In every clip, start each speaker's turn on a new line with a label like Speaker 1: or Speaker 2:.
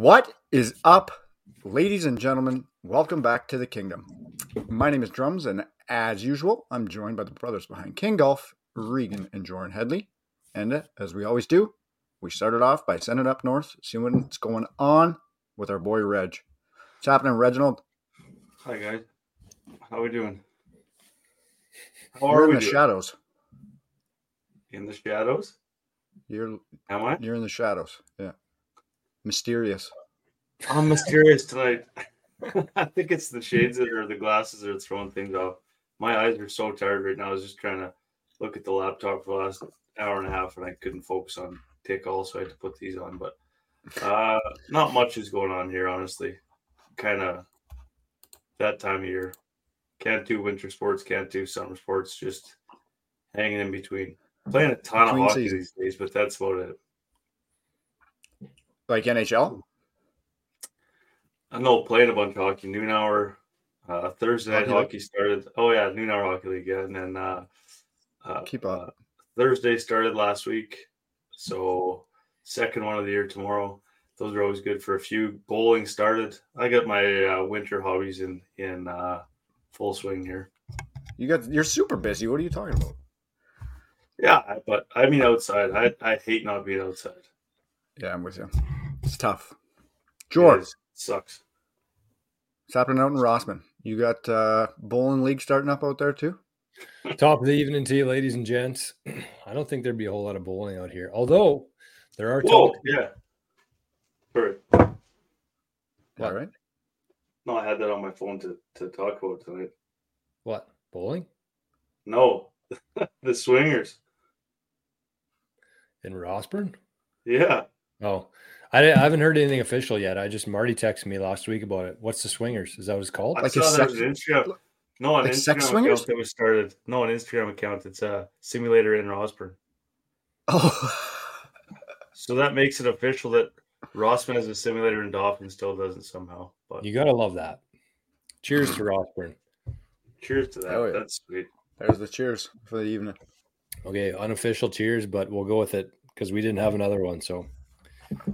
Speaker 1: What is up, ladies and gentlemen? Welcome back to the kingdom. My name is Drums, and as usual, I'm joined by the brothers behind King Golf, Regan and Joran Headley. And uh, as we always do, we started off by sending up north, seeing what's going on with our boy Reg. What's happening, Reginald?
Speaker 2: Hi guys, how are we doing? How
Speaker 1: You're
Speaker 2: are
Speaker 1: in
Speaker 2: we
Speaker 1: the
Speaker 2: doing?
Speaker 1: shadows.
Speaker 2: In the shadows?
Speaker 1: You're
Speaker 2: Am I?
Speaker 1: you're in the shadows. Yeah, mysterious.
Speaker 2: I'm mysterious tonight. I think it's the shades that or the glasses that are throwing things off. My eyes are so tired right now. I was just trying to look at the laptop for the last hour and a half, and I couldn't focus on take all, so I had to put these on. But uh, not much is going on here, honestly. Kind of that time of year. Can't do winter sports. Can't do summer sports. Just hanging in between. Playing a ton
Speaker 1: Between
Speaker 2: of hockey
Speaker 1: seasons.
Speaker 2: these days, but that's about it.
Speaker 1: Like NHL.
Speaker 2: I know playing a bunch of hockey. Noon hour, uh, Thursday night
Speaker 1: Hockey
Speaker 2: hockey started. Oh yeah, noon hour hockey league, yeah. and then uh, uh,
Speaker 1: Keep up.
Speaker 2: Thursday started last week, so second one of the year tomorrow. Those are always good for a few. Bowling started. I got my uh, winter hobbies in in uh, full swing here.
Speaker 1: You got you're super busy. What are you talking about?
Speaker 2: Yeah, but I mean outside. I I hate not being outside.
Speaker 1: Yeah, I'm with you. It's tough. George,
Speaker 2: It is- sucks.
Speaker 1: what's happening out in Rossburn? You got uh, bowling league starting up out there too?
Speaker 3: Top of the evening to you, ladies and gents. I don't think there'd be a whole lot of bowling out here, although there are.
Speaker 2: Whoa,
Speaker 3: talk-
Speaker 2: yeah. Sorry.
Speaker 1: All
Speaker 3: What?
Speaker 2: No, I had that on my phone to to talk about tonight.
Speaker 3: What bowling
Speaker 2: No, the swingers.
Speaker 3: in Rossburn?
Speaker 2: Yeah.
Speaker 3: Oh, I, I haven't heard anything official yet. I just Marty texted me last week about it. What's the swingers? Is that what it's called?
Speaker 2: I
Speaker 1: Like
Speaker 2: saw
Speaker 1: a sex-
Speaker 2: an Instagram. No, an
Speaker 1: like sex
Speaker 2: Instagram
Speaker 1: swingers?
Speaker 2: account that was started. No, an Instagram account. It's a simulator in Rossburn.
Speaker 1: Oh,
Speaker 2: So that makes it official that Rossburn has a simulator and Dauphin still doesn't somehow. But
Speaker 3: You gotta love that. Cheers to Rossburn.
Speaker 2: cheers to that.
Speaker 1: Oh, yeah.
Speaker 2: That's sweet.
Speaker 1: there's the cheers for the evening.
Speaker 3: Okay, unofficial cheers, but we'll go with it because we didn't have another one. So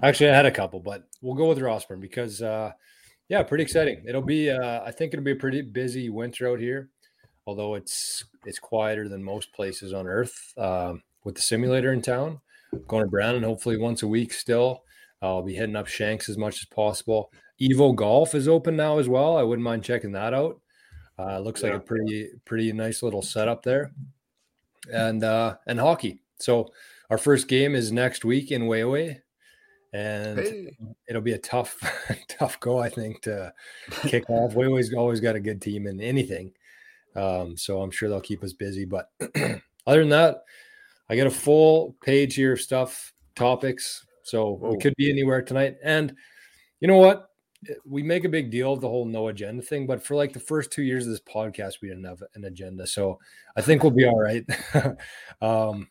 Speaker 3: actually, I had a couple, but we'll go with Rossburn because, uh, yeah, pretty exciting. It'll be, uh, I think it'll be a pretty busy winter out here, although it's it's quieter than most places on Earth. Um, with the simulator in town, going to Brandon hopefully once a week still. I'll be hitting up Shanks as much as possible. Evo Golf is open now as well. I wouldn't mind checking that out. Uh, looks like a pretty pretty nice little setup there and uh and hockey. So our first game is next week in Wayway, and
Speaker 1: Hey,
Speaker 3: it'll be a tough tough go I think to kick off. We always always got a good team in anything, um, so I'm sure they'll keep us busy. But other than that, I got a full page here of stuff topics, so
Speaker 1: Whoa.
Speaker 3: we could be anywhere tonight. And you know what? We make a big deal of the whole no agenda thing, but for like the first two years of this podcast, we didn't have an agenda. So I think we'll be all right. um,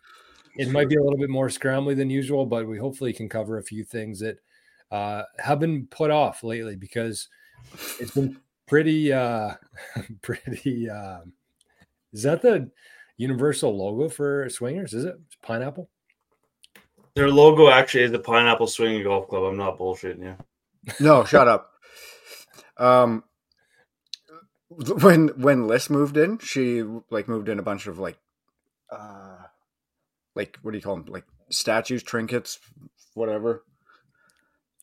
Speaker 3: it might be a little bit more scrambly than usual, but we hopefully can cover a few things that uh, have been put off lately because it's been pretty, uh, pretty. Um, is that the universal logo for swingers? Is it It's pineapple?
Speaker 2: Their logo actually is the Pineapple Swinging Golf Club. I'm not bullshitting you.
Speaker 1: no, shut up. Um, when when Liz moved in, she like moved in a bunch of like, uh, like what do you call them? Like statues, trinkets, whatever.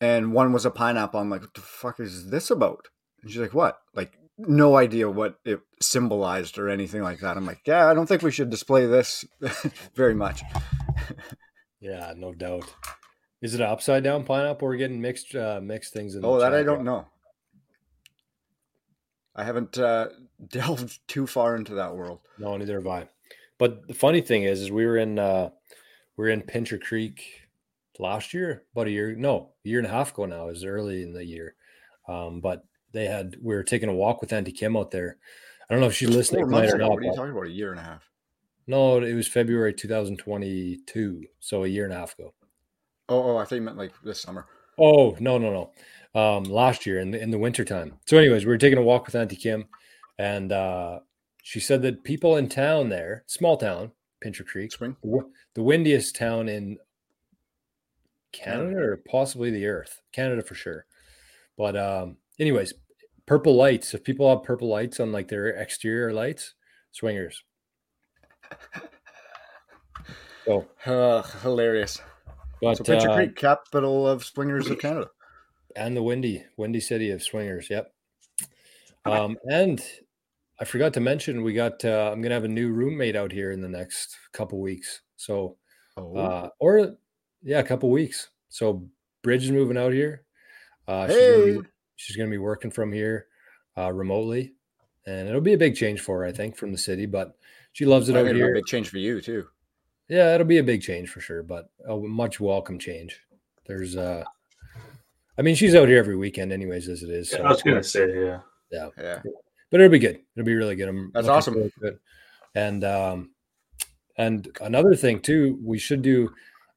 Speaker 1: And one was a pineapple. I'm like, what the fuck is this about? And she's like, what? Like, no idea what it symbolized or anything like that. I'm like, yeah, I don't think we should display this very much.
Speaker 3: Yeah, no doubt. Is it an upside down pineapple? We're getting mixed uh, mixed things in. the
Speaker 1: Oh, that I don't know. I haven't uh, delved too far into that world.
Speaker 3: No, neither have I. But the funny thing is, is we were in uh we were in Pincher Creek last year, about a year, no, a year and a half ago now. It was early in the year. Um, but they had we were taking a walk with Auntie Kim out there. I don't know if she's listening tonight or not.
Speaker 1: What are you talking about? A year and a half.
Speaker 3: no, it was February 2022, so a year and a half ago.
Speaker 1: Oh, oh, I thought you meant like this summer.
Speaker 3: Oh no no no! Um, last year in the in the wintertime. So, anyways, we were taking a walk with Auntie Kim, and uh, she said that people in town there, small town, Pincher Creek,
Speaker 1: Spring.
Speaker 3: the windiest town in Canada or possibly the Earth. Canada for sure. But um, anyways, purple lights. If people have purple lights on like their exterior lights, swingers. So,
Speaker 1: Uh, hilarious.
Speaker 3: but
Speaker 1: So Pincher
Speaker 3: uh,
Speaker 1: Creek, capital of swingers of Canada.
Speaker 3: and the windy, windy city of swingers. Yep. Um, and I forgot to mention we got. Uh, I'm gonna have a new roommate out here in the next couple weeks. So,
Speaker 1: Oh,
Speaker 3: uh, or yeah, a couple weeks. So Bridge is moving out here. Uh, she's, gonna
Speaker 1: hey,
Speaker 3: be, she's gonna be working from here uh, remotely, and it'll be a big change for her, I think, from the city. But she loves it
Speaker 1: I
Speaker 3: out
Speaker 1: it'll be
Speaker 3: here.
Speaker 1: a big change for you too.
Speaker 3: Yeah, it'll be a big change for sure, but a much welcome change. There's uh I mean she's out here every weekend anyways as it is.
Speaker 2: Yeah,
Speaker 3: So
Speaker 2: I was gonna say, yeah.
Speaker 1: Yeah.
Speaker 3: But it'll be good. It'll be really good. I'm
Speaker 1: That's awesome.
Speaker 3: forward to. And um and another thing too, we should do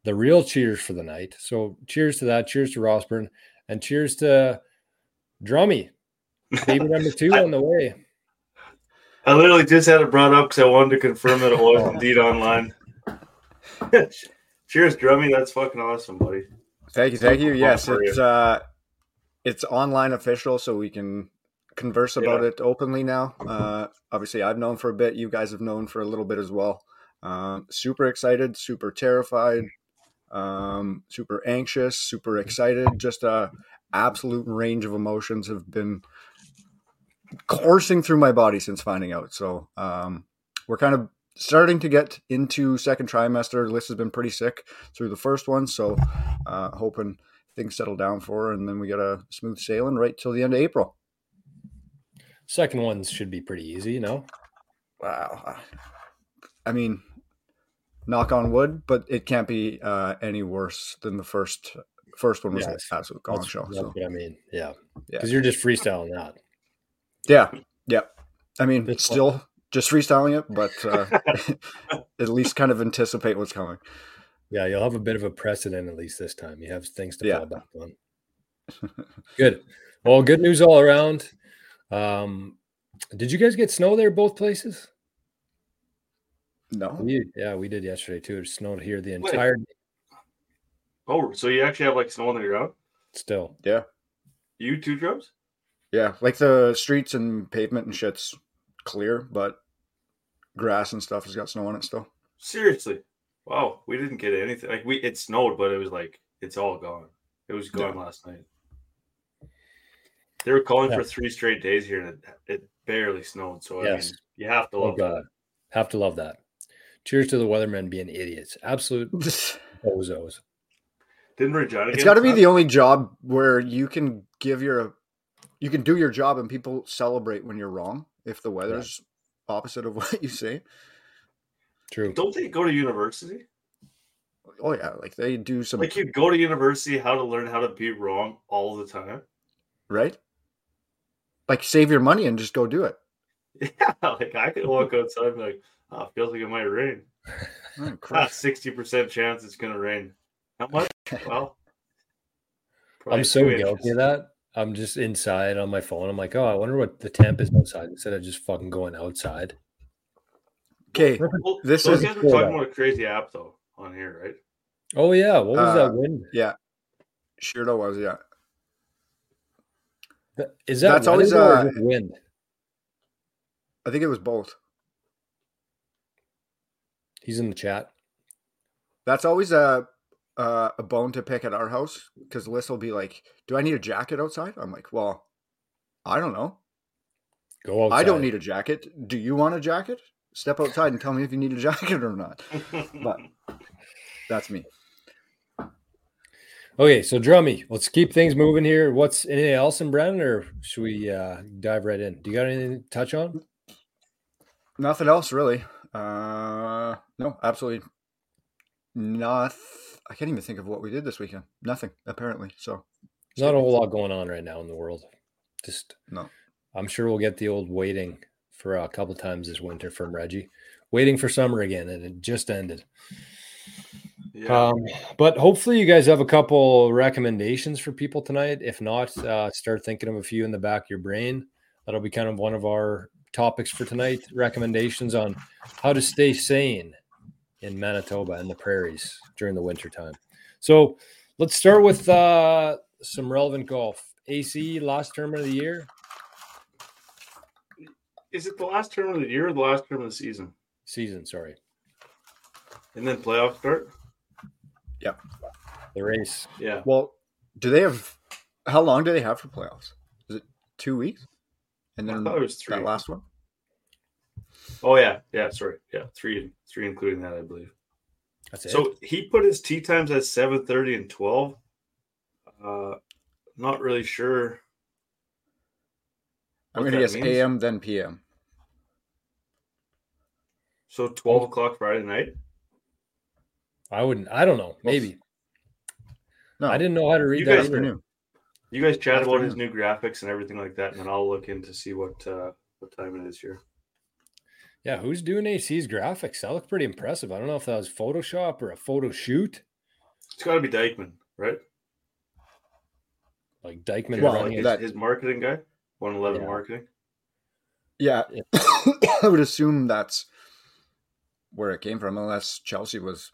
Speaker 3: the real cheers for the night. So cheers to that, cheers to Rossburn, and cheers to Drummy. Baby number two on the way.
Speaker 2: I literally just had it brought up because I wanted to confirm that it was
Speaker 1: Oh.
Speaker 2: indeed online. Cheers, Drummy. That's fucking awesome, buddy.
Speaker 1: Thank you, thank you. Yes, it's uh, it's online official, so we can converse about
Speaker 2: Yeah.
Speaker 1: it openly now. Uh, obviously, I've known for a bit. You guys have known for a little bit as well. Um, super excited, super terrified, um, super anxious, super excited. Just a absolute range of emotions have been coursing through my body since finding out. So um, we're kind of starting to get into second trimester. Liz has been pretty sick through the first one, so uh, hoping things settle down for her, and then we get a smooth sailing right till the end of April.
Speaker 3: Second ones should be pretty easy, you know.
Speaker 1: Wow. I mean, knock on wood, but it can't be uh, any worse than the first. First one was
Speaker 3: Yeah,
Speaker 1: an absolute gong
Speaker 3: That's,
Speaker 1: show.
Speaker 3: that's
Speaker 1: So
Speaker 3: what I mean. Yeah.
Speaker 1: Yeah.
Speaker 3: Because you're just freestyling that.
Speaker 1: yeah, yeah. I mean,
Speaker 3: It's
Speaker 1: still just freestyling it, but uh, at least kind of anticipate what's coming.
Speaker 3: Yeah, you'll have a bit of a precedent at least this time. You have things to
Speaker 1: Yeah.
Speaker 3: fall back on. good. Well, good news all around. Um, did you guys get snow there both places?
Speaker 1: No,
Speaker 3: We, yeah, we did yesterday too. It snowed here the
Speaker 2: Wait.
Speaker 3: entire
Speaker 2: Oh, so you actually have like snow on the ground?
Speaker 3: still.
Speaker 1: yeah,
Speaker 2: You two drums?
Speaker 1: yeah. Like the streets and pavement and shit's clear, but grass and stuff has got snow on it still.
Speaker 2: Seriously? Wow, we didn't get anything. Like we, it snowed, but it was like it's all gone. It was gone
Speaker 1: Yeah.
Speaker 2: last night. They were calling
Speaker 3: Yeah.
Speaker 2: for three straight days here, and it, it barely snowed. So
Speaker 3: Yes.
Speaker 2: I mean, you have to
Speaker 3: Oh
Speaker 2: love
Speaker 3: god.
Speaker 2: that.
Speaker 3: Have to love that. Cheers to the weathermen being idiots. Absolute bozos.
Speaker 2: Didn't Regina?
Speaker 1: It's got to be the only job where you can give your, you can do your job and people celebrate when you're wrong if the weather's opposite of what you say.
Speaker 3: True.
Speaker 2: Don't they go to university?
Speaker 1: Oh yeah, like they do some
Speaker 2: Like you go to university, how to learn how to be wrong all the time.
Speaker 1: right. Like save your money and just go do it.
Speaker 2: Yeah, like I could walk outside and be like, oh, it feels like it might rain.
Speaker 1: Oh, Christ.
Speaker 2: Sixty percent chance it's gonna rain. How much? Well,
Speaker 3: I'm so guilty of that. I'm just inside on my phone. I'm like, oh, I wonder what the temp is outside instead of just fucking going outside.
Speaker 1: Okay,
Speaker 2: Well,
Speaker 1: This
Speaker 2: those
Speaker 1: is
Speaker 2: guys were talking about a crazy app though on here, right?
Speaker 3: Oh yeah, what was
Speaker 1: Uh,
Speaker 3: that wind?
Speaker 1: yeah, Shirdo was yeah.
Speaker 3: Th- Is that
Speaker 1: that's always,
Speaker 3: weather or
Speaker 1: uh,
Speaker 3: wind?
Speaker 1: I think it was both.
Speaker 3: He's in the chat.
Speaker 1: That's always a uh, a bone to pick at our house because Liz will be like, "Do I need a jacket outside?" I'm like, "Well, I don't know.
Speaker 3: Go outside.
Speaker 1: I don't need a jacket. Do you want a jacket? Step outside and tell me if you need a jacket or not." But that's me.
Speaker 3: Okay, so drummy. Let's keep things moving here. What's anything else in Brandon, or should we uh, dive right in? Do you got anything to touch on?
Speaker 1: Nothing else really. Uh, no, absolutely not. I can't even think of what we did this weekend. Nothing apparently. So
Speaker 3: There's not a whole lot going on right now in the world. Just
Speaker 1: no.
Speaker 3: I'm sure we'll get the old waiting for a couple times this winter from Reggie. Waiting for summer again, and it just ended.
Speaker 2: Yeah.
Speaker 3: Um, but hopefully, you guys have a couple recommendations for people tonight. If not, uh, start thinking of a few in the back of your brain. That'll be kind of one of our topics for tonight. Recommendations on how to stay sane in Manitoba and the prairies during the winter time. So Let's start with uh, some relevant golf. AC last tournament of the year.
Speaker 2: Is it the last term of the year or the last term of the season?
Speaker 3: Season, sorry.
Speaker 2: And then playoff start?
Speaker 3: The race.
Speaker 2: Yeah.
Speaker 1: Well, do they have? How long do they have for playoffs? Is it two weeks? And
Speaker 2: I
Speaker 1: then
Speaker 2: thought it was three.
Speaker 1: that last one.
Speaker 2: Oh yeah, yeah. Sorry, yeah, three, three, including that, I believe.
Speaker 3: That's it.
Speaker 2: So he put his tea times at seven thirty and twelve. Uh, not really sure.
Speaker 1: I'm
Speaker 2: what
Speaker 1: gonna guess
Speaker 2: means.
Speaker 1: AM then PM.
Speaker 2: So twelve o'clock Friday night.
Speaker 3: I wouldn't. I don't know. Maybe.
Speaker 1: No,
Speaker 3: I didn't know how to read
Speaker 2: You
Speaker 3: that.
Speaker 2: guys
Speaker 1: afternoon.
Speaker 2: You guys chat about his new graphics and everything like that, and then I'll look in to see what uh, what time it is here.
Speaker 3: Yeah, who's doing AC's graphics? That looked pretty impressive. I don't know if that was Photoshop or a photo shoot.
Speaker 2: It's got to be Dykeman, right?
Speaker 3: Like Dykeman
Speaker 1: Well,
Speaker 2: like his,
Speaker 1: that-
Speaker 2: his marketing guy, one eleven
Speaker 3: Yeah.
Speaker 2: marketing.
Speaker 1: Yeah,
Speaker 3: Yeah.
Speaker 1: I would assume that's where it came from, unless Chelsea was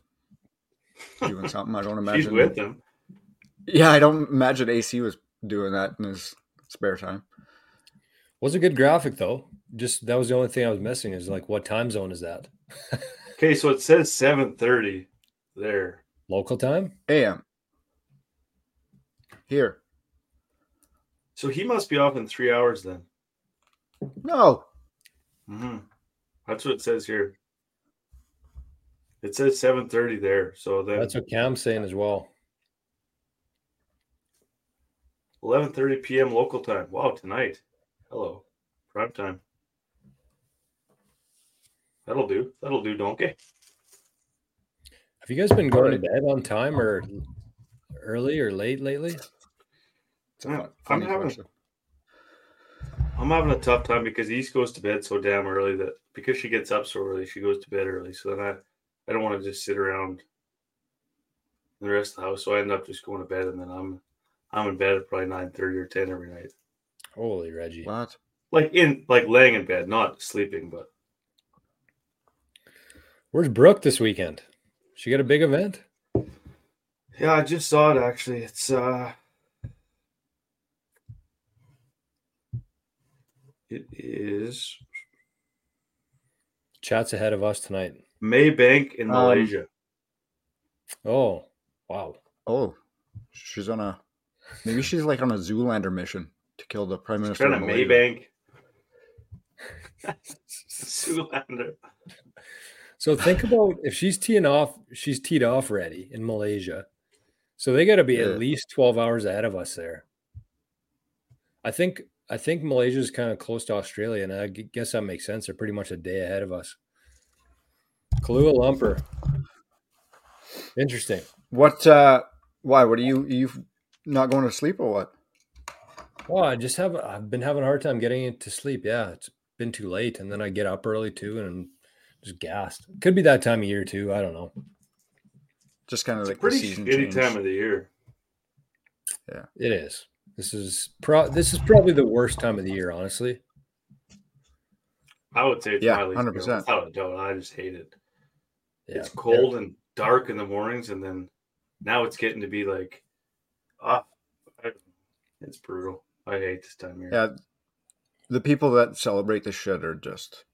Speaker 1: doing something. I don't imagine.
Speaker 2: She's
Speaker 1: imagine.
Speaker 2: with him.
Speaker 1: Yeah, I don't imagine AC was doing that in his spare time.
Speaker 3: Was a good graphic though. Just that was the only thing I was missing is like what time zone is that?
Speaker 2: Okay, so it says seven thirty there.
Speaker 3: Local time?
Speaker 1: AM here.
Speaker 2: So he must be off in three hours then.
Speaker 1: No,
Speaker 2: hmm That's what it says here. It says seven thirty there. So then
Speaker 3: That's what Cam's saying as well.
Speaker 2: eleven thirty p.m. local time. Wow, tonight. Hello, prime time. That'll do. That'll do, donkey.
Speaker 3: Have you guys been going to bed on time or early or late lately?
Speaker 1: it's a
Speaker 2: Yeah, I'm having-
Speaker 1: question.
Speaker 2: I'm having a tough time because East goes to bed so damn early that because she gets up so early, she goes to bed early. So then I, I don't want to just sit around the rest of the house. So I end up just going to bed and then I'm I'm in bed at probably nine thirty or ten every night.
Speaker 3: Holy Reggie.
Speaker 1: What?
Speaker 2: Like in like laying in bed, not sleeping, but
Speaker 3: Where's Brooke this weekend? She got a big event?
Speaker 2: yeah, I just saw it actually. It's uh it is
Speaker 3: Chat's ahead of us tonight.
Speaker 2: Maybank in
Speaker 1: Um,
Speaker 2: Malaysia.
Speaker 3: Oh, wow.
Speaker 1: Oh, she's on a. Maybe she's like on a Zoolander mission to kill the prime minister.
Speaker 2: Trying
Speaker 1: of
Speaker 2: to Maybank. Zoolander.
Speaker 3: So think about if she's teeing off, she's teed off ready in Malaysia. So they got to be
Speaker 1: Yeah.
Speaker 3: at least 12 hours ahead of us there. I think I think Malaysia's kind of close to Australia, and I guess that makes sense. They're pretty much a day ahead of us. Kuala Lumpur. Interesting.
Speaker 1: What? uh Why? What are you? You not going to sleep or what?
Speaker 3: Well, I just have I've been having a hard time getting into sleep. Yeah, it's been too late, and then I get up early too, and I'm just gassed. Could be that time of year too. I don't know.
Speaker 1: Just kind of
Speaker 2: It's a
Speaker 1: like the
Speaker 2: pretty
Speaker 1: season
Speaker 2: shitty
Speaker 1: change.
Speaker 2: time of the year.
Speaker 3: Yeah, it is. This is pro. This is probably the worst time of the year, honestly.
Speaker 2: I would say it's
Speaker 1: Yeah, 100%.
Speaker 2: favorite, Without a doubt, I just hate it.
Speaker 3: Yeah,
Speaker 2: It's cold and dark in the mornings, and then now it's getting to be like, ah, I- it's brutal. I hate this time of year.
Speaker 1: Yeah, the people that celebrate this shit are just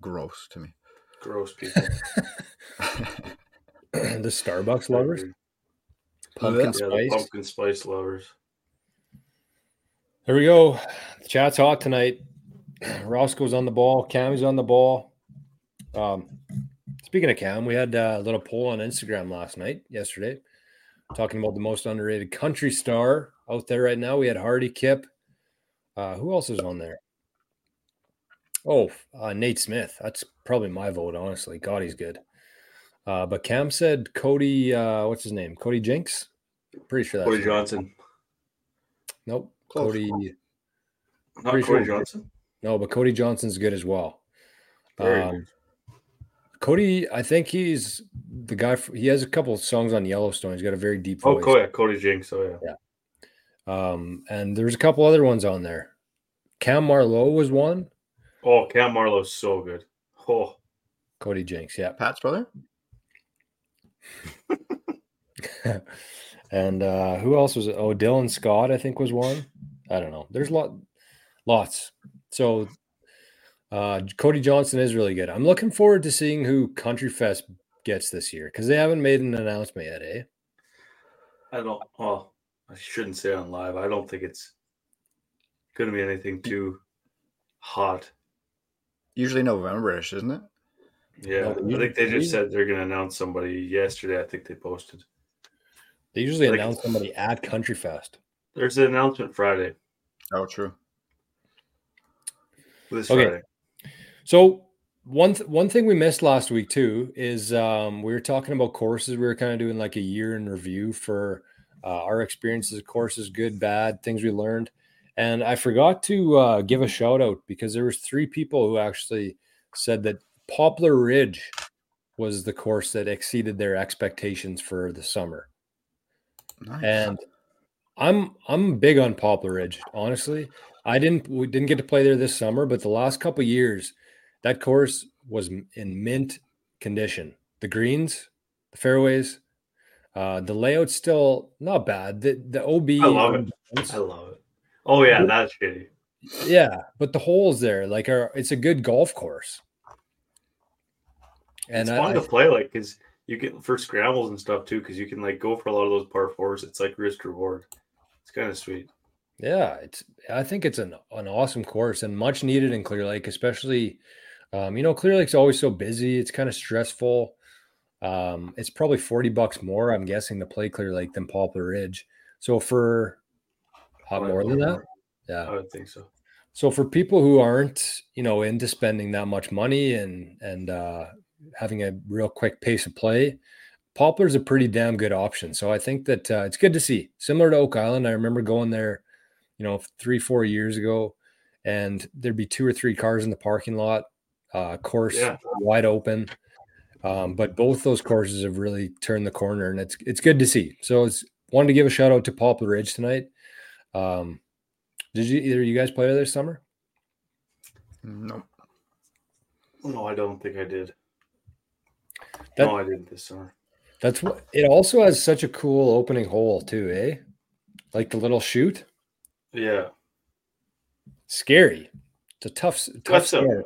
Speaker 1: gross to me.
Speaker 2: Gross people.
Speaker 3: the Starbucks lovers,
Speaker 2: yeah,
Speaker 3: pumpkin
Speaker 2: the
Speaker 3: spice.
Speaker 2: pumpkin spice lovers.
Speaker 3: There we go. The chat's hot tonight. Roscoe's on the ball. Cam's on the ball. Um, speaking of Cam, we had uh, a little poll on Instagram last night, yesterday, talking about the most underrated country star out there right now. We had Hardy Kip. Uh, who else is on there? Oh, uh, Nate Smith. That's probably my vote, honestly. God, he's good. Uh, but Cam said Cody, uh, what's his name? Cody Jinks? Pretty sure that's
Speaker 2: Cody
Speaker 3: his name.
Speaker 2: Johnson.
Speaker 3: Nope.
Speaker 1: Close.
Speaker 3: Cody.
Speaker 2: Not Cody
Speaker 3: sure-
Speaker 2: Johnson.
Speaker 3: No, but Cody Johnson's good as well.
Speaker 2: Very
Speaker 3: Um,
Speaker 2: good.
Speaker 3: Cody, I think he's the guy. For, he has a couple of songs on Yellowstone. He's got a very deep voice.
Speaker 2: Oh,
Speaker 3: voice.
Speaker 2: Cody, Cody Jinks. Oh, yeah.
Speaker 3: Um, and there's a couple other ones on there. Cam Marlowe was one.
Speaker 2: Oh, Cam Marlowe's so good. Oh,
Speaker 3: Cody Jinks, yeah.
Speaker 1: Pat's brother?
Speaker 3: and uh, who else was it? Oh, Dylan Scott, I think was one. I don't know. There's lot, lots. So uh, Cody Johnson is really good. I'm looking forward to seeing who Country Fest gets this year because they haven't made an announcement yet, eh?
Speaker 2: I don't. Well, I shouldn't say on live. I don't think it's going to be anything too hot.
Speaker 1: Usually November-ish, isn't it?
Speaker 2: Yeah,
Speaker 3: No,
Speaker 2: I think they just said they're going to announce somebody yesterday. I think they posted.
Speaker 3: They usually
Speaker 2: Like-
Speaker 3: announce somebody at Country Fest.
Speaker 2: There's an announcement Friday.
Speaker 1: Oh, true.
Speaker 2: This
Speaker 3: Okay.
Speaker 2: Friday.
Speaker 3: So one th- one thing we missed last week too is um, we were talking about courses. We were kind of doing like a year in review for uh, our experiences, of courses, good, bad, things we learned. And I forgot to uh, give a shout out because there was three people who actually said that Poplar Ridge was the course that exceeded their expectations for the summer.
Speaker 1: Nice.
Speaker 3: And I'm I'm big on Poplar Ridge, honestly. I didn't we didn't get to play there this summer, but the last couple years, that course was in mint condition. The greens, the fairways, uh, the layout's still not bad. The the OB,
Speaker 2: I love it. I love it. Oh yeah, that's shitty.
Speaker 3: yeah, but the holes there, like, are it's a good golf course. And
Speaker 2: it's
Speaker 3: I,
Speaker 2: fun
Speaker 3: I
Speaker 2: to play like because you get for scrambles and stuff too because you can like go for a lot of those par fours. It's like risk reward. It's kind of sweet.
Speaker 3: Yeah, it's. I think it's an an awesome course and much needed in Clear Lake, especially. Um, you know, Clear Lake's always so busy. It's kind of stressful. Um, it's probably forty bucks more, I'm guessing, to play Clear Lake than Poplar Ridge. So for uh, more than that, yeah.
Speaker 2: I would think so.
Speaker 3: So for people who aren't, you know, into spending that much money and and uh, having a real quick pace of play, Poplar's a pretty damn good option. So I think that uh, it's good to see. Similar to Oak Island, I remember going there, you know, three four years ago, and there'd be two or three cars in the parking lot, uh, course
Speaker 2: Yeah.
Speaker 3: wide open. Um, but both those courses have really turned the corner, and it's it's good to see. So it's wanted to give a shout out to Poplar Ridge tonight. Um, did you either you guys play there this summer?
Speaker 1: Nope.
Speaker 2: No, I don't think I did.
Speaker 3: That-
Speaker 2: no, I didn't this summer.
Speaker 3: That's what it also has such a cool opening hole too, eh? Like the little shoot.
Speaker 2: Yeah,
Speaker 3: Scary. It's a tough, tough
Speaker 2: That's a-
Speaker 3: start.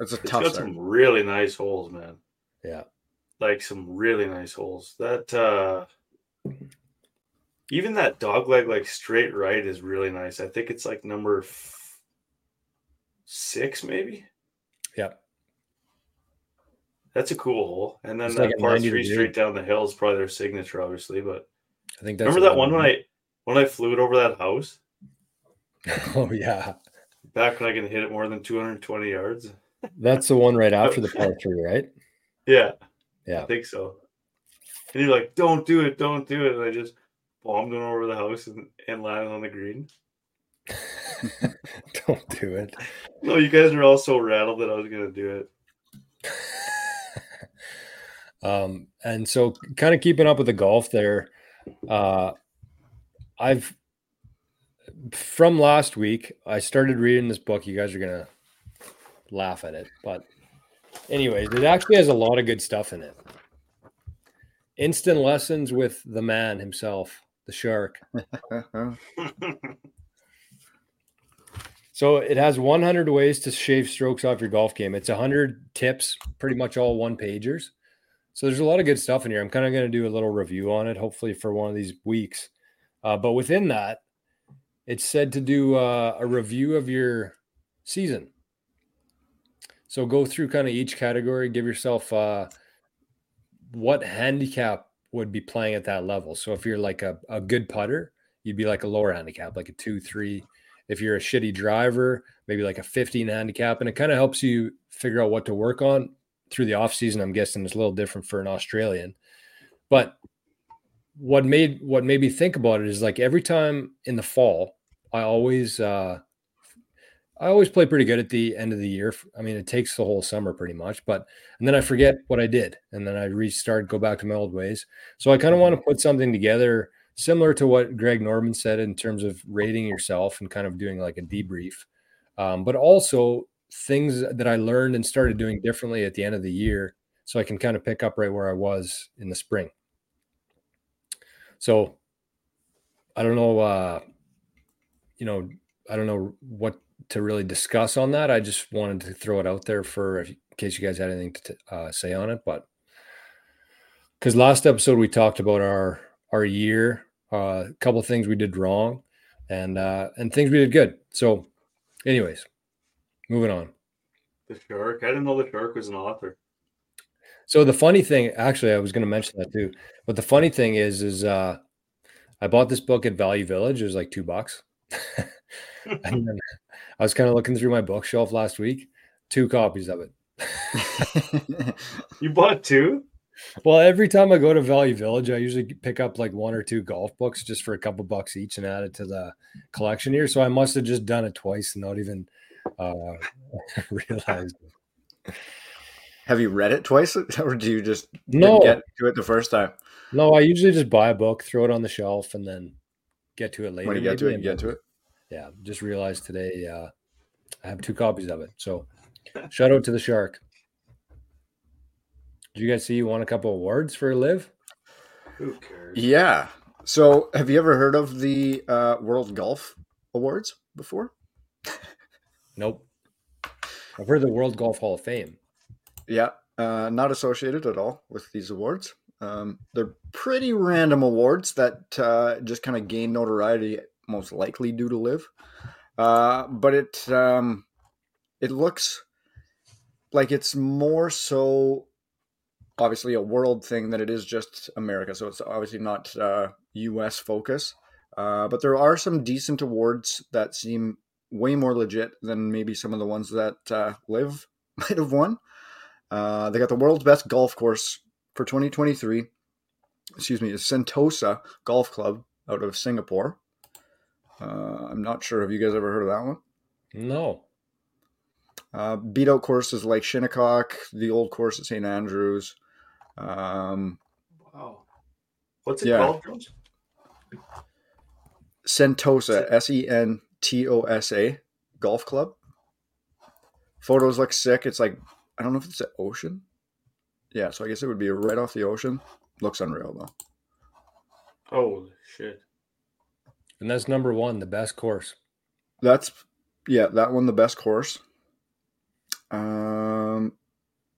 Speaker 1: It's a
Speaker 2: it's
Speaker 1: tough
Speaker 2: got
Speaker 1: start.
Speaker 2: some really nice holes, man.
Speaker 3: Yeah.
Speaker 2: Like some really nice holes. That uh even that dog leg like straight right is really nice. I think it's like number f- six, maybe.
Speaker 3: Yeah.
Speaker 2: That's a cool hole. And then
Speaker 3: It's
Speaker 2: that
Speaker 3: like
Speaker 2: par three straight down the hill is probably their signature, obviously. But
Speaker 3: I think that's
Speaker 2: remember that one when I when I flew it over that house
Speaker 3: Oh yeah.
Speaker 2: back when I can hit it more than 220 yards?
Speaker 3: That's the one right after the par three, right?
Speaker 2: Yeah,
Speaker 3: Yeah.
Speaker 2: I think so. And you're like, don't do it, don't do it. And I just bombed it over the house and, and landed on the green.
Speaker 3: Don't do it.
Speaker 2: No, you guys were all so rattled that I was gonna do it.
Speaker 3: um, and so kind of keeping up with the golf there. Uh, I've from last week, I started reading this book. You guys are gonna laugh at it, but anyways, it actually has a lot of good stuff in it. Instant lessons with the man himself, the shark. So it has 100 ways to shave strokes off your golf game. It's 100 tips, pretty much all one pagers. So there's a lot of good stuff in here. I'm kind of going to do a little review on it, hopefully for one of these weeks. Uh, but within that, it's said to do uh, a review of your season. So go through kind of each category, give yourself uh, what handicap would be playing at that level. So if you're like a, a good putter, you'd be like a lower handicap, like a two, three. If you're a shitty driver, maybe like a 15 handicap. And it kind of helps you figure out what to work on through the off season. I'm guessing it's a little different for an Australian. But what made what made me think about it is like every time in the fall, I always uh I always play pretty good at the end of the year. I mean, it takes the whole summer pretty much, but and then I forget what I did, and then I restart, go back to my old ways. So I kind of want to put something together similar to what Greg Norman said in terms of rating yourself and kind of doing like a debrief, um, but also things that I learned and started doing differently at the end of the year, so I can kind of pick up right where I was in the spring. So I don't know. Uh, you know, I don't know what to really discuss on that. I just wanted to throw it out there for in case you guys had anything to uh, say on it. But because last episode we talked about our our year, uh, a uh, couple things we did wrong, and uh, and things we did good. So, anyways, moving on.
Speaker 2: The shark. I didn't know the shark was an author.
Speaker 3: So the funny thing, actually, I was going to mention that too. But the funny thing is, is uh, I bought this book at Value Village. It was like two bucks. and then I was kind of looking through my bookshelf last week. Two copies of
Speaker 2: it. you bought two?
Speaker 3: Well, every time I go to Value Village, I usually pick up like one or two golf books just for a couple bucks each and add it to the collection here. So I must have just done it twice and not even uh, realized it.
Speaker 1: Have you read it twice, or do you just no get to it the first time?
Speaker 3: No, I usually just buy a book, throw it on the shelf, and then get to it later.
Speaker 1: When you get to it, you get to it.
Speaker 3: Yeah, just realized today uh, I have two copies of it. So shout out to the shark. Did you guys see you won a couple awards for LIV?
Speaker 2: Who cares?
Speaker 1: Yeah. So have you ever heard of the uh, World Golf Awards before?
Speaker 3: nope. I've heard the World Golf Hall of Fame.
Speaker 1: Yeah, uh, not associated at all with these awards. Um, they're pretty random awards that uh, just kind of gain notoriety, most likely due to LIV. Uh, but it um, it looks like it's more so obviously a world thing than it is just America. So it's obviously not uh, U.S. focus. Uh, but there are some decent awards that seem way more legit than maybe some of the ones that uh, LIV might have won. Uh, they got the world's best golf course for 2023, excuse me, is Sentosa Golf Club out of Singapore. Uh, I'm not sure. Have you guys ever heard of that one?
Speaker 3: No.
Speaker 1: Uh, beat out courses like Shinnecock, the old course at St. Andrews. Um,
Speaker 2: wow. What's it yeah. called,
Speaker 1: Sentosa, S E N T O S A Golf Club. Photos look sick. It's like, I don't know if it's an ocean. Yeah, so I guess it would be right off the ocean. Looks unreal though.
Speaker 2: Holy shit!
Speaker 3: And that's number one, the best course.
Speaker 1: That's yeah, that one the best course. Um,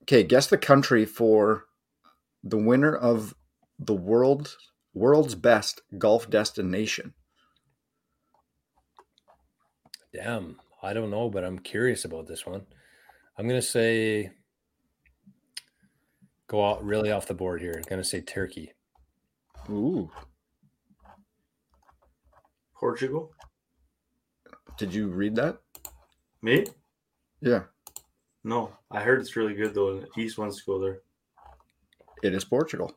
Speaker 1: okay, guess the country for the winner of the world world's best golf destination.
Speaker 3: Damn, I don't know, but I'm curious about this one. I'm gonna say go out really off the board here. I'm going to say Turkey.
Speaker 1: Ooh.
Speaker 2: Portugal.
Speaker 1: Did you read that?
Speaker 2: Me?
Speaker 1: Yeah.
Speaker 2: No, I heard it's really good though. East wants to go there.
Speaker 1: It is Portugal.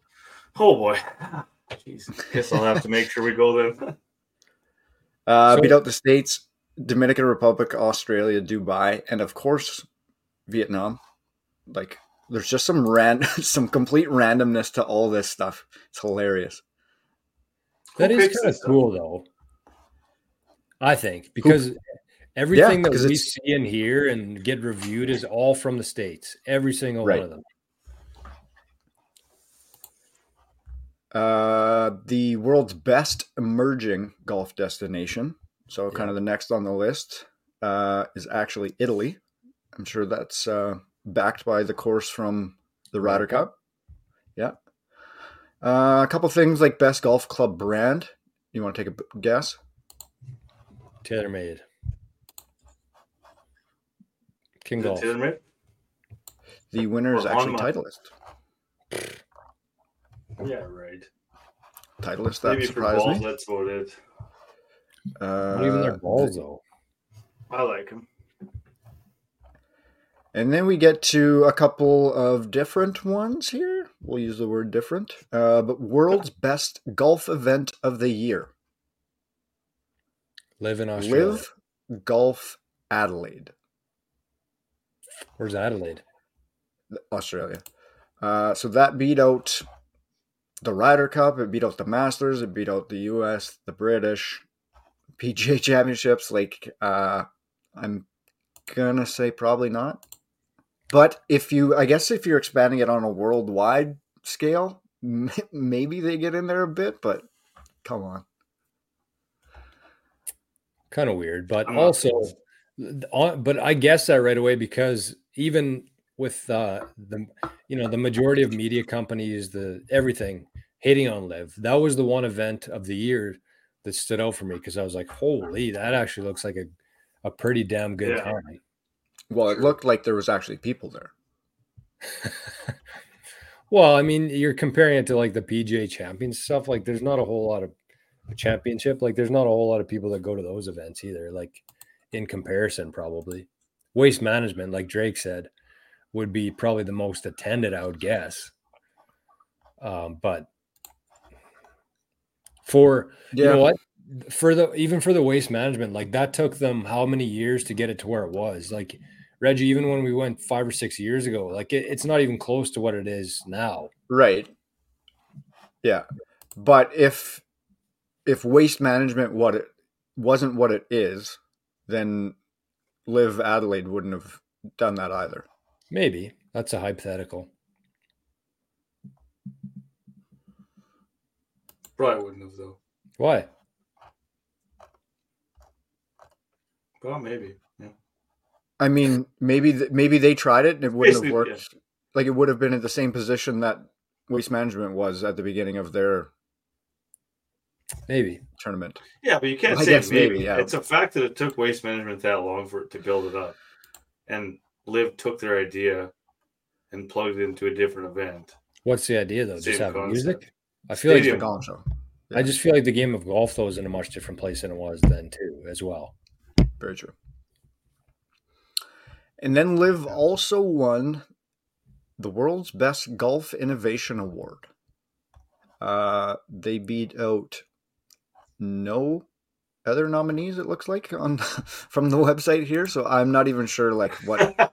Speaker 2: Oh boy. Jeez. Guess I'll have to make sure we go there.
Speaker 1: uh, so, beat out the states, Dominican Republic, Australia, Dubai, and of course Vietnam. Like there's just some ran some complete randomness to all this stuff. It's hilarious.
Speaker 3: That Who is kind of cool though. I think because Who? everything yeah, that we see and hear and get reviewed is all from the states. Every single right. one of them.
Speaker 1: Uh, the world's best emerging golf destination. So, yeah. kind of the next on the list uh, is actually Italy. I'm sure that's uh, backed by the course from the Ryder Cup. Yeah. Uh, a couple things like best golf club brand. You want to take a guess?
Speaker 3: TaylorMade. King Golf. TaylorMade?
Speaker 1: The winner is actually Titleist.
Speaker 2: Yeah, right.
Speaker 1: Titleist. That Maybe surprised for balls,
Speaker 2: me. That's what it.
Speaker 3: Uh, Not even their balls though.
Speaker 2: I like them.
Speaker 1: And then we get to a couple of different ones here. We'll use the word different. Uh, but world's best golf event of the year.
Speaker 3: LIV in Australia. LIV
Speaker 1: Golf Adelaide.
Speaker 3: Where's Adelaide?
Speaker 1: Australia. Uh, so that beat out the Ryder Cup. It beat out the Masters. It beat out the U.S., the British, PGA Championships. Like, uh, I'm gonna say probably not. But if you, I guess, if you're expanding it on a worldwide scale, maybe they get in there a bit. But come on.
Speaker 3: Kind of weird, but
Speaker 2: I'm
Speaker 3: also,
Speaker 2: close.
Speaker 3: th- on- but I guess that right away because even with uh, the you know the majority of media companies, the everything hating on LIV, that was the one event of the year that stood out for me because I was like, holy, that actually looks like a a pretty damn good
Speaker 2: Yeah.
Speaker 3: time.
Speaker 1: Well, it looked like there was actually people there.
Speaker 3: Well, I mean, you're comparing it to like the PGA Champions stuff. Like, there's not a whole lot of championship. Like, there's not a whole lot of people that go to those events either. Like, in comparison, probably waste management, like Drake said, would be probably the most attended. I would guess. Um, but for you know what, for the even for the waste management, like that took them how many years to get it to where it was. Like Reggie, even when we went five or six years ago, like it, it's not even close to what it is now.
Speaker 1: Right. Yeah. But if if waste management what it wasn't what it is, then LIV Adelaide wouldn't have done that either.
Speaker 3: Maybe that's a hypothetical.
Speaker 2: Probably wouldn't have though.
Speaker 3: Why?
Speaker 2: Well, maybe. Yeah.
Speaker 1: I mean, maybe th- maybe they tried it and it wouldn't have
Speaker 2: Basically,
Speaker 1: worked. Like it would have been in the same position that waste management was at the beginning of their
Speaker 3: Maybe.
Speaker 1: tournament.
Speaker 2: Yeah, but you can't
Speaker 1: I
Speaker 2: say
Speaker 1: guess
Speaker 2: maybe.
Speaker 1: maybe, yeah.
Speaker 2: It's a fact that it took waste management that long for it to build it up, and LIV took their idea and plugged it into a different event.
Speaker 3: What's the idea though? Just have
Speaker 2: concept.
Speaker 3: music. I feel like
Speaker 1: the golf show.
Speaker 3: I just feel like the game of golf though is in a much different place than it was then too, as well.
Speaker 1: Very true. And then Liv also won the world's best golf innovation award. Uh, they beat out no other nominees. It looks like on from the website here. So I'm not even sure like what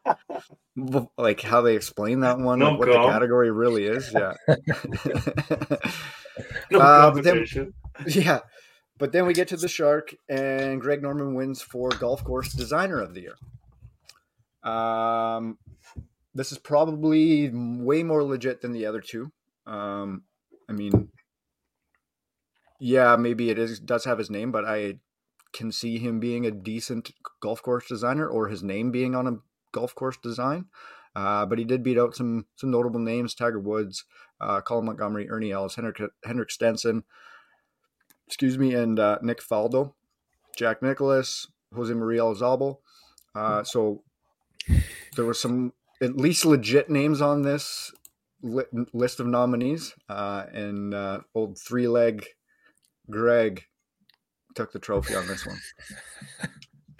Speaker 1: like how they explain that one,
Speaker 2: No
Speaker 1: like what the category really is. Yeah.
Speaker 2: No
Speaker 1: Uh, but then-
Speaker 2: competition.
Speaker 1: Yeah. But then we get to the shark, and Greg Norman wins for golf course designer of the year. Um, this is probably way more legit than the other two. Um, I mean, yeah, maybe it is does have his name, but I can see him being a decent golf course designer or his name being on a golf course design. Uh, but he did beat out some some notable names: Tiger Woods, uh, Colin Montgomerie, Ernie Els, Henrik Henrik Stenson, excuse me, and uh, Nick Faldo, Jack Nicklaus, Jose Maria Olazabal. Uh, so there were some at least legit names on this li- list of nominees, uh, and uh, old three leg Greg took the trophy on this one.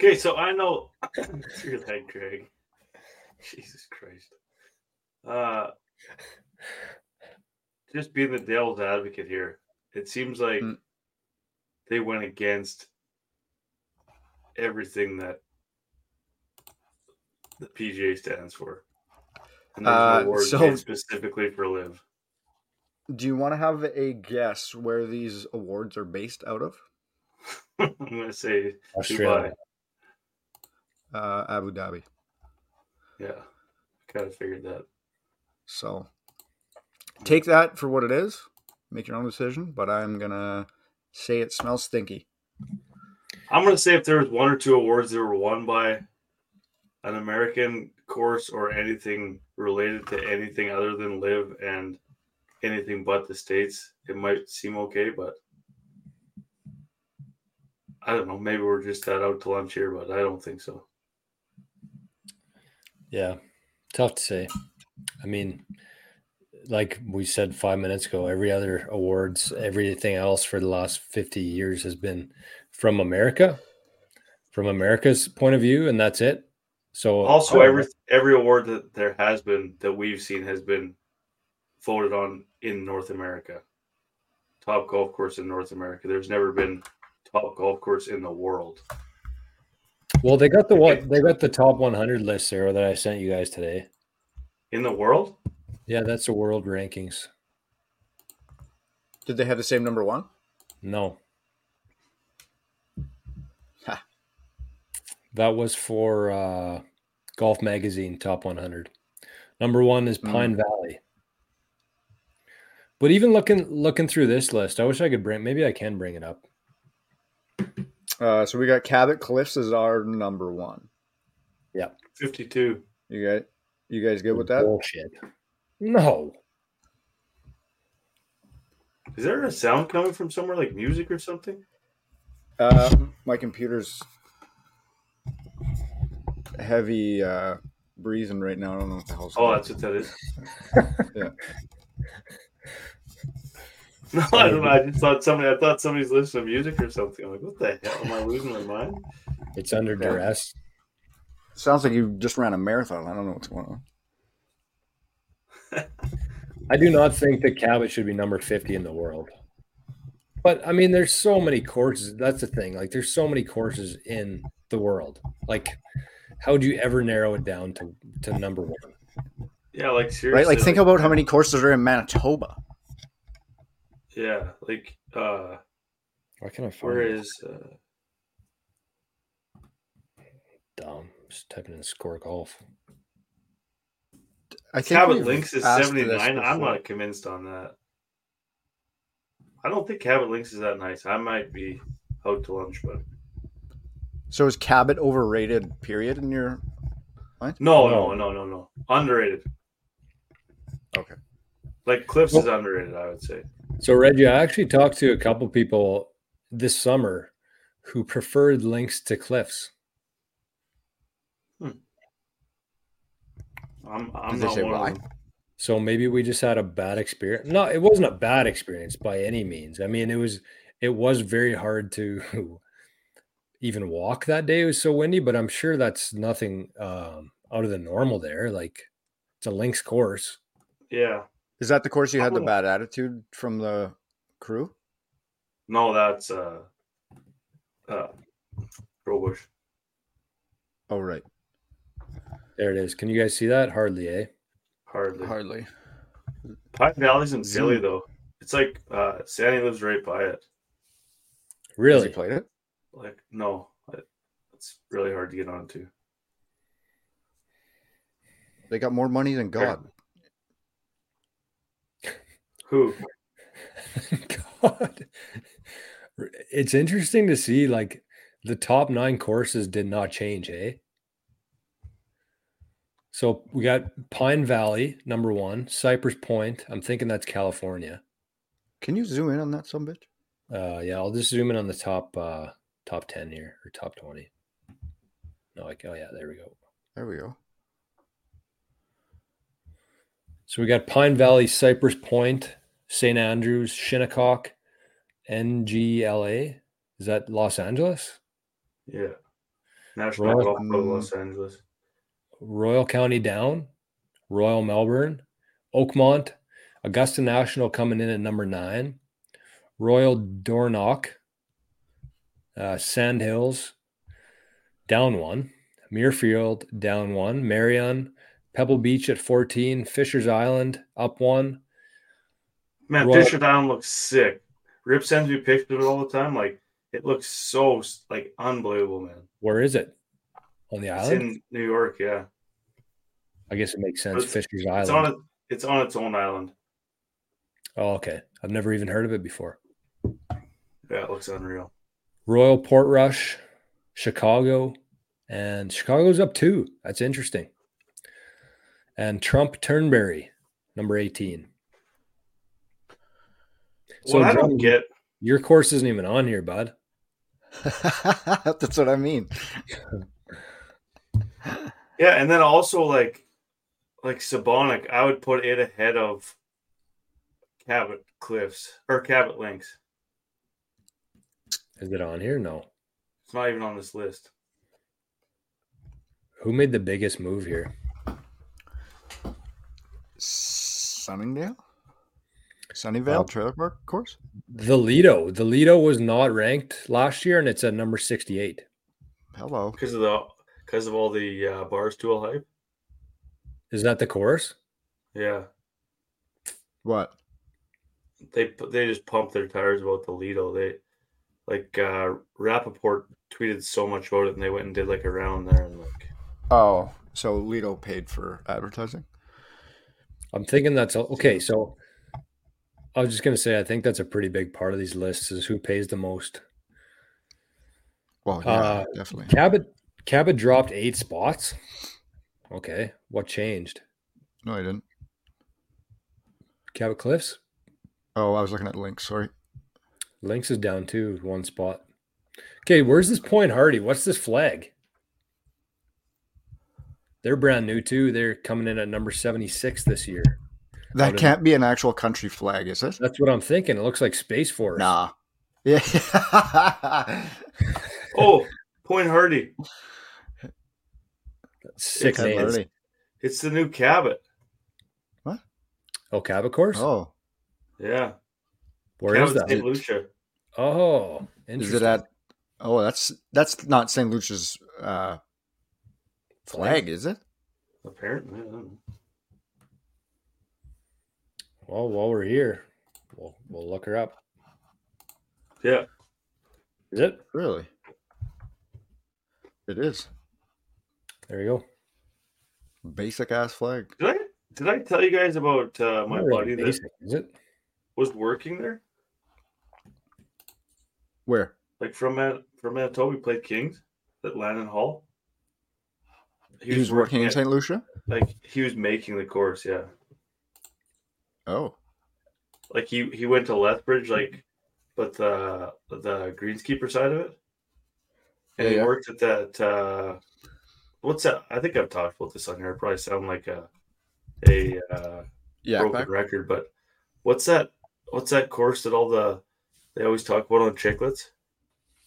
Speaker 2: Okay, so I know you're like Greg. Jesus Christ. Uh just being the devil's advocate here, it seems like
Speaker 1: Mm.
Speaker 2: they went against everything that the PGA stands for. And there's
Speaker 1: Uh,
Speaker 2: no word
Speaker 1: so-
Speaker 2: specifically for LIV.
Speaker 1: Do you want to have a guess where these awards are based out of?
Speaker 2: I'm gonna say
Speaker 3: Australia.
Speaker 2: Dubai.
Speaker 1: Uh, Abu Dhabi.
Speaker 2: Yeah. Kind of figured that.
Speaker 1: So take that for what it is. Make your own decision, but I'm gonna say it smells stinky.
Speaker 2: I'm gonna say if there was one or two awards that were won by an American course or anything related to anything other than LIV and anything but the states, it might seem okay, but I don't know. Maybe we're just that out to lunch here, but I don't think so.
Speaker 3: Yeah, tough to say. I mean, like we said five minutes ago, every other awards, everything else for the last 50 years has been from America, from America's point of view, and that's it. So
Speaker 2: Also,
Speaker 3: I
Speaker 2: every every award that there has been that we've seen has been voted on in North America. Top golf course in North America. There's never been top golf course in the world.
Speaker 3: well, they got the what they got the top 100 list there that I sent you guys today.
Speaker 2: In the world?
Speaker 3: Yeah, that's the world rankings.
Speaker 1: Did they have the same number one?
Speaker 3: No.
Speaker 1: Ha.
Speaker 3: That was for uh, Golf Magazine Top 100. Number one is
Speaker 1: Hmm.
Speaker 3: Pine Valley. But even looking looking through this list, I wish I could bring. Maybe I can bring it up.
Speaker 1: Uh, so we got Cabot Cliffs as our number one.
Speaker 2: Yeah, 52.
Speaker 1: You guys, you guys good with that?
Speaker 3: Bullshit. No.
Speaker 2: Is there a sound coming from somewhere like music or something?
Speaker 1: Uh, my computer's heavy uh, breezing right now. I don't know what the hell's
Speaker 2: Oh,
Speaker 1: going
Speaker 2: that's what that is.
Speaker 1: Yeah.
Speaker 2: No, I don't know. I just thought somebody. I thought somebody's listening to music or something. I'm like, what the hell? Am I losing my mind?
Speaker 3: It's under
Speaker 1: Yeah.
Speaker 3: duress.
Speaker 1: Sounds like you just ran a marathon. I don't know what's going on.
Speaker 3: I do not think that Cabot should be number 50 in the world. But I mean, there's so many courses. That's the thing. Like, there's so many courses in the world. Like, how would you ever narrow it down to, to number one?
Speaker 2: Yeah, like seriously.
Speaker 1: Right? Like, think about how many courses are in Manitoba.
Speaker 2: Yeah, like uh,
Speaker 3: Why can I find
Speaker 2: where
Speaker 3: it?
Speaker 2: is uh,
Speaker 3: Dumb. Just typing in score golf.
Speaker 1: I think
Speaker 2: Cabot
Speaker 1: we've
Speaker 2: Links is
Speaker 1: asked
Speaker 2: 79? I'm not convinced on that. I don't think Cabot Links is that nice. I might be out to lunch, but
Speaker 1: So is Cabot overrated? Period. In your
Speaker 2: no,
Speaker 3: No.
Speaker 2: no, no, no, no. Underrated.
Speaker 1: Okay.
Speaker 2: Like Cliffs is underrated, I would say.
Speaker 3: So, Reggie, I actually talked to a couple people this summer who preferred links to cliffs.
Speaker 2: I'm, I'm
Speaker 1: Did they
Speaker 2: not
Speaker 1: say
Speaker 2: one
Speaker 1: why?
Speaker 2: of them.
Speaker 3: So maybe we just had a bad experience. No, it wasn't a bad experience by any means. I mean, it was it was very hard to even walk that day. It was so windy, but I'm sure that's nothing um, out of the normal there. Like it's a links course.
Speaker 2: Yeah.
Speaker 1: Is that the course you had the bad attitude from the crew?
Speaker 2: No, that's uh, uh, Robush.
Speaker 1: Oh, right.
Speaker 3: There it is. Can you guys see that? Hardly, eh?
Speaker 2: Hardly.
Speaker 1: Hardly.
Speaker 2: Pine Valley's in Philly,
Speaker 1: Zoom.
Speaker 2: though. It's like uh, Sandy lives right by it.
Speaker 1: Has
Speaker 3: Really?
Speaker 1: he played it?
Speaker 2: Like, no, it's really hard to get onto.
Speaker 1: They got more money than God.
Speaker 2: Who?
Speaker 3: God. It's interesting to see like the top nine courses did not change, eh? So we got Pine Valley, number one, Cypress Point. I'm thinking that's California.
Speaker 1: Can you zoom in on that some bitch?
Speaker 3: Uh yeah, I'll just zoom in on the top uh top 10 here or top 20. No, like oh yeah, there we go.
Speaker 1: There we go.
Speaker 3: So we got Pine Valley, Cypress Point, St. Andrews, Shinnecock, NGLA. Is that Los Angeles?
Speaker 2: Yeah. National
Speaker 3: Royal-
Speaker 2: Golf Club, Los Angeles.
Speaker 3: Royal County Down, Royal Melbourne, Oakmont, Augusta National coming in at number nine, Royal Dornoch, uh, Sand Hills, down one, Muirfield, down one, Merion, Pebble Beach at 14, Fisher's Island, up one.
Speaker 2: Man, Fisher Down looks sick. Rip sends me pictures of it all the time. Like, it looks so, like, unbelievable, man.
Speaker 3: Where is it? On the
Speaker 2: It's
Speaker 3: island?
Speaker 2: in New York, yeah.
Speaker 3: I guess it makes sense.
Speaker 2: It's-
Speaker 3: Fisher's
Speaker 2: It's
Speaker 3: Island.
Speaker 2: on, it, it's on its own island.
Speaker 3: oh, okay. I've never even heard of it before.
Speaker 2: Yeah, it looks unreal.
Speaker 3: Royal Portrush, Chicago, and Chicago's up two. That's interesting. And Trump Turnberry, number 18. So,
Speaker 2: what I don't
Speaker 3: John,
Speaker 2: get,
Speaker 3: your course isn't even on here, bud.
Speaker 1: That's what I mean.
Speaker 2: yeah, and then also, like, like Sabonic, I would put it ahead of Cabot Cliffs or Cabot Links.
Speaker 3: Is it on here? No.
Speaker 2: It's not even on this list.
Speaker 3: Who made the biggest move here?
Speaker 1: Sunningdale? Sunnyvale Trailer Park course?
Speaker 3: The Lido. The Lido was not ranked last year, and it's at number 68.
Speaker 1: Hello.
Speaker 2: because of the because of all the uh, Barstool hype.
Speaker 3: Is that the course?
Speaker 2: Yeah,
Speaker 1: What?
Speaker 2: they they just pumped their tires about the Lido. They like uh Rapaport tweeted so much about it, and they went and did like a round there, and like
Speaker 1: Oh, so Lido paid for advertising?
Speaker 3: I'm thinking that's okay. So I was just gonna say, I think that's a pretty big part of these lists is who pays the most.
Speaker 1: Well, yeah,
Speaker 3: Uh,
Speaker 1: definitely.
Speaker 3: Cabot Cabot dropped eight spots. Okay, what changed?
Speaker 1: No, I didn't.
Speaker 3: Cabot Cliffs
Speaker 1: Oh, I was looking at links. Sorry.
Speaker 3: Links is down too, one spot. Okay, where's this Point Hardy? What's this flag? They're brand new too. They're coming in at number seventy six this year.
Speaker 1: That can't be an actual country flag, is it?
Speaker 3: That's what I'm thinking. It looks like Space Force.
Speaker 1: Nah. Yeah.
Speaker 2: Oh, Point Hardy.
Speaker 3: Sick
Speaker 2: It's-
Speaker 3: name.
Speaker 1: Already.
Speaker 2: It's the new Cabot. What?
Speaker 3: Oh, Cabot course.
Speaker 1: Oh,
Speaker 2: Yeah.
Speaker 3: Where is
Speaker 2: Cabot
Speaker 3: that?
Speaker 2: St. Lucia.
Speaker 3: Oh,
Speaker 1: is it at? Oh, that's that's not St. Lucia's uh, flag, is it?
Speaker 2: Apparently. I don't know.
Speaker 3: Well, while we're here, we'll we'll look her up.
Speaker 2: Yeah.
Speaker 3: Is it?
Speaker 1: Really? It is
Speaker 3: There you go.
Speaker 1: basic ass flag.
Speaker 2: Did I did I tell you guys about uh, my
Speaker 3: Not really
Speaker 2: buddy that
Speaker 3: basic, is it?
Speaker 2: was working there?
Speaker 1: Where?
Speaker 2: Like from Man- from Manitoba, we played Kings at Landon Hall.
Speaker 1: He was working in
Speaker 2: at-
Speaker 1: St. Lucia.
Speaker 2: like he was making the course, yeah.
Speaker 1: Oh,
Speaker 2: Like he he went to Lethbridge, like, but the the greenskeeper side of it, and
Speaker 1: Yeah,
Speaker 2: he
Speaker 1: yeah.
Speaker 2: worked at that. uh What's that? I think I've talked about this on here. I probably sound like a a uh,
Speaker 1: yeah.
Speaker 2: broken
Speaker 1: back-
Speaker 2: record, but what's that? What's that course that all the they always talk about on Chiclets?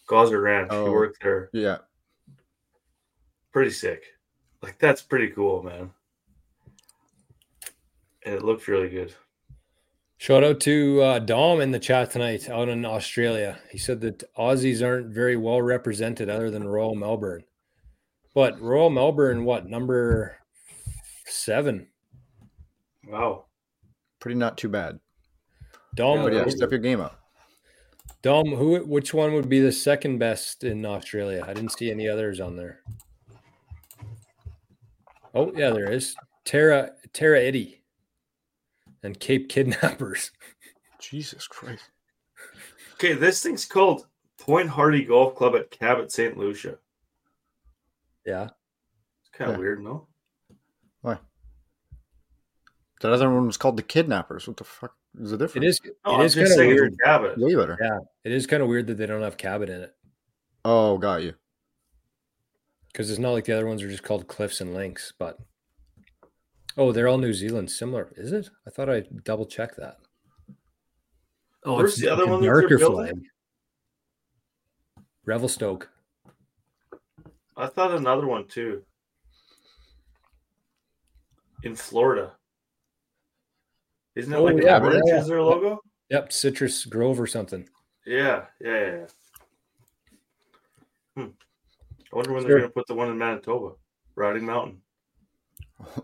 Speaker 2: Gozzer Ranch. He
Speaker 1: Oh.
Speaker 2: worked there.
Speaker 1: Yeah.
Speaker 2: Pretty sick. Like that's pretty cool, man. And it looked really good.
Speaker 3: Shout out to uh, Dom in the chat tonight out in Australia. He said that Aussies aren't very well represented other than Royal Melbourne. But Royal Melbourne, what number seven?
Speaker 2: Wow.
Speaker 1: Pretty not too bad.
Speaker 3: Dom,
Speaker 1: yeah,
Speaker 2: Yeah.
Speaker 1: step your game up.
Speaker 3: Dom, who? Which one would be the second best in Australia? I didn't see any others on there. Oh yeah, there is Tara Tara Iti and Cape Kidnappers.
Speaker 1: Jesus Christ.
Speaker 2: Okay, this thing's called Point Hardy Golf Club at Cabot, St. Lucia.
Speaker 3: Yeah,
Speaker 2: It's kind of
Speaker 1: Yeah.
Speaker 2: weird, no?
Speaker 1: Why? That other one was called the Kidnappers. What the fuck is the difference?
Speaker 3: is.
Speaker 2: No,
Speaker 3: it
Speaker 2: I'm
Speaker 3: is kind of weird.
Speaker 2: it's Cabot.
Speaker 1: Way better.
Speaker 3: Yeah, it is kind of weird that they don't have Cabot in it
Speaker 1: Oh, got you.
Speaker 3: because it's not like the other ones are just called Cliffs and Links. But oh, they're all New Zealand similar. Is it? I thought I double checked that. Oh,
Speaker 2: Where's the other one that
Speaker 3: darker
Speaker 2: building?
Speaker 3: flag. Revelstoke.
Speaker 2: I thought another one too. In Florida. Isn't it
Speaker 3: Oh,
Speaker 2: like
Speaker 3: yeah,
Speaker 2: an orange
Speaker 3: yeah.
Speaker 2: is their logo?
Speaker 3: Yep, Citrus Grove or something.
Speaker 2: Yeah, yeah, yeah. yeah. Hmm. I wonder when
Speaker 3: Sure.
Speaker 2: they're going to put the one in Manitoba, Riding Mountain.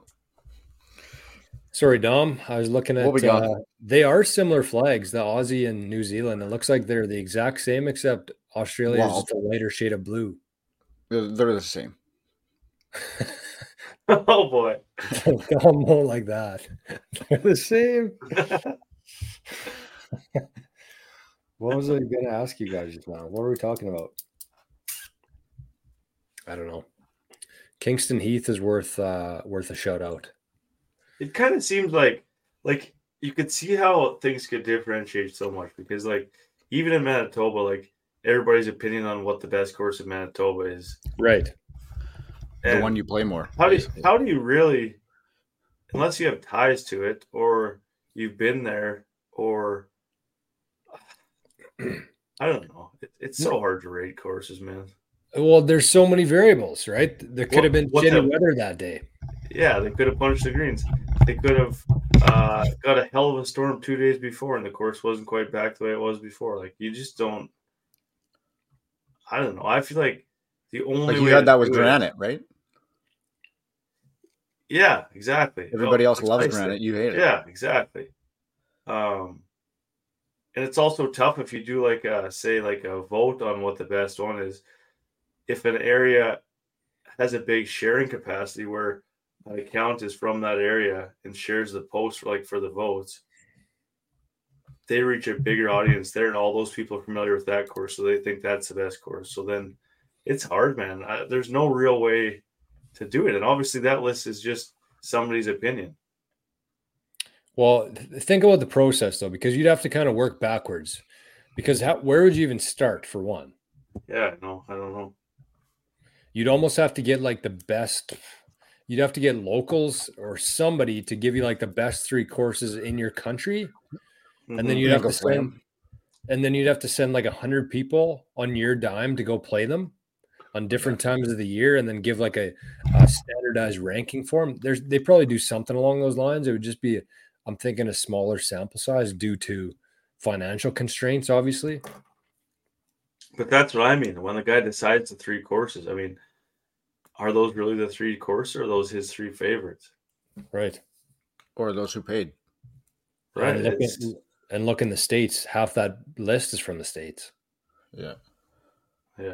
Speaker 3: Sorry, Dom. I was looking at.
Speaker 1: What we got?
Speaker 3: Uh, they are similar flags, the Aussie and New Zealand. It looks like they're the exact same, except Australia is
Speaker 1: Wow.
Speaker 3: just a lighter shade of blue.
Speaker 1: They're, they're the same.
Speaker 2: oh boy.
Speaker 3: They're all more like that. They're the same. What was I going to ask you guys just now? What were we talking about? I don't know. Kingston Heath is worth uh worth a shout out.
Speaker 2: It kind of seems like like you could see how things could differentiate so much because like even in Manitoba, like everybody's opinion on what the best course in Manitoba is.
Speaker 3: Right.
Speaker 1: The one you play more.
Speaker 2: how do you, how do you really unless you have ties to it or you've been there or I don't know. It, it's so hard to rate courses, man.
Speaker 3: Well, there's so many variables, right? There could
Speaker 2: What-
Speaker 3: have been shitty weather that day.
Speaker 2: Yeah, they could have punched the greens. They could have uh, got a hell of a storm two days before, and the course wasn't quite back the way it was before. Like you just don't. I don't know. I feel like the only
Speaker 1: Like you had that was
Speaker 2: do it-
Speaker 1: granite, right?
Speaker 2: Yeah, exactly.
Speaker 1: Everybody
Speaker 2: Oh,
Speaker 1: else loves
Speaker 2: it.
Speaker 1: granite. You hate it.
Speaker 2: Yeah, exactly. Um, and it's also tough if you do like a say like a vote on what the best one is. If an area has a big sharing capacity where an account is from that area and shares the post for like for the votes, they reach a bigger audience there, and all those people are familiar with that course, so they think that's the best course. So then it's hard, man. I, there's no real way to do it, and obviously that list is just somebody's opinion.
Speaker 3: Well, th- think about the process though, because you'd have to kind of work backwards. Because how, where would you even start for one?
Speaker 2: Yeah, no, I don't know.
Speaker 3: You'd almost have to get like the best. You'd have to get locals or somebody to give you like the best three courses in your country, and then
Speaker 2: Mhm.
Speaker 3: you'd have to send, and then you'd have to send like a hundred people on your dime to go play them on different times of the year, and then give like a, a standardized ranking for them. There's they probably do something along those lines. It would just be, I'm thinking, a smaller sample size due to financial constraints, obviously.
Speaker 2: But that's what I mean. When the guy decides the three courses, I mean, are those really the three courses or are those his three favorites?
Speaker 3: Right.
Speaker 1: or those who paid.
Speaker 2: Right.
Speaker 3: And look, in, and look in the states. Half that list is from the states.
Speaker 1: Yeah.
Speaker 2: yeah,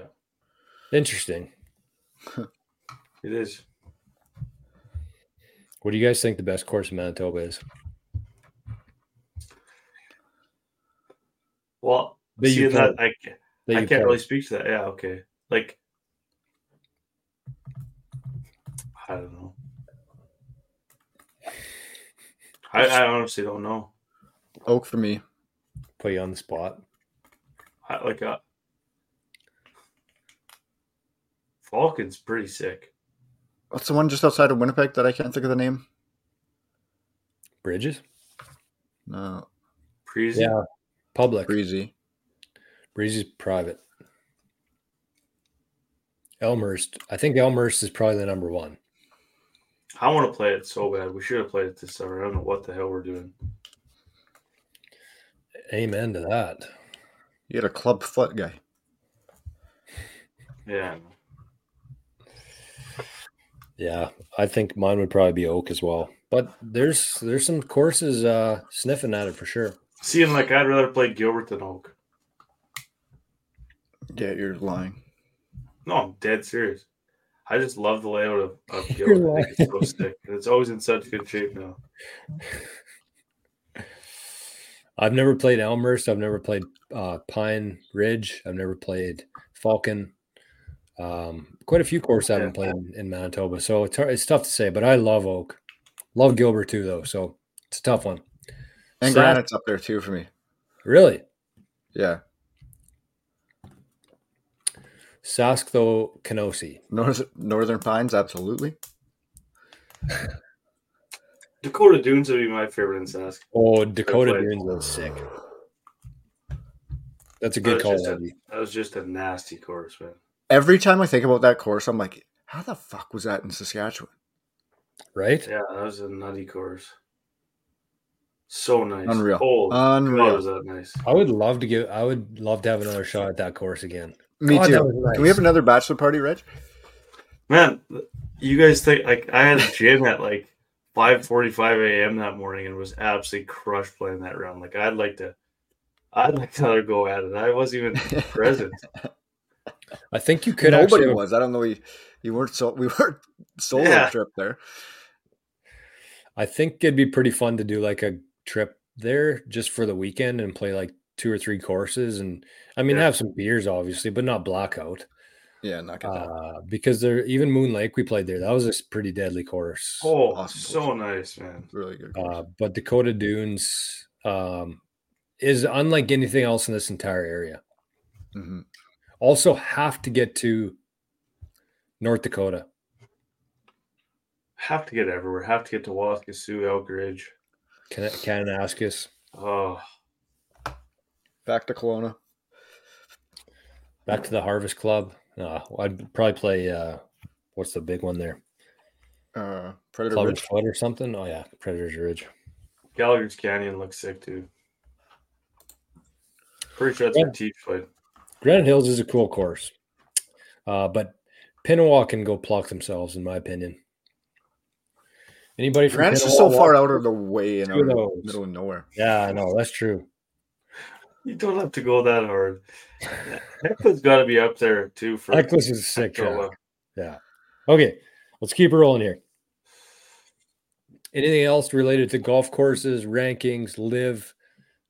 Speaker 3: Interesting.
Speaker 2: it is.
Speaker 3: What do you guys think the best course in Manitoba is?
Speaker 2: Well,
Speaker 3: That you
Speaker 2: seeing that,
Speaker 3: play-
Speaker 2: I, I can't
Speaker 3: play?
Speaker 2: really speak to that. Yeah, okay. Like, I don't know. I, I honestly don't know.
Speaker 1: Oak for me.
Speaker 3: put you on the spot.
Speaker 2: I, like, a Falcon's pretty sick.
Speaker 1: What's the one just outside of Winnipeg that I can't think of the name?
Speaker 3: Bridges?
Speaker 1: No,
Speaker 2: Breezy.
Speaker 3: Yeah. Public.
Speaker 1: Breezy.
Speaker 3: Breezy's private. Elmhurst. I think Elmhurst is probably the number one.
Speaker 2: I want to play it so bad. We should have played it this summer. I don't know what the hell we're doing.
Speaker 3: Amen to that.
Speaker 1: You had a club foot guy.
Speaker 2: Yeah.
Speaker 3: Yeah, I think mine would probably be Oak as well. But there's there's some courses uh sniffing at it for sure.
Speaker 2: Seeing like I'd rather play Gilbert than Oak.
Speaker 1: Yeah, you're lying.
Speaker 2: No, I'm dead serious. I just love the layout of, of
Speaker 3: You're
Speaker 2: Gilbert. I think it's so sick. And it's always in such good shape now.
Speaker 3: I've never played Elmhurst. I've never played uh, Pine Ridge. I've never played Falcon. Um, quite a few courses I haven't played in, in Manitoba, so it's hard, it's tough to say. But I love Oak, love Gilbert too, though. So it's a tough one.
Speaker 1: And
Speaker 3: Sad-
Speaker 1: Granite's up there too for me.
Speaker 3: Really,
Speaker 1: Yeah.
Speaker 3: Sask though Kenosee.
Speaker 1: North, Northern Pines, absolutely.
Speaker 2: Dakota Dunes would be my favorite in Sask.
Speaker 3: Oh, Dakota
Speaker 2: played.
Speaker 3: Dunes was sick. That's a good
Speaker 2: was,
Speaker 3: call,
Speaker 2: a, that was just a nasty course, man.
Speaker 1: Every time I think about that course, I'm like, how the fuck was that in Saskatchewan?
Speaker 3: right?
Speaker 2: Yeah, that was a nutty course. So nice.
Speaker 1: Unreal.
Speaker 2: Holy God,
Speaker 1: Unreal.
Speaker 2: was that nice.
Speaker 3: I would love to give. I would love to have another shot at that course again.
Speaker 1: Me
Speaker 3: God,
Speaker 1: too.
Speaker 3: that was
Speaker 1: Can we have another bachelor party, Reg?
Speaker 2: Man, you guys think like I had a gym at like 5:45 a.m. that morning and was absolutely crushed playing that round. Like I'd like to, I'd like to go at it. I wasn't even present.
Speaker 3: I think you could
Speaker 1: Nobody
Speaker 3: actually.
Speaker 1: was. I don't know. We you weren't so. We weren't solo
Speaker 2: Yeah.
Speaker 1: trip there.
Speaker 3: I think it'd be pretty fun to do like a trip there just for the weekend and play like two or three courses, and I mean
Speaker 2: Yeah.
Speaker 3: have some beers obviously, but not blackout.
Speaker 1: Yeah, not good.
Speaker 3: Uh, because there, even Moon Lake we played there. That was a pretty deadly course.
Speaker 2: Oh,
Speaker 1: Awesome
Speaker 2: so
Speaker 1: course.
Speaker 2: nice, man.
Speaker 1: really good. course.
Speaker 3: Uh, but Dakota Dunes um, is unlike anything else in this entire area.
Speaker 1: Mhm.
Speaker 3: Also, have to get to North Dakota.
Speaker 2: Have to get everywhere. Have to get to Waskesiu, Elk Ridge.
Speaker 3: Can Kananaskis.
Speaker 2: Oh,
Speaker 1: Back to Kelowna.
Speaker 3: Back to the Harvest Club. Uh, I'd probably play. Uh, what's the big one there?
Speaker 1: Uh, Predator
Speaker 3: Club
Speaker 1: Ridge.
Speaker 3: Foot or something? Oh yeah, Predators Ridge.
Speaker 2: Gallagher's Canyon looks sick too. Pretty sure that's where Teach played.
Speaker 3: Granite Hills is a cool course, uh, but Pinawa can go pluck themselves, in my opinion. Anybody from
Speaker 1: Granite's just
Speaker 3: Pinawa
Speaker 1: so far out of the way and
Speaker 3: Two
Speaker 1: out
Speaker 3: of
Speaker 1: of the middle of nowhere.
Speaker 3: Yeah, I know that's true.
Speaker 2: You don't have to go that hard. Heckler's got to be up there too for
Speaker 3: Eckles is a sick
Speaker 2: Hector.
Speaker 3: track. Okay, let's keep it rolling here. Anything else related to golf courses, rankings, LIV,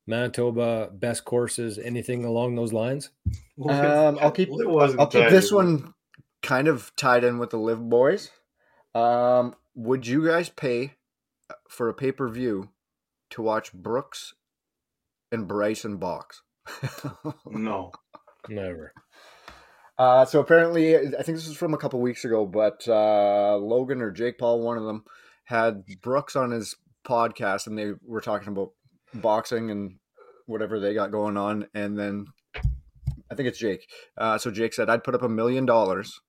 Speaker 3: Manitoba best courses, anything along those lines?
Speaker 1: Um, I'll keep
Speaker 2: It wasn't
Speaker 1: I'll keep this one kind of tied in with the LIV boys. Um, would you guys pay for a pay per view to watch Brooks and Bryson box?
Speaker 2: No.
Speaker 3: Never.
Speaker 1: Uh, so apparently, I think this was from a couple weeks ago, but uh, Logan or Jake Paul, one of them, had Brooks on his podcast, and they were talking about boxing and whatever they got going on. And then I think it's Jake. Uh, so Jake said, "I'd put up a million dollars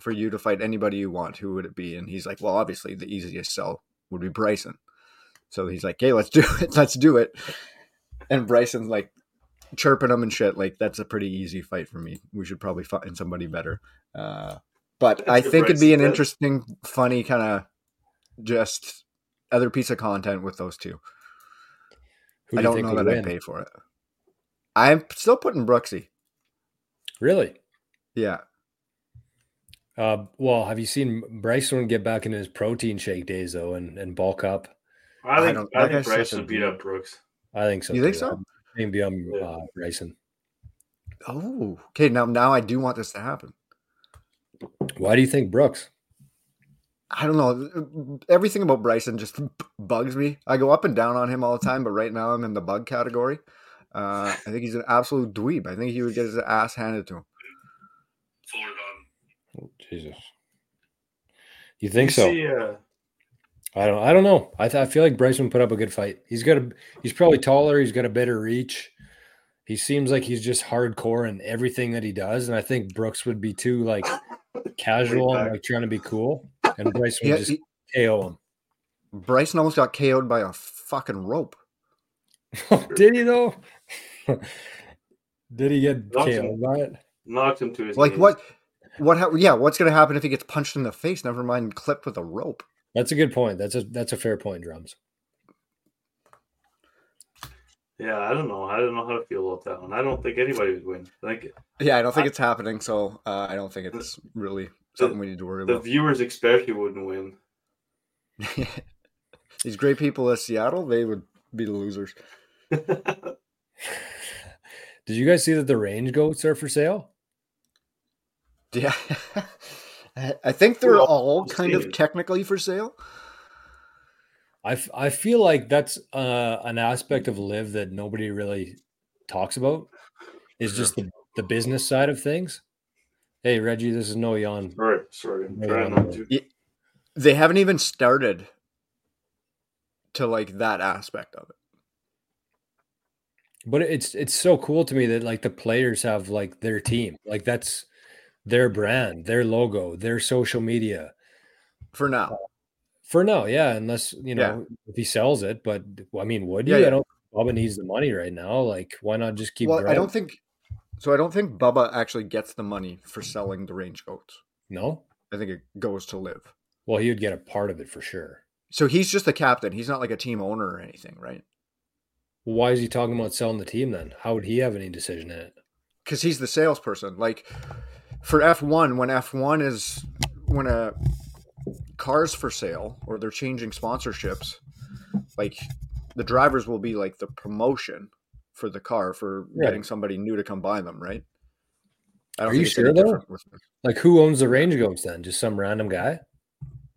Speaker 1: for you to fight anybody you want. Who would it be?" And he's like, "Well, obviously the easiest sell would be Bryson." So he's like, "Hey, let's do it. Let's do it." And Bryson's like, chirping him and shit. Like that's a pretty easy fight for me. We should probably find somebody better. Uh, but I
Speaker 2: That's
Speaker 1: think it'd be an
Speaker 2: Bryson.
Speaker 1: interesting, funny kind of just other piece of content with those two.
Speaker 3: Who do
Speaker 1: I don't
Speaker 3: think
Speaker 1: know that
Speaker 3: win?
Speaker 1: I'd pay for it. I'm still putting Brooksy.
Speaker 3: Really?
Speaker 1: Yeah.
Speaker 3: Uh, well, have you seen Bryson get back into his protein shake days though, and, and bulk up?
Speaker 2: I
Speaker 1: I
Speaker 2: think
Speaker 1: don't-
Speaker 2: I,
Speaker 1: that
Speaker 2: think
Speaker 1: guy's
Speaker 2: Bryce
Speaker 1: such a
Speaker 2: would beat up Brooks.
Speaker 3: I think so.
Speaker 1: You think
Speaker 3: too.
Speaker 1: so?
Speaker 3: I think be on
Speaker 2: Yeah.
Speaker 3: uh, Bryson.
Speaker 1: Oh, okay. Now, now I do want this to happen.
Speaker 3: Why do you think Brooks?
Speaker 1: I don't know. Everything about Bryson just bugs me. I go up and down on him all the time, but right now I'm in the bug category. Uh, I think he's an absolute dweeb. I think he would get his ass handed to him.
Speaker 3: Oh, Jesus. You think
Speaker 2: You
Speaker 3: so?
Speaker 2: See, uh,
Speaker 3: I don't. I don't know. I, th- I feel like Bryson put up a good fight. He's got a. He's probably taller. He's got a better reach. He seems like he's just hardcore in everything that he does, and I think Brooks would be too like casual and like trying to be cool, and Bryson
Speaker 1: Yeah,
Speaker 3: would just
Speaker 1: he-
Speaker 3: KO him.
Speaker 1: Bryson almost got KO'd by a fucking rope.
Speaker 3: Did he though? Did he get
Speaker 2: Knocked
Speaker 3: KO'd
Speaker 2: him.
Speaker 3: by it?
Speaker 2: knocked him to his
Speaker 1: Like
Speaker 2: knees.
Speaker 1: what? What? Ha- yeah. What's gonna happen if he gets punched in the face? Never mind, clipped with a rope.
Speaker 3: That's a good point. That's a that's a fair point, drums.
Speaker 2: Yeah, I don't know. I don't know how to feel about that one. I don't think anybody would win. Like
Speaker 1: Yeah, I don't think it's happening. So uh, I don't think it's really something we need to worry
Speaker 2: the
Speaker 1: about.
Speaker 2: The viewers expect especially wouldn't win.
Speaker 1: These great people at Seattle, they would be the losers.
Speaker 3: Did you guys see that the range goats are for sale?
Speaker 1: Yeah. I I think they're
Speaker 2: Well,
Speaker 1: all kind of technically for sale.
Speaker 3: I, f- I feel like that's uh, an aspect of LIV that nobody really talks about is just the, the business side of things. Hey Reggie, this is no yawn.
Speaker 2: Sorry, sorry. I'm
Speaker 3: Yeah,
Speaker 2: trying not to.
Speaker 1: They haven't even started to like that aspect of it.
Speaker 3: But it's it's so cool to me that like the players have like their team. Like that's their brand, their logo, their social media.
Speaker 1: For now.
Speaker 3: Uh, for now, yeah, unless you
Speaker 1: Yeah.
Speaker 3: know if he sells it. But I mean, would
Speaker 1: Yeah,
Speaker 3: he?
Speaker 1: yeah.
Speaker 3: I don't. Bubba needs the money right now. Like, why not just keep?
Speaker 1: well, I don't think so. I don't think Bubba actually gets the money for selling the range goats.
Speaker 3: No.
Speaker 1: I think it goes to LIV.
Speaker 3: Well, he would get a part of it for sure.
Speaker 1: So he's just the captain. He's not like a team owner or anything, right?
Speaker 3: Why is he talking about selling the team then? How would he have any decision in it?
Speaker 1: Because he's the salesperson. Like for F1, when F1 is when a car's for sale or they're changing sponsorships, like the drivers will be like the promotion for the car for
Speaker 3: Right.
Speaker 1: getting somebody new to come buy them, right? I
Speaker 3: Are you sure, though? Like, who owns the range goats then? Just some random guy?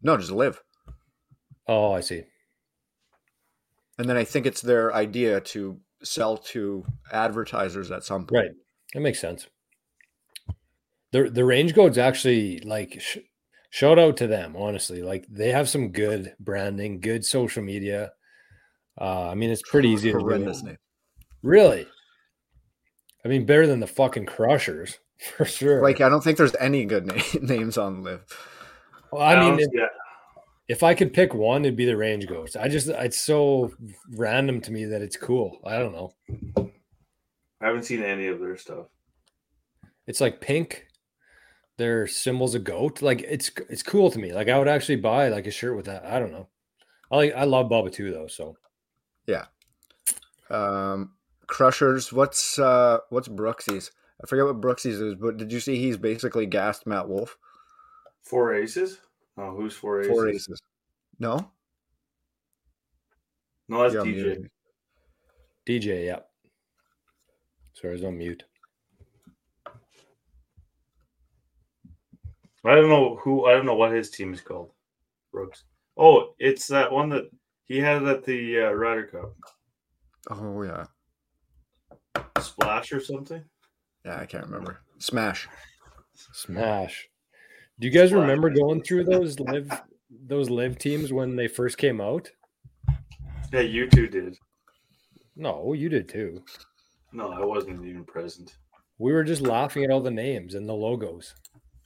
Speaker 1: No, just LIV.
Speaker 3: Oh, I see.
Speaker 1: And then I think it's their idea to sell to advertisers at some point.
Speaker 3: Right. That makes sense. The the range goats actually like sh- shout out to them. Honestly, like they have some good branding, good social media. Uh, I mean, it's pretty easy to do.
Speaker 1: Horrendous name.
Speaker 3: Really? I mean, better than the fucking Crushers for sure.
Speaker 1: Like I don't think there's any good na- names on LIV.
Speaker 3: Well, I mean, if,
Speaker 2: yeah,
Speaker 3: if I could pick one, it'd be the range goats. I just it's so random to me that it's cool. I don't know.
Speaker 2: I haven't seen any of their stuff.
Speaker 3: It's like pink. They're symbols of goat. Like it's it's cool to me. Like I would actually buy like a shirt with that. I don't know. I like I love Bubba too though. So yeah.
Speaker 1: Um, Crushers. What's uh, what's Brooksy's? I forget what Brooksy's is, but did you see he's basically gassed Matt Wolff?
Speaker 2: Four aces? Oh, who's four aces?
Speaker 1: Four aces. No,
Speaker 2: No, that's
Speaker 1: You're
Speaker 2: DJ.
Speaker 3: DJ, yeah. Sorry, I was on mute.
Speaker 2: I don't know who. I don't know what his team is called. Brooks. Oh, it's that one that he had at the uh, Ryder Cup.
Speaker 1: Oh yeah,
Speaker 2: Splash or something.
Speaker 1: yeah. I can't remember. Smash.
Speaker 3: Smash. Do you guys
Speaker 2: Splash.
Speaker 3: remember going through those LIV those LIV teams when they first came out?
Speaker 2: Yeah, you two did.
Speaker 3: No, you did too.
Speaker 2: No, I wasn't even present.
Speaker 3: We were just laughing at all the names and the logos.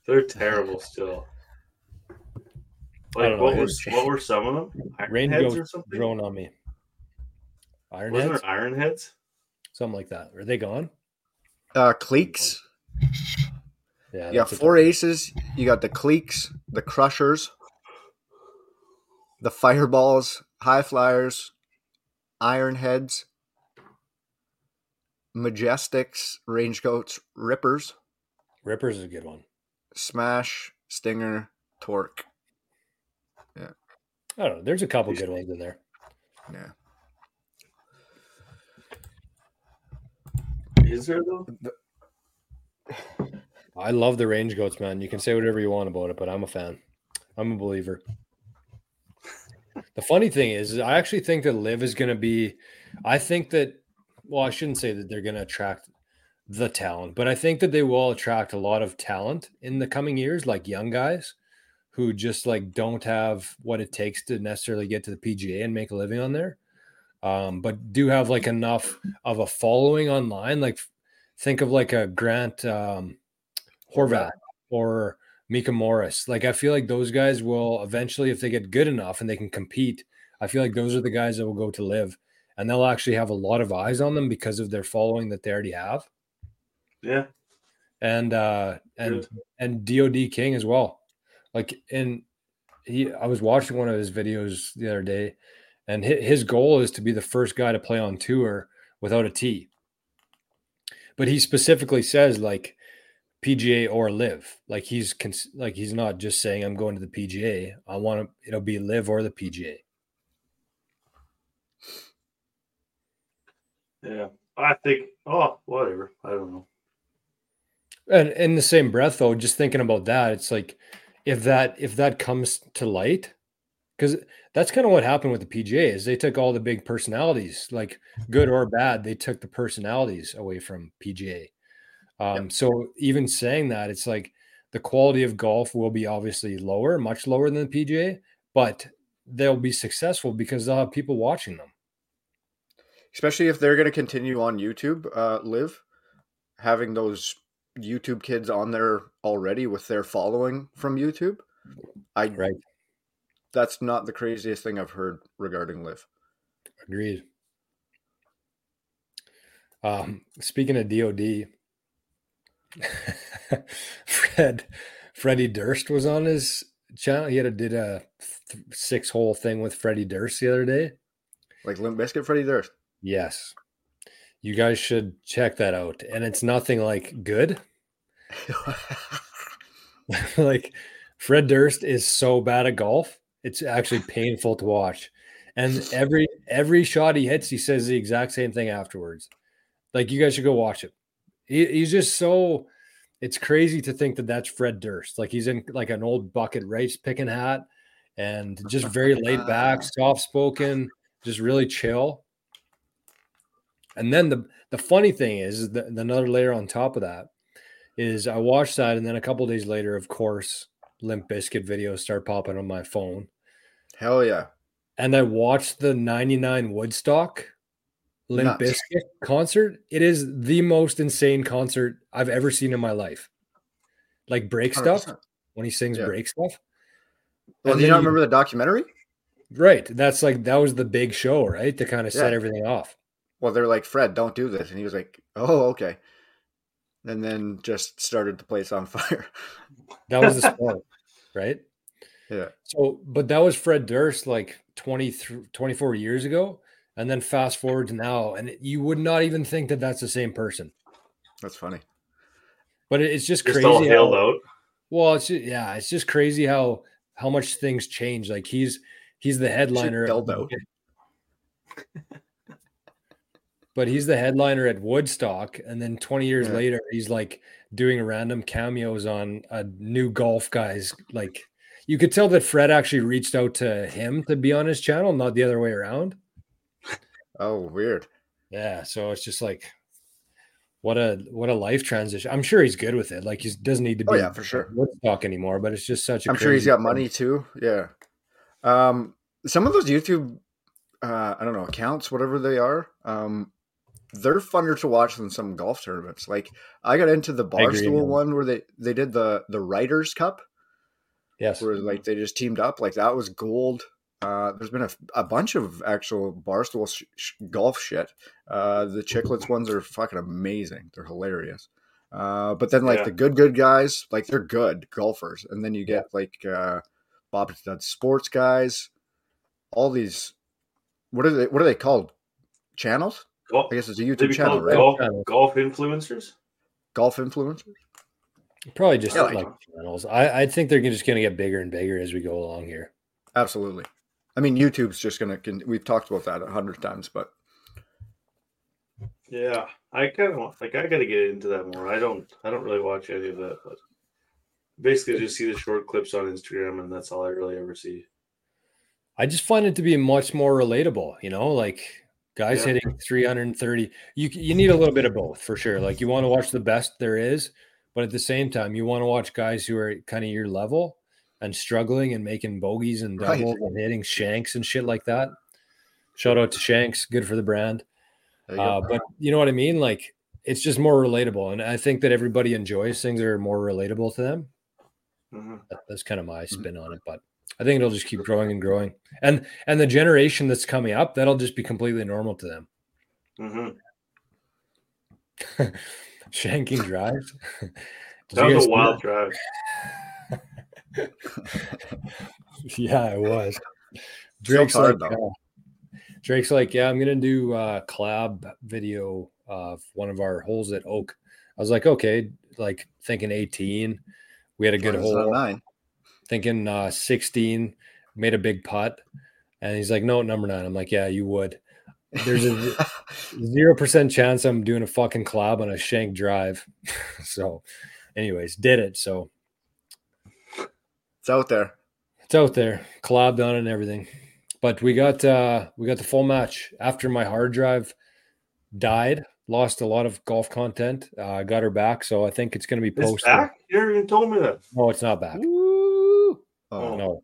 Speaker 2: They're terrible still. Like
Speaker 3: don't know,
Speaker 2: what
Speaker 3: his-
Speaker 2: was what were some of them? Iron
Speaker 3: Rain
Speaker 2: heads or something?
Speaker 3: drone on me. Iron
Speaker 2: Wasn't
Speaker 3: heads,
Speaker 2: there iron heads?
Speaker 3: something like that. Are they gone?
Speaker 1: Uh, Cleeks.
Speaker 3: Yeah,
Speaker 1: You got
Speaker 3: that's a-
Speaker 1: four aces. You got the Cleeks, the crushers, the fireballs, high flyers, iron heads, majestics, range goats, rippers,
Speaker 3: Rippers is a good one.
Speaker 1: Smash, stinger, torque. Yeah.
Speaker 3: I don't know. There's a couple good ones in there.
Speaker 1: Yeah.
Speaker 2: Is there though?
Speaker 3: I love the range goats, man. You can say whatever you want about it, but I'm a fan. I'm a believer. The funny thing is, is I actually think that LIV is going to be. I think that. Well, I shouldn't say that they're going to attract the talent, but I think that they will attract a lot of talent in the coming years, like young guys who just like don't have what it takes to necessarily get to the PGA and make a living on there, um, but do have like enough of a following online. Like, think of like a Grant um, Horvat or Micah Morris. Like I feel like those guys will eventually, if they get good enough and they can compete, I feel like those are the guys that will go to LIV, and they'll actually have a lot of eyes on them because of their following that they already have,
Speaker 2: Yeah.
Speaker 3: and uh, and
Speaker 2: Good.
Speaker 3: and DoD King as well. Like in he, I was watching one of his videos the other day, and his goal is to be the first guy to play on tour without a tee. But he specifically says like PGA or LIV. Like he's cons- like he's not just saying I'm going to the PGA. I want to it'll be LIV or the PGA.
Speaker 2: Yeah. I think oh whatever. I don't know.
Speaker 3: And in the same breath though, just thinking about that, it's like if that if that comes to light because that's kind of what happened with the PGA is they took all the big personalities, like good or bad, they took the personalities away from PGA. Um, So even saying that, it's like the quality of golf will be obviously lower, much lower than the PGA, but they'll be successful because they'll have people watching them.
Speaker 1: Especially if they're going to continue on YouTube, uh, LIV having those YouTube kids on there already with their following from YouTube. I
Speaker 3: Right.
Speaker 1: That's not the craziest thing I've heard regarding LIV.
Speaker 3: Agreed. Um, speaking of DOD, Fred Freddie Durst was on his channel. He had a, did a th- six hole thing with Freddie Durst the other day.
Speaker 1: Like Limp Bizkit, Freddie Durst.
Speaker 3: Yes, you guys should check that out. And it's nothing like good. like Fred Durst is so bad at golf. It's actually painful to watch. And every every shot he hits, he says the exact same thing afterwards. Like you guys should go watch it. He, he's just so. It's crazy to think that that's Fred Durst. Like he's in like an old bucket race picking hat, and just very laid back, soft spoken, just really chill. And then the the funny thing is, is the, another layer on top of that is I watched that, and then a couple days later, of course, Limp Bizkit videos start popping on my phone,
Speaker 1: Hell yeah.
Speaker 3: and I watched the '99 Woodstock Limp
Speaker 1: Nuts.
Speaker 3: Bizkit concert. It is the most insane concert I've ever seen in my life. Like break stuff
Speaker 1: 100%.
Speaker 3: when he sings
Speaker 1: Yeah.
Speaker 3: break stuff.
Speaker 1: Well,
Speaker 3: And
Speaker 1: do you not
Speaker 3: you-
Speaker 1: remember the documentary?
Speaker 3: Right. That's like that was the big show, right? To kind of set
Speaker 1: Yeah.
Speaker 3: everything off.
Speaker 1: Well, they're like, Fred, don't do this. And he was like, oh, okay. And then just started the place on fire.
Speaker 3: That was the sport, right?
Speaker 1: Yeah.
Speaker 3: So, but that was Fred Durst like 20, 24 years ago. And then fast forward to now, and you would not even think that that's the same person.
Speaker 1: That's funny.
Speaker 3: But it's just,
Speaker 2: Just
Speaker 3: crazy.
Speaker 2: all hailed
Speaker 3: how-
Speaker 2: out.
Speaker 3: well, it's just, yeah, it's just crazy how how much things change. Like he's he's the headliner.
Speaker 1: held out.
Speaker 3: but he's the headliner at Woodstock, and then 20 years
Speaker 1: Yeah.
Speaker 3: later, he's like doing random cameos on a new golf guys. Like you could tell that Fred actually reached out to him to be on his channel, not the other way around.
Speaker 1: Oh, weird.
Speaker 3: Yeah, so it's just like what a what a life transition. I'm sure he's good with it. Like he doesn't need to be
Speaker 1: Oh, yeah, for sure.
Speaker 3: Woodstock anymore, but it's just such a
Speaker 1: I'm sure he's got
Speaker 3: thing.
Speaker 1: money too. Yeah. Um, some of those YouTube, uh, I don't know, accounts, whatever they are, um, they're funner to watch than some golf tournaments. Like I got into the Barstool one where they they did the the Writers Cup,
Speaker 3: Yes.
Speaker 1: where like they just teamed up. Like that was gold. Uh, there's been a, a bunch of actual Barstool sh- sh- golf shit. Uh, the Chiclets ones are fucking amazing. They're hilarious. Uh, but then like
Speaker 2: Yeah.
Speaker 1: the good good guys, like they're good golfers, and then you get like uh, Bob Does Sports guys. All these, what are they? What are they called? Channels?
Speaker 2: Golf,
Speaker 1: I guess it's a YouTube channel, right?
Speaker 2: golf,
Speaker 3: Channel.
Speaker 2: golf influencers.
Speaker 1: Golf influencers.
Speaker 3: Probably just
Speaker 1: Yeah,
Speaker 3: like,
Speaker 1: like-
Speaker 3: channels. I, I think they're just going to get bigger and bigger as we go along here.
Speaker 1: Absolutely. I mean, YouTube's just gonna. We've talked about that a hundred times, but
Speaker 2: Yeah, I kind of like. I got to get into that more. I don't. I don't really watch any of that, but basically just see the short clips on Instagram, and that's all I really ever see.
Speaker 3: I just find it to be much more relatable, you know, like guys
Speaker 2: Yeah.
Speaker 3: hitting 330. You you need a little bit of both for sure. Like you want to watch the best there is, but at the same time, you want to watch guys who are kind of your level and struggling and making bogeys and
Speaker 1: Right.
Speaker 3: doubles and hitting shanks and shit like that. Shout out to Shanks, good for the brand.
Speaker 1: you
Speaker 3: Uh, but you know what I mean? Like it's just more relatable, and I think that everybody enjoys things that are more relatable to them.
Speaker 2: Mhm.
Speaker 3: That- That's kind of my
Speaker 1: Mm-hmm.
Speaker 3: spin on it, but I think it'll just keep growing and growing. And and the generation that's coming up, that'll just be completely normal to them.
Speaker 2: Mhm.
Speaker 3: Shanking drives.
Speaker 2: that was a wild drive.
Speaker 3: Yeah, it was. Drake's
Speaker 1: hard,
Speaker 3: like, uh, Drake's like, yeah, I'm gonna do a collab video of one of our holes at Oak. I was like, okay, like thinking 18. We had a good hole.
Speaker 1: nine.
Speaker 3: Thinking uh 16 made a big putt. And he's like no number nine. I'm like yeah you would. There's a zero percent chance i'm doing a fucking collab on a shank drive. So anyways did it. So
Speaker 1: it's out there.
Speaker 3: it's out there. Collabed on it and everything. But we got uh we got the full match. After my hard drive died lost a lot of golf content uh got her back. So i think it's going to be
Speaker 2: It's
Speaker 3: posted.
Speaker 2: back. You never told me that.
Speaker 3: no it's not back.
Speaker 1: Woo!
Speaker 2: Oh.
Speaker 1: Oh,
Speaker 3: no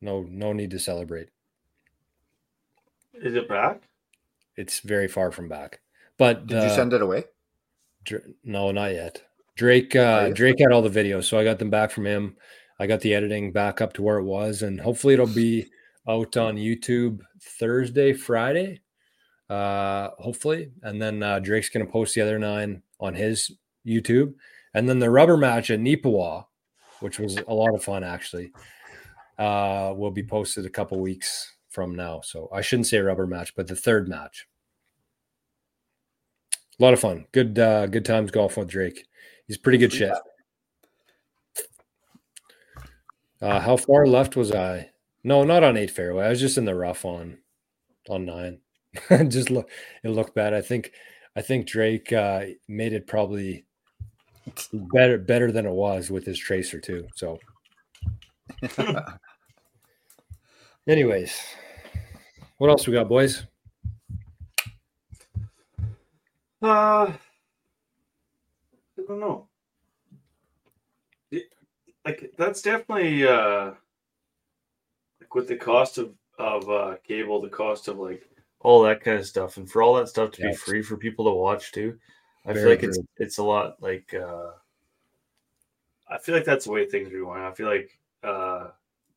Speaker 3: no no need to celebrate
Speaker 2: Is it back?
Speaker 3: it's very far from back. But
Speaker 1: did you
Speaker 3: uh,
Speaker 1: send it away?
Speaker 3: Dr- no, not yet. Drake uh, Drake had all the videos, so I got them back from him. I got the editing back up to where it was, and hopefully it'll be out on YouTube Thursday, Friday. Uh, hopefully, and then uh, Drake's gonna post the other nine on his YouTube, and then the rubber match at Nipawa, which was a lot of fun actually, uh, will be posted a couple weeks from now. So I shouldn't say rubber match, but the third match. A lot of fun. Good uh good times golfing with Drake. He's pretty good shit. Uh how far left was I? No, not on eight fairway. I was just in the rough on on nine. just look it looked bad. I think I think Drake uh made it probably better better than it was with his tracer too. So anyways. What else we got, boys?
Speaker 2: Uh, I don't know. It- like that's definitely uh, like with the cost of of uh, cable, the cost of like all that kind of stuff, and for all that stuff to be free for people to watch too. I feel like it's it's a lot like uh, I feel like that's the way things are going. I feel like uh,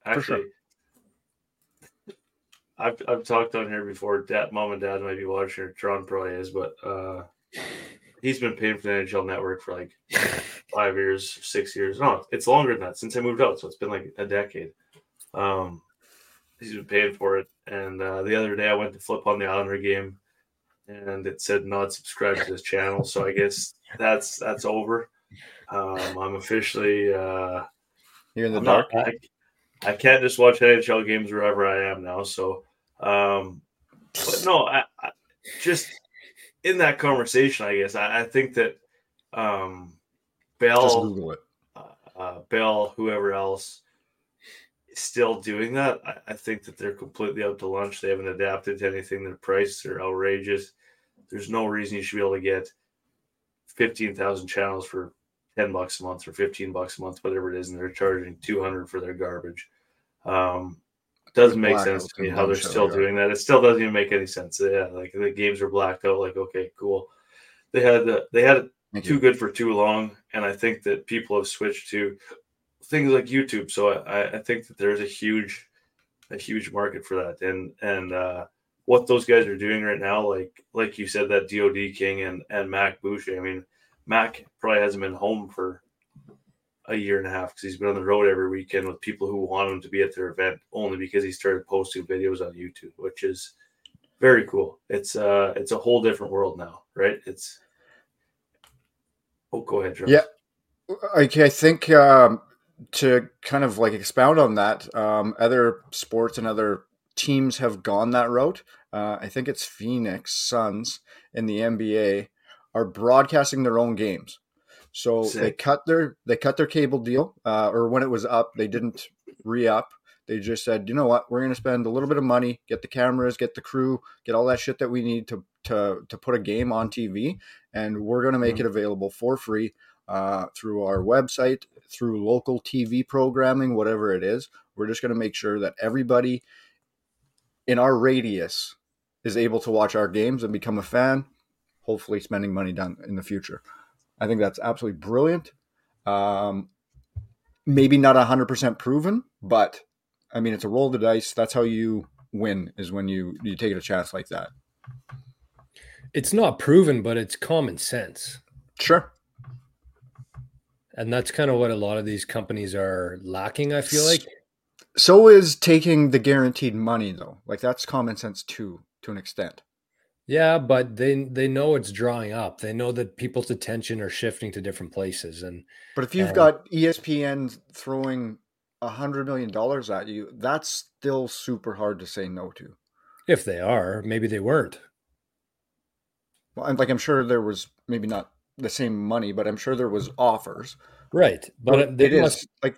Speaker 1: For sure.
Speaker 2: actually. I've, I've talked on here before. Dad, mom, and dad might be watching, or Tron probably is, but uh, he's been paying for the NHL Network for like five years, six years. No, it's longer than that since I moved out. So it's been like a decade. Um, he's been paying for it. And uh, the other day I went to flip on the Islander game, and it said not subscribed to this channel. So I guess that's that's over. Um, I'm officially. Uh,
Speaker 1: You're in the
Speaker 2: I'm
Speaker 1: dark.
Speaker 2: not, I, I can't just watch NHL games wherever I am now. So, um, but no, I, I just in that conversation, I guess I, I think that um, Bell,
Speaker 1: Google it.
Speaker 2: uh, uh, Bell, whoever else, still doing that. I, I think that they're completely out to lunch. They haven't adapted to anything. Their prices are outrageous. There's no reason you should be able to get fifteen thousand channels for ten bucks a month or fifteen bucks a month, whatever it is, and they're charging two hundred for their garbage. Um, doesn't make sense to me how they're still doing that. It still doesn't even make any sense. Yeah, like the games are blacked out. Like okay, cool. They had the, they had it
Speaker 1: Thank
Speaker 2: too
Speaker 1: you.
Speaker 2: good for too long, and I think that people have switched to things like YouTube. So I, I think that there's a huge, a huge market for that, and and uh, what those guys are doing right now, like like you said, that DoD King and and Mac Boucher. I mean, Mac probably hasn't been home for a year and a half because he's been on the road every weekend with people who want him to be at their event only because he started posting videos on YouTube, which is very cool. It's uh it's a whole different world now, right? It's oh go ahead, Travis.
Speaker 1: Yeah. Okay, I think um, to kind of like expound on that, um, other sports and other teams have gone that route. Uh, I think it's Phoenix Suns in the NBA are broadcasting their own games. So they cut their they cut their cable deal, uh, or when it was up, they didn't re up. They just said, you know what, we're going to spend a little bit of money, get the cameras, get the crew, get all that shit that we need to to to put a game on TV, and we're going to make
Speaker 2: Mhm.
Speaker 1: it available for free uh, through our website, through local TV programming, whatever it is. We're just going to make sure that everybody in our radius is able to watch our games and become a fan, hopefully spending money down in the future. I think that's absolutely brilliant. Um, maybe not 100% proven, but I mean, it's a roll of the dice. That's how you win is when you, you take a chance like that.
Speaker 3: It's not proven, but it's common sense.
Speaker 1: Sure.
Speaker 3: And that's kind of what a lot of these companies are lacking, I feel like.
Speaker 1: So is taking the guaranteed money though. Like that's common sense too, to an extent.
Speaker 3: Yeah, but they they know it's drawing up. They know that people's attention are shifting to different places and
Speaker 1: But if you've
Speaker 3: Uh,
Speaker 1: got ESPN throwing a hundred million dollars at you, that's still super hard to say no to.
Speaker 3: if they are, maybe they weren't.
Speaker 1: Well, and like I'm sure there was maybe not the same money, but I'm sure there was offers.
Speaker 3: Right. But
Speaker 1: But
Speaker 3: they
Speaker 1: it is
Speaker 3: must
Speaker 1: like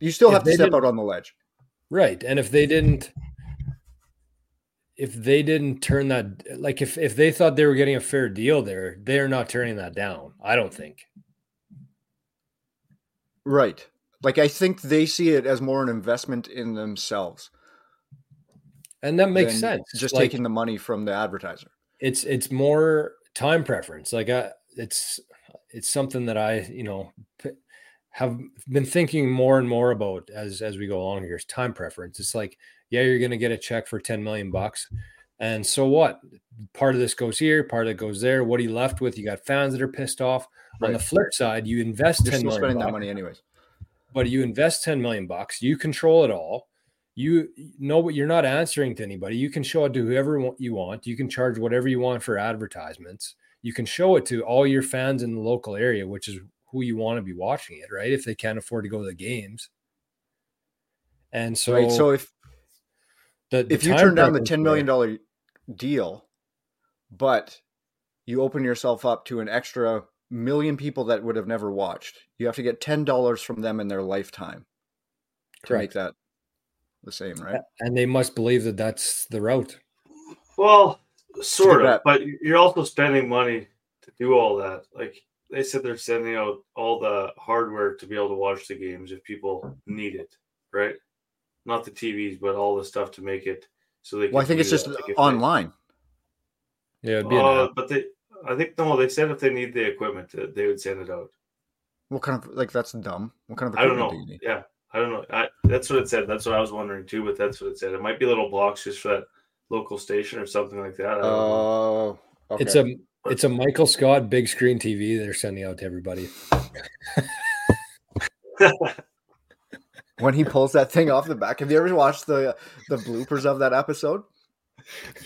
Speaker 1: you still have to step out on the ledge.
Speaker 3: Right. And if they didn't if they didn't turn that like if if they thought they were getting a fair deal there, they're not turning that down. I don't think.
Speaker 1: Right. Like I think they see it as more an investment in themselves.
Speaker 3: And that makes sense.
Speaker 1: Just
Speaker 3: Like,
Speaker 1: taking the money from the advertiser.
Speaker 3: it's it's more time preference. Like I it's it's something that I, you know, have been thinking more and more about as as we go along here time preference. It's like, yeah, you're going to get a check for 10 million bucks. And so what? Part of this goes here, part of it goes there. What are you left with? You got fans that are pissed off. On the flip side, you invest
Speaker 1: You're
Speaker 3: 10
Speaker 1: still
Speaker 3: million
Speaker 1: spending that
Speaker 3: bucks,
Speaker 1: money anyways.
Speaker 3: but you invest 10 million bucks, you control it all. You know what you're not answering to anybody. You can show it to whoever you want. You can charge whatever you want for advertisements. You can show it to all your fans in the local area, which is who you want to be watching it, right? If they can't afford to go to the games. And so,
Speaker 1: right. So if
Speaker 3: the, the
Speaker 1: if you turn down the ten million dollar deal, but you open yourself up to an extra million people that would have never watched, you have to get ten dollars from them in their lifetime to
Speaker 3: Correct.
Speaker 1: make that the same, right?
Speaker 3: and they must believe that that's the route.
Speaker 2: Well, sort of, but you're also spending money to do all that. Like they said, they're sending out all the hardware to be able to watch the games if people need it, right? Not the TVs, but all the stuff to make it so they.
Speaker 1: Well, I think it's just.
Speaker 2: Like, if they-
Speaker 1: online.
Speaker 3: Yeah, it'd be
Speaker 2: Uh, but they, I think no, they said if they need the equipment, uh, they would send it out.
Speaker 1: What kind of like that's dumb? What kind of
Speaker 2: I don't
Speaker 1: equipment
Speaker 2: know.
Speaker 1: do you need?
Speaker 2: Yeah, I don't know. I, that's what it said. That's what I was wondering too. But that's what it said. It might be little blocks just for that local station or something like that. I don't.
Speaker 1: Oh, okay.
Speaker 3: It's a it's a Michael Scott big screen TV they're sending out to everybody.
Speaker 1: when he pulls that thing off the back. Have you ever watched the the bloopers of that episode?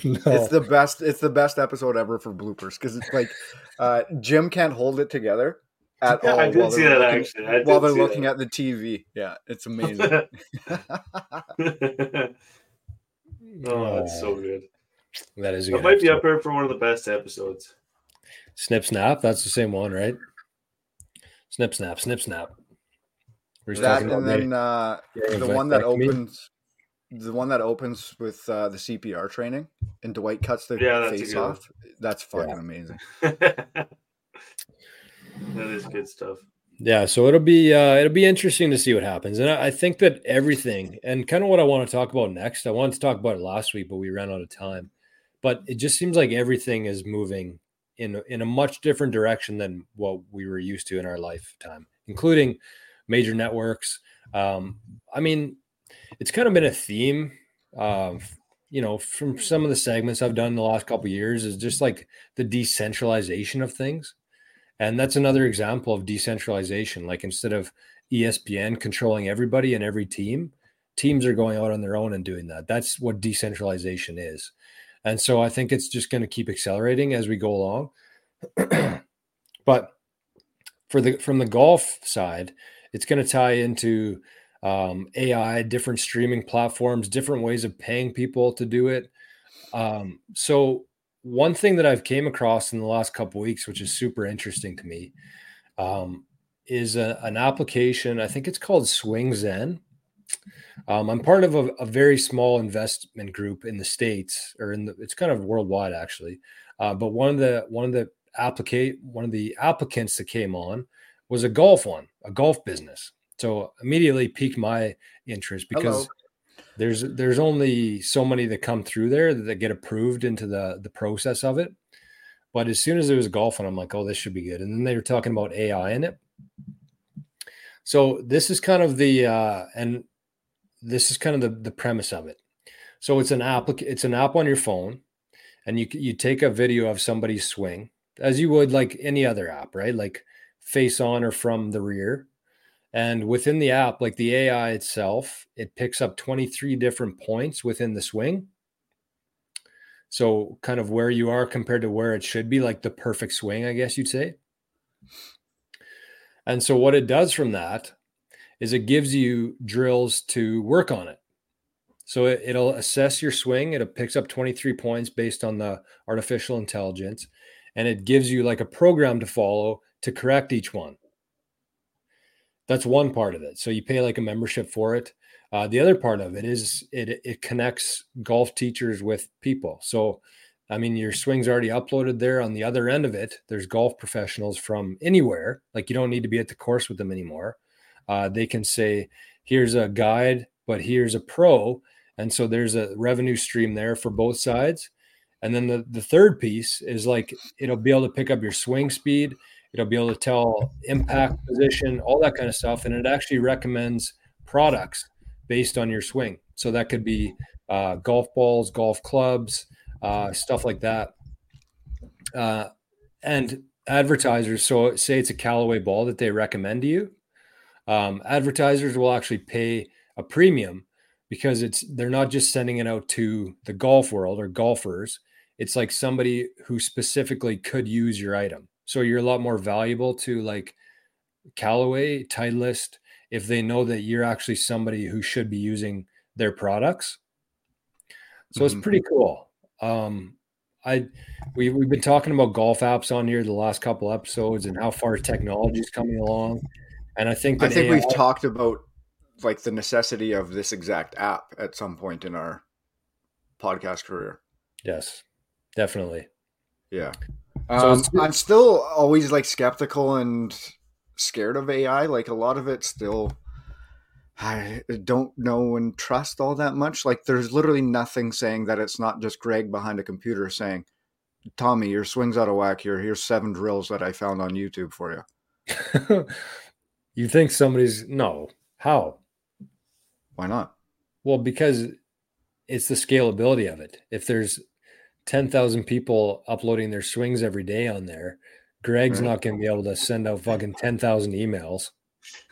Speaker 3: No.
Speaker 1: It's the best. It's the best episode ever for bloopers because it's like uh, Jim can't hold it together at
Speaker 2: Yeah,
Speaker 1: all.
Speaker 2: I did
Speaker 1: while
Speaker 2: see
Speaker 1: they're
Speaker 2: that
Speaker 1: looking-
Speaker 2: actually. I
Speaker 1: while they're looking
Speaker 2: that.
Speaker 1: at the TV. Yeah, it's amazing.
Speaker 2: Oh, that's so good.
Speaker 3: that is a
Speaker 2: That
Speaker 3: good
Speaker 2: might be up there for one of the best episodes.
Speaker 3: Snip snap. That's the same one, right? Snip snap. Snip snap.
Speaker 1: We're that and then uh, the one that opens, the one that opens with uh, the CPR training, and Dwight cuts the yeah, face off. That's fucking yeah. amazing.
Speaker 2: that is good stuff.
Speaker 3: Yeah, so it'll be uh, it'll be interesting to see what happens, and I, I think that everything and kind of what I want to talk about next. I wanted to talk about it last week, but we ran out of time. But it just seems like everything is moving in in a much different direction than what we were used to in our lifetime, including major networks. Um, I mean, it's kind of been a theme, uh, you know, from some of the segments I've done the last couple years is just like the decentralization of things, and that's another example of decentralization. Like instead of ESPN controlling everybody and every team, teams are going out on their own and doing that. That's what decentralization is. And so I think it's just going to keep accelerating as we go along. but for the from the golf side, it's going to tie into um, AI, different streaming platforms, different ways of paying people to do it. Um, so one thing that I've came across in the last couple weeks, which is super interesting to me, um, is a, an application. I think it's called SwingZen. Um, I'm part of a, a, very small investment group in the states, or in the, it's kind of worldwide actually. Uh, but one of the one of the applicate one of the applicants that came on was a golf one, a golf business. So immediately piqued my interest because Hello. There's there's only so many that come through there that get approved into the the process of it. But as soon as it was golf one, I'm like, oh, this should be good. And then they were talking about AI in it. So this is kind of the uh, and this is kind of the, the premise of it. So it's an app. It's an app on your phone, and you you take a video of somebody's swing as you would like any other app, right? Like face on or from the rear. And within the app, like the AI itself, it picks up 23 different points within the swing. So, kind of where you are compared to where it should be, like the perfect swing, I guess you'd say. And so, what it does from that is it gives you drills to work on it. So, it, will assess your swing. It picks up 23 points based on the artificial intelligence, and it gives you like a program to follow to correct each one. That's one part of it. So you pay like a membership for it. Uh, the other part of it is it it connects golf teachers with people. So, I mean, your swing's already uploaded there. On the other end of it, there's golf professionals from anywhere. Like you don't need to be at the course with them anymore. Uh, they can say, "Here's a guide, but here's a pro," and so there's a revenue stream there for both sides. And then the the third piece is like it'll be able to pick up your swing speed It'll be able to tell impact position, all that kind of stuff. And it actually recommends products based on your swing. So that could be uh, golf balls, golf clubs, uh, stuff like that. Uh, and advertisers, so say it's a Callaway ball that they recommend to you, um, advertisers will actually pay a premium because it's they're not just sending it out to the golf world or golfers. It's like somebody who specifically could use your item. So you're a lot more valuable to like Callaway, Titleist, if they know that you're actually somebody who should be using their products. So mm-hmm. it's pretty cool. Um, I we we've been talking about golf apps on here the last couple episodes and how far technology is coming along. And I think
Speaker 1: I think AI, we've talked about like the necessity of this exact app at some point in our podcast career.
Speaker 3: Yes, definitely.
Speaker 1: Yeah. Um, I'm still always like skeptical and scared of AI. Like a lot of it still, I don't know and trust all that much. Like there's literally nothing saying that it's not just Greg behind a computer saying, Tommy, your swing's out of whack here. Here's seven drills that I found on YouTube for
Speaker 3: you. you think somebody's no? How?
Speaker 1: Why not?
Speaker 3: Well, because it's the scalability of it. If there's 10,000 people uploading their swings every day on there. Greg's right. not going to be able to send out fucking 10,000 emails.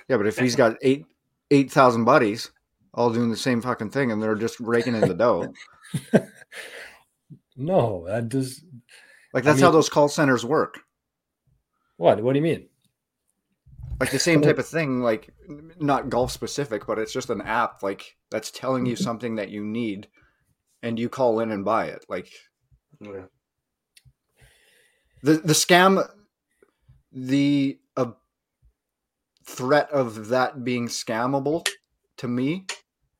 Speaker 1: Yeah, but if he's got eight 8,000 buddies all doing the same fucking thing and they're just raking in the dough.
Speaker 3: no, that does
Speaker 1: like that's I mean, how those call centers work.
Speaker 3: What? What do you mean?
Speaker 1: Like the same type of thing, like not golf specific, but it's just an app like that's telling you mm-hmm. something that you need and you call in and buy it. Like
Speaker 2: yeah.
Speaker 1: the the scam, the uh, threat of that being scammable to me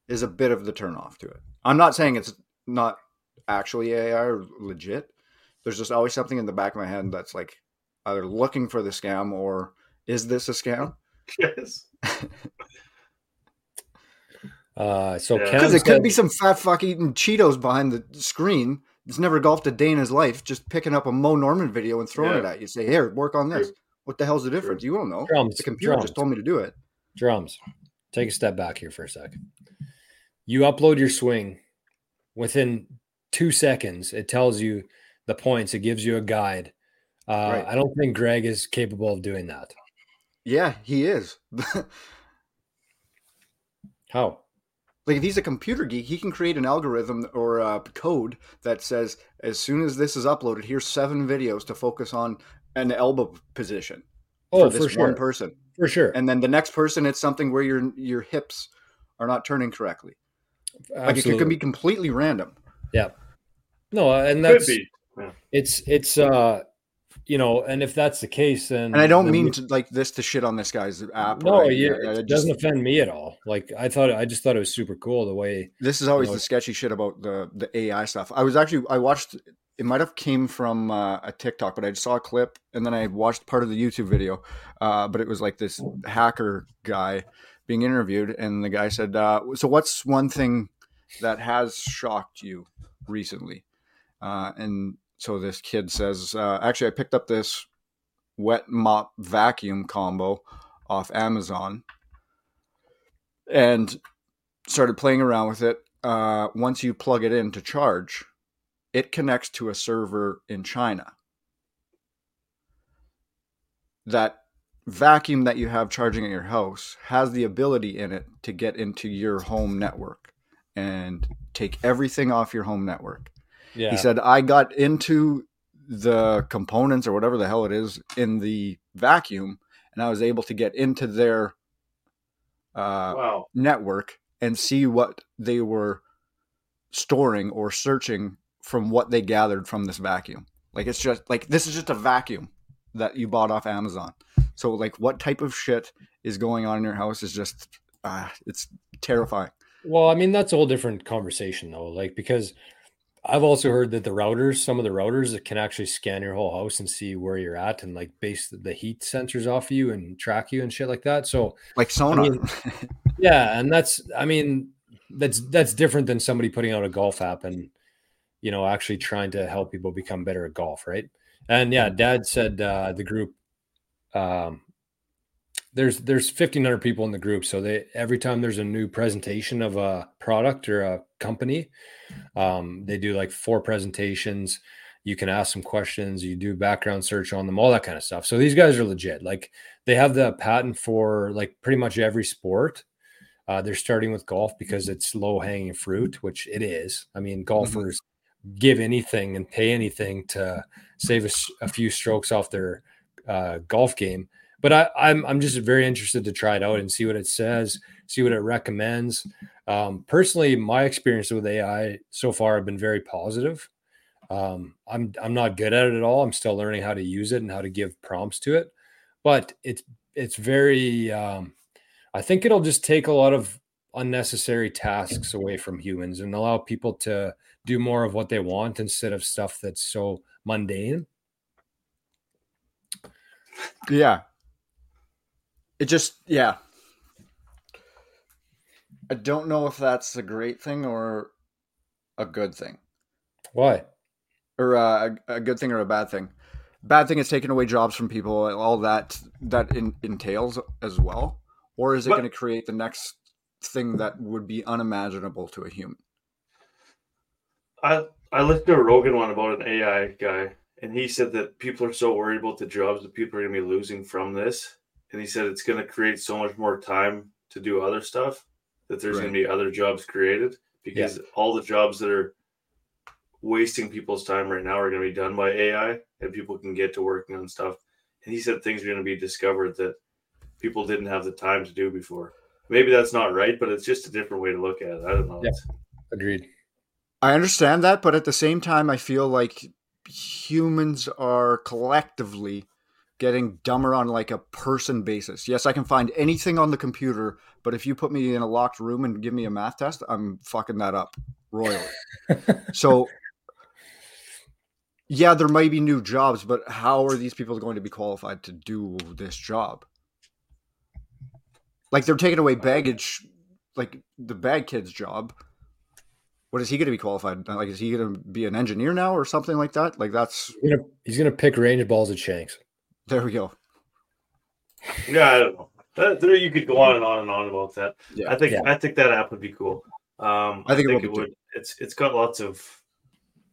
Speaker 1: is a bit of the turnoff to it. I'm not saying it's not actually AI or legit. There's just always something in the back of my head that's like either looking for the scam or is this a scam?
Speaker 2: Yes.
Speaker 3: Uh, so
Speaker 2: Yeah.
Speaker 1: Because it could be some fat fuck eating Cheetos behind the screen that's never golfed a day in his life, just picking up a Mo Norman video and throwing it at you. Say, here, work on this.
Speaker 2: True.
Speaker 1: What the hell's the difference? You don't know.
Speaker 3: drums.
Speaker 1: The computer
Speaker 3: drums.
Speaker 1: just told me to do it.
Speaker 3: drums. Take a step back here for a second. You upload your swing within two seconds. It tells you the points. It gives you a guide. Uh,
Speaker 1: Right.
Speaker 3: I don't think Greg is capable of doing that.
Speaker 1: Yeah, he is.
Speaker 3: How?
Speaker 1: Like if he's a computer geek, he can create an algorithm or a code that says as soon as this is uploaded, here's seven videos to focus on an elbow position
Speaker 3: Oh,
Speaker 1: for
Speaker 3: for,
Speaker 1: this
Speaker 3: sure.
Speaker 1: one person,
Speaker 3: for sure.
Speaker 1: and then the next person it's something where your your hips are not turning correctly. Absolutely. Like it
Speaker 3: Absolutely.
Speaker 1: could be completely random.
Speaker 3: Yeah no, and
Speaker 2: Could
Speaker 3: that's
Speaker 2: be.
Speaker 3: it's it's uh you know, and if that's the case, then
Speaker 1: And I don't
Speaker 3: then
Speaker 1: mean
Speaker 3: we-
Speaker 1: to like this to shit on this guy's app.
Speaker 3: no, you,
Speaker 1: I- I
Speaker 3: it
Speaker 1: just-
Speaker 3: doesn't offend me at all. Like I thought, I just thought it was super cool the way.
Speaker 1: This is always
Speaker 3: know,
Speaker 1: the sketchy shit about the the AI stuff. I was actually I watched it might have came from uh, a TikTok, but I just saw a clip and then I watched part of the YouTube video. Uh, but it was like this hacker guy being interviewed, and the guy said, uh, "So what's one thing that has shocked you recently?" Uh, and so this kid says, uh, "Actually, I picked up this wet mop vacuum combo off Amazon." And started playing around with it. Uh, once you plug it in to charge, it connects to a server in China. That vacuum that you have charging at your house has the ability in it to get into your home network and take everything off your home network.
Speaker 3: Yeah,
Speaker 1: He said, I got into the components or whatever the hell it is in the vacuum, and I was able to get into their uh,
Speaker 2: Wow.
Speaker 1: network and see what they were storing or searching from what they gathered from this vacuum. Like it's just like this is just a vacuum that you bought off Amazon. So like what type of shit is going on in your house is just uh, it's terrifying.
Speaker 3: Well, I mean, that's a whole different conversation, though. Like, because I've also heard that the routers, some of the routers that can actually scan your whole house and see where you're at and like base the heat sensors off you and track you and shit like that. So,
Speaker 1: Like sonar.
Speaker 3: mean- yeah. And that's, I mean, that's, that's different than somebody putting out a golf app and, you know, actually trying to help people become better at golf. Right. And yeah, dad said, uh, the group, um, there's there's 1500 people in the group so they every time there's a new presentation of a product or a company um, they do like four presentations. You can ask some questions you do background search on them all that kind of stuff. So these guys are legit. Like they have the patent for like pretty much every sport. Uh, they're starting with golf because it's low hanging fruit which it is. I mean golfers give anything and pay anything to save a few strokes off their uh, golf game but I, I'm I'm just very interested to try it out and see what it says, see what it recommends. Um, personally, my experience with AI so far have been very positive. Um, I'm I'm not good at it at all. I'm still learning how to use it and how to give prompts to it, but it's it's very. Um, I think it'll just take a lot of unnecessary tasks away from humans and allow people to do more of what they want instead of stuff that's so mundane.
Speaker 1: Yeah. It just yeah. I don't know if that's a great thing or a good thing.
Speaker 3: Why?
Speaker 1: Or uh, a, a good thing or a bad thing. Bad thing is taking away jobs from people, all that that in, entails as well. Or is it
Speaker 2: But-
Speaker 1: going to create the next thing that would be unimaginable to a human?
Speaker 2: I I listened to a Rogan one about an AI guy, and he said that people are so worried about the jobs that people are going to be losing from this, and he said it's going to create so much more time to do other stuff that there's going to be other jobs created because all the jobs that are wasting people's time right now are going to be done by AI, and people can get to working on stuff. And he said things are going to be discovered that people didn't have the time to do before. Maybe that's not right, but it's just a different way to look at it. I don't know.
Speaker 3: Yeah. Agreed.
Speaker 1: I understand that, but at the same time, I feel like humans are collectively getting dumber on like a person basis. Yes, I can find anything on the computer, but if you put me in a locked room and give me a math test, I'm fucking that up royally. so yeah, there might be new jobs, but how are these people going to be qualified to do this job? Like they're taking away baggage, like the bad kid's job. What is he going to be qualified? Like, is he going to be an engineer now or something like that? Like, that's
Speaker 3: he's gonna, he's gonna pick range balls at Shanks.
Speaker 1: There we go.
Speaker 2: Yeah, I don't know. That, there you could go on and on and on about that.
Speaker 1: Yeah.
Speaker 2: I think
Speaker 3: Yeah.
Speaker 2: I think that app would be cool. Um,
Speaker 1: I think it will be too.
Speaker 2: It's it's got lots of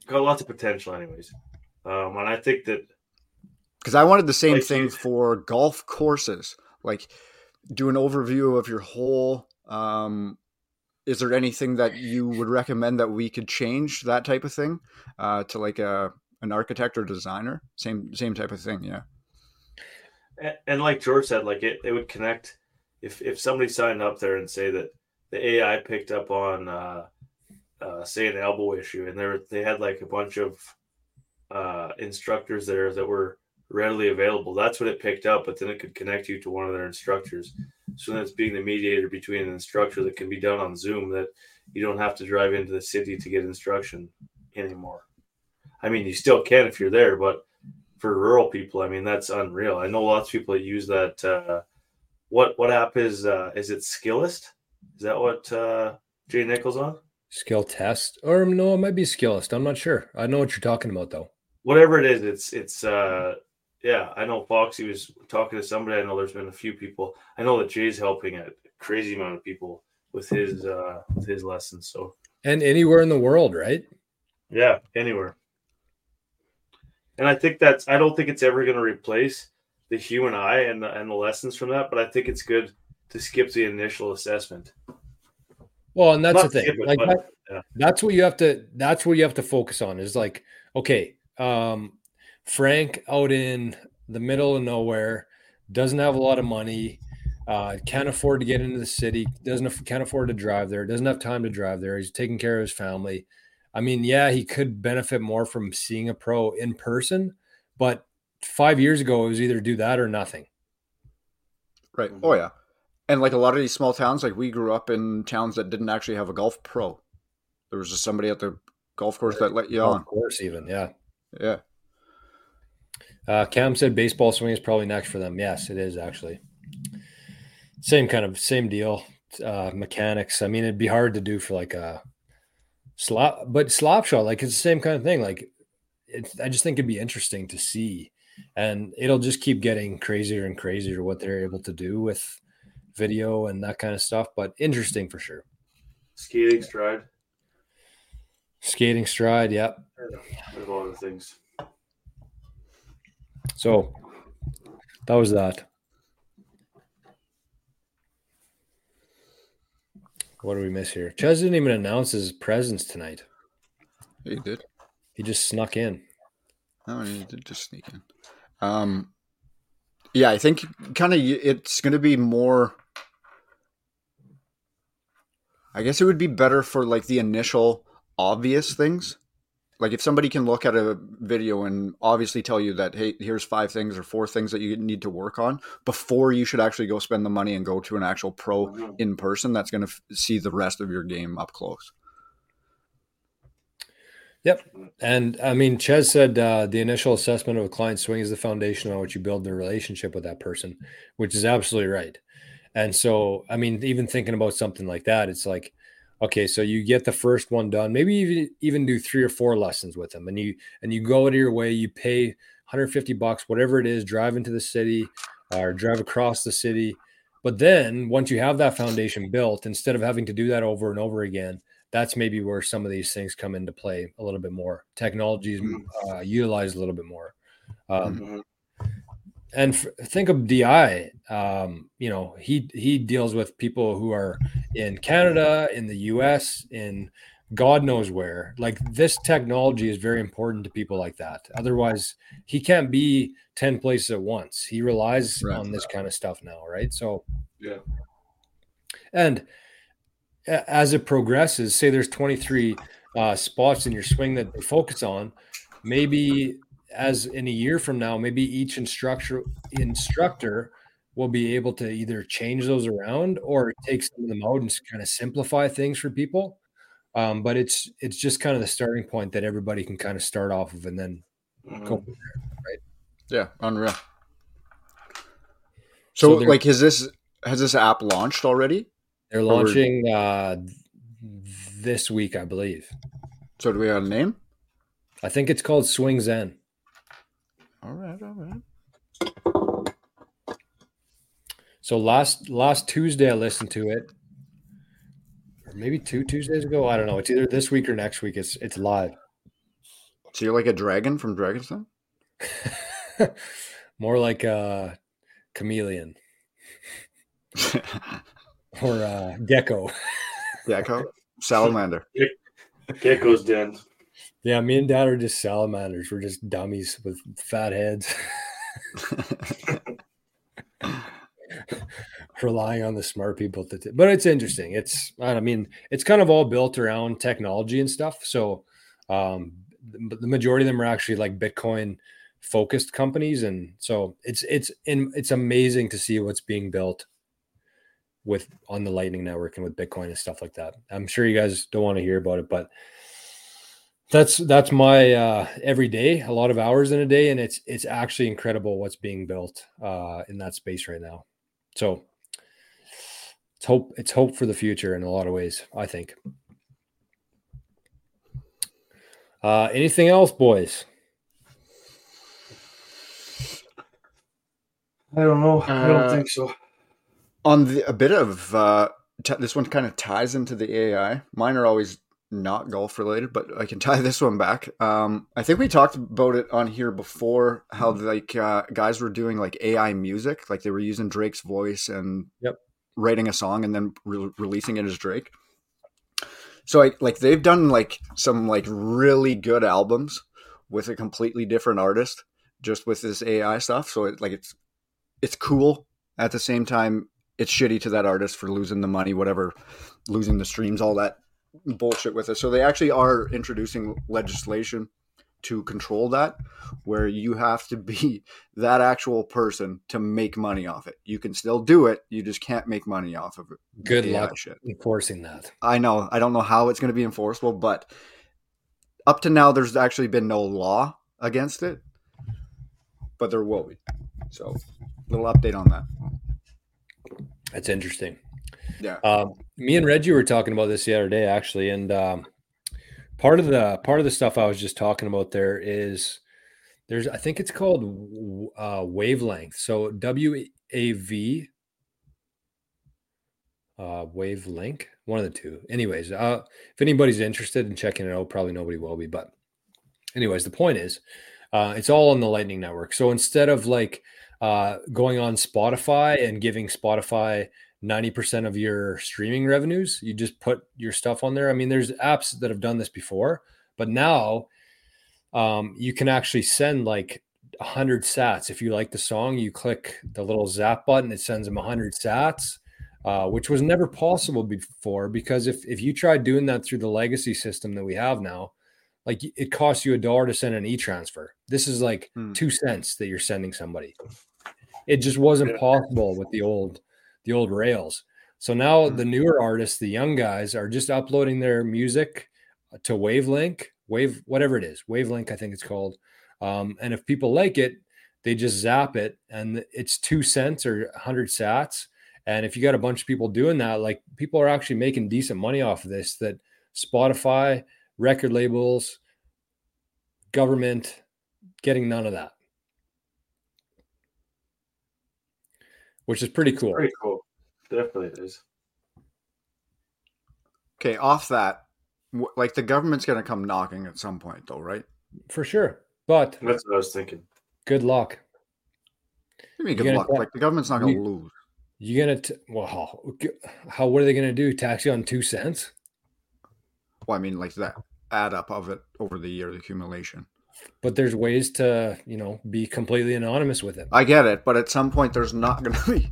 Speaker 2: got lots of potential, anyways. Um, and I think that
Speaker 1: Because I wanted the same
Speaker 2: Like
Speaker 1: thing for golf courses. Like, do an overview of your whole. Um, is there anything that you would recommend that we could change that type of thing uh, to like a an architect or designer? Same same type of thing. Yeah.
Speaker 2: And, and like George said, like it, it would connect if if somebody signed up there and say that the AI picked up on uh, uh, say an elbow issue, and there they had like a bunch of uh, instructors there that were readily available. That's what it picked up, but then it could connect you to one of their instructors. So then it's being the mediator between an instructor that can be done on Zoom that you don't have to drive into the city to get instruction anymore. I mean, you still can if you're there, but for rural people, I mean, that's unreal. I know lots of people that use that. Uh, what what app is uh, is it Skillest? Is that what uh, Jay Nichols on?
Speaker 3: Skill test, or no, it might be Skillest. I'm not sure. I know what you're talking about though.
Speaker 2: Whatever it is, it's it's uh, yeah. I know Foxy was talking to somebody. I know there's been a few people. I know that Jay's helping a crazy amount of people with his uh, with his lessons. So
Speaker 3: And anywhere in the world, right?
Speaker 2: yeah, anywhere. And I think that's. I don't think it's ever going to replace the human eye and the and the lessons from that. But I think it's good to skip the initial assessment.
Speaker 3: Well, and that's
Speaker 2: Not
Speaker 3: the thing.
Speaker 2: it,
Speaker 3: like
Speaker 2: but,
Speaker 3: that,
Speaker 2: yeah.
Speaker 3: that's what you have to. That's what you have to focus on. Is like, okay, um, Frank out in the middle of nowhere doesn't have a lot of money, uh, can't afford to get into the city, doesn't can't afford to drive there, doesn't have time to drive there. He's taking care of his family. I mean, yeah, he could benefit more from seeing a pro in person, but five years ago it was either do that or nothing.
Speaker 1: Right.
Speaker 2: Mhm.
Speaker 1: Oh yeah. And like a lot of these small towns, like we grew up in towns that didn't actually have a golf pro. There was just somebody at the golf course that let you
Speaker 3: Of
Speaker 1: on.
Speaker 3: course, even yeah.
Speaker 1: Yeah.
Speaker 3: Uh, Cam said baseball swing is probably next for them. Yes, it is actually. Same kind of same deal. Uh, mechanics. I mean, it'd be hard to do for like a slap, but slap shot, like it's the same kind of thing. Like, it's, I just think it'd be interesting to see, and it'll just keep getting crazier and crazier what they're able to do with video and that kind of stuff. But interesting for sure.
Speaker 2: Skating stride.
Speaker 3: Skating stride, Yep.
Speaker 2: There's a lot of things.
Speaker 3: So that was that. What do we miss here? Ches didn't even announce his presence tonight.
Speaker 1: He did.
Speaker 3: He just snuck in.
Speaker 1: Oh, you did just sneak in. Um, yeah, I think kind of it's going to be more. I guess it would be better for like the initial obvious things. Like if somebody can look at a video and obviously tell you that, hey, here's five things or four things that you need to work on before you should actually go spend the money and go to an actual pro
Speaker 2: Mhm.
Speaker 1: in person that's going to f- see the rest of your game up close. Yep.
Speaker 3: And I mean, Ches said uh, the initial assessment of a client's swing is the foundation on which you build the relationship with that person, which is absolutely right. And so, I mean, even thinking about something like that, it's like, okay, so you get the first one done, maybe even even do three or four lessons with them, and you and you go to your way, you pay 150 bucks, whatever it is, drive into the city or drive across the city. But then once you have that foundation built, instead of having to do that over and over again, that's maybe where some of these things come into play a little bit more. technologies
Speaker 2: Mhm.
Speaker 3: uh, utilized a little bit more. Um,
Speaker 2: Mhm.
Speaker 3: And f- think of Di. Um, you know, he he deals with people who are in Canada, in the U.S., in God knows where. Like this technology is very important to people like that. Otherwise, he can't be ten places at once. He relies
Speaker 1: Right.
Speaker 3: on this kind of stuff now, right? So
Speaker 2: Yeah.
Speaker 3: and as it progresses, say there's 23 uh, spots in your swing that they focus on. maybe as in a year from now, maybe each instructor instructor will be able to either change those around or take some of them out and kind of simplify things for people. Um, but it's it's just kind of the starting point that everybody can kind of start off of and then
Speaker 2: Mhm.
Speaker 3: go from there, right?
Speaker 1: Yeah, unreal. So,
Speaker 3: So
Speaker 1: like, has this has this app launched already?
Speaker 3: They're launching uh, this week, I believe.
Speaker 1: So, do we have a name?
Speaker 3: I think it's called Swing Zen.
Speaker 1: All right, all right.
Speaker 3: So last last Tuesday I listened to it, or maybe two Tuesdays ago. I don't know. It's either this week or next week. It's it's live.
Speaker 1: So you're like a dragon from Dragon's Den?
Speaker 3: More like a chameleon or a gecko.
Speaker 1: Gecko, salamander.
Speaker 2: Gecko's den.
Speaker 3: Yeah, me and Dad are just salamanders. We're just dummies with fat heads, relying on the smart people to. T- but it's interesting. It's I mean, it's kind of all built around technology and stuff. So, um, the, the majority of them are actually like Bitcoin focused companies, and so it's it's in it's amazing to see what's being built with on the Lightning Network and with Bitcoin and stuff like that. I'm sure you guys don't want to hear about it, but that's that's my uh every day a lot of hours in a day and it's it's actually incredible what's being built uh in that space right now so it's hope it's hope for the future in a lot of ways i think uh anything else boys
Speaker 2: I don't know. I don't
Speaker 1: Uh,
Speaker 2: think so.
Speaker 1: On the a bit of uh, t- this one kind of ties into the AI. Mine are always not golf related, but I can tie this one back. Um, I think we talked about it on here before. How like uh, guys were doing like AI music, like they were using Drake's voice and
Speaker 3: Yep.
Speaker 1: writing a song and then re- releasing it as Drake. So I like they've done like some like really good albums with a completely different artist just with this AI stuff. So it like it's it's cool at the same time it's shitty to that artist for losing the money whatever losing the streams all that bullshit with it. So they actually are introducing legislation to control that where you have to be that actual person to make money off it. You can still do it you just can't make money off of it.
Speaker 3: Good luck
Speaker 1: shit.
Speaker 3: enforcing that.
Speaker 1: I know. I don't know how it's going to be enforceable but up to now there's actually been no law against it but there will be. So little update on that.
Speaker 3: That's interesting.
Speaker 1: Yeah.
Speaker 3: Um, me and Reggie were talking about this the other day, actually, and um, part of the part of the stuff I was just talking about there is there's I think it's called uh, wavelength. So W A V uh, wavelength, one of the two. Anyways, uh, if anybody's interested in checking it out, probably nobody will be. But anyways, the point is, uh, it's all on the Lightning Network. So instead of like uh, going on Spotify and giving Spotify 90% of your streaming revenues. You just put your stuff on there. I mean, there's apps that have done this before, but now um, you can actually send like 100 sats. If you like the song, you click the little zap button, it sends them 100 sats, uh, which was never possible before. Because if, if you tried doing that through the legacy system that we have now, like it costs you a dollar to send an e transfer. This is like
Speaker 1: Hmm.
Speaker 3: two cents that you're sending somebody. It just wasn't possible with the old the old rails. So now
Speaker 1: Hmm.
Speaker 3: the newer artists, the young guys, are just uploading their music to Wavelink, Wave, whatever it is, Wavelink, I think it's called. Um, and if people like it, they just zap it, and it's two cents or 100 sats. And if you got a bunch of people doing that, like people are actually making decent money off of this. That Spotify, record labels, government, getting none of that, which is pretty cool.
Speaker 2: Pretty cool. Definitely is.
Speaker 1: Okay, off that, like the government's going to come knocking at some point, though, right?
Speaker 3: For sure. But
Speaker 2: That's what I was thinking.
Speaker 3: good luck.
Speaker 1: Give me
Speaker 3: You're
Speaker 1: good
Speaker 3: gonna
Speaker 1: luck.
Speaker 3: ta-
Speaker 1: like the government's not going to lose.
Speaker 3: You're gonna well, g- how what are they gonna do? Tax you on two cents?
Speaker 1: Well, I mean, like that add up of it over the year, the accumulation.
Speaker 3: But there's ways to you know be completely anonymous with it.
Speaker 1: I get it, but at some point, there's not going to be.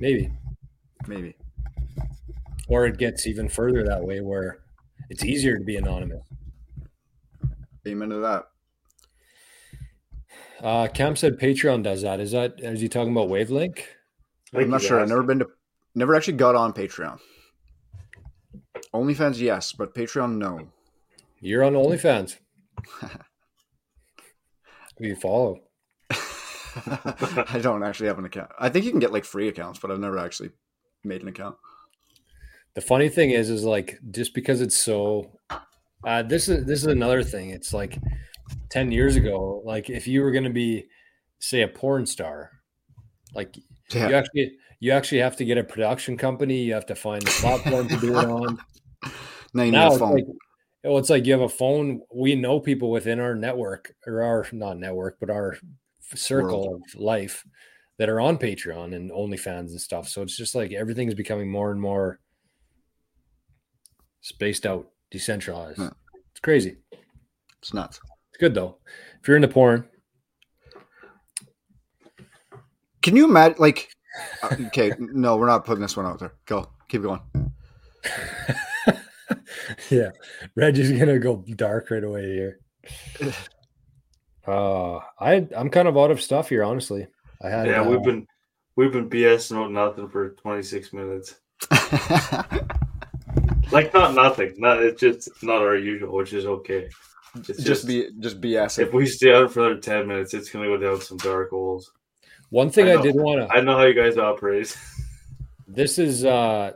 Speaker 3: Maybe,
Speaker 1: Maybe.
Speaker 3: or it gets even further that way where it's easier to be anonymous.
Speaker 1: Amen to that.
Speaker 3: Uh, Cam said Patreon does that. Is that is he talking about Wavelink?
Speaker 2: I think
Speaker 1: I'm not sure. I've never been to, never actually got on Patreon. OnlyFans, yes, but Patreon, no.
Speaker 3: You're on OnlyFans. Who you follow?
Speaker 1: I don't actually have an account. I think you can get like free accounts, but I've never actually made an account.
Speaker 3: The funny thing is, is like just because it's so. Uh, this is this is another thing. It's like ten years ago. Like if you were going to be, say, a porn star, like
Speaker 1: Yeah.
Speaker 3: you actually you actually have to get a production company. You have to find the platform to do it on.
Speaker 1: Now you need
Speaker 3: now
Speaker 1: a phone.
Speaker 3: like well, it's like you have a phone. We know people within our network or our not network, but our circle of life that are on Patreon and OnlyFans and stuff. So it's just like everything's becoming more and more spaced out, decentralized.
Speaker 1: Yeah.
Speaker 3: It's crazy.
Speaker 1: it's nuts.
Speaker 3: It's good though. If you're into porn,
Speaker 1: Can you imagine? Like, uh, okay, no, we're not putting this one out there. Go, keep going.
Speaker 3: yeah, Reggie's gonna go dark right away here. Uh, I I'm kind of out of stuff here, honestly. I had
Speaker 2: Yeah,
Speaker 3: uh,
Speaker 2: we've been we've been BSing about nothing for 26 minutes. Like not nothing. Not it's just not our usual, which is okay. It's
Speaker 1: just be, just BS.
Speaker 2: if we stay on for another 10 minutes, it's gonna go down some dark holes.
Speaker 3: one thing
Speaker 2: I
Speaker 3: I,
Speaker 2: know.
Speaker 3: did want to.
Speaker 2: I know how you guys operate.
Speaker 3: This is uh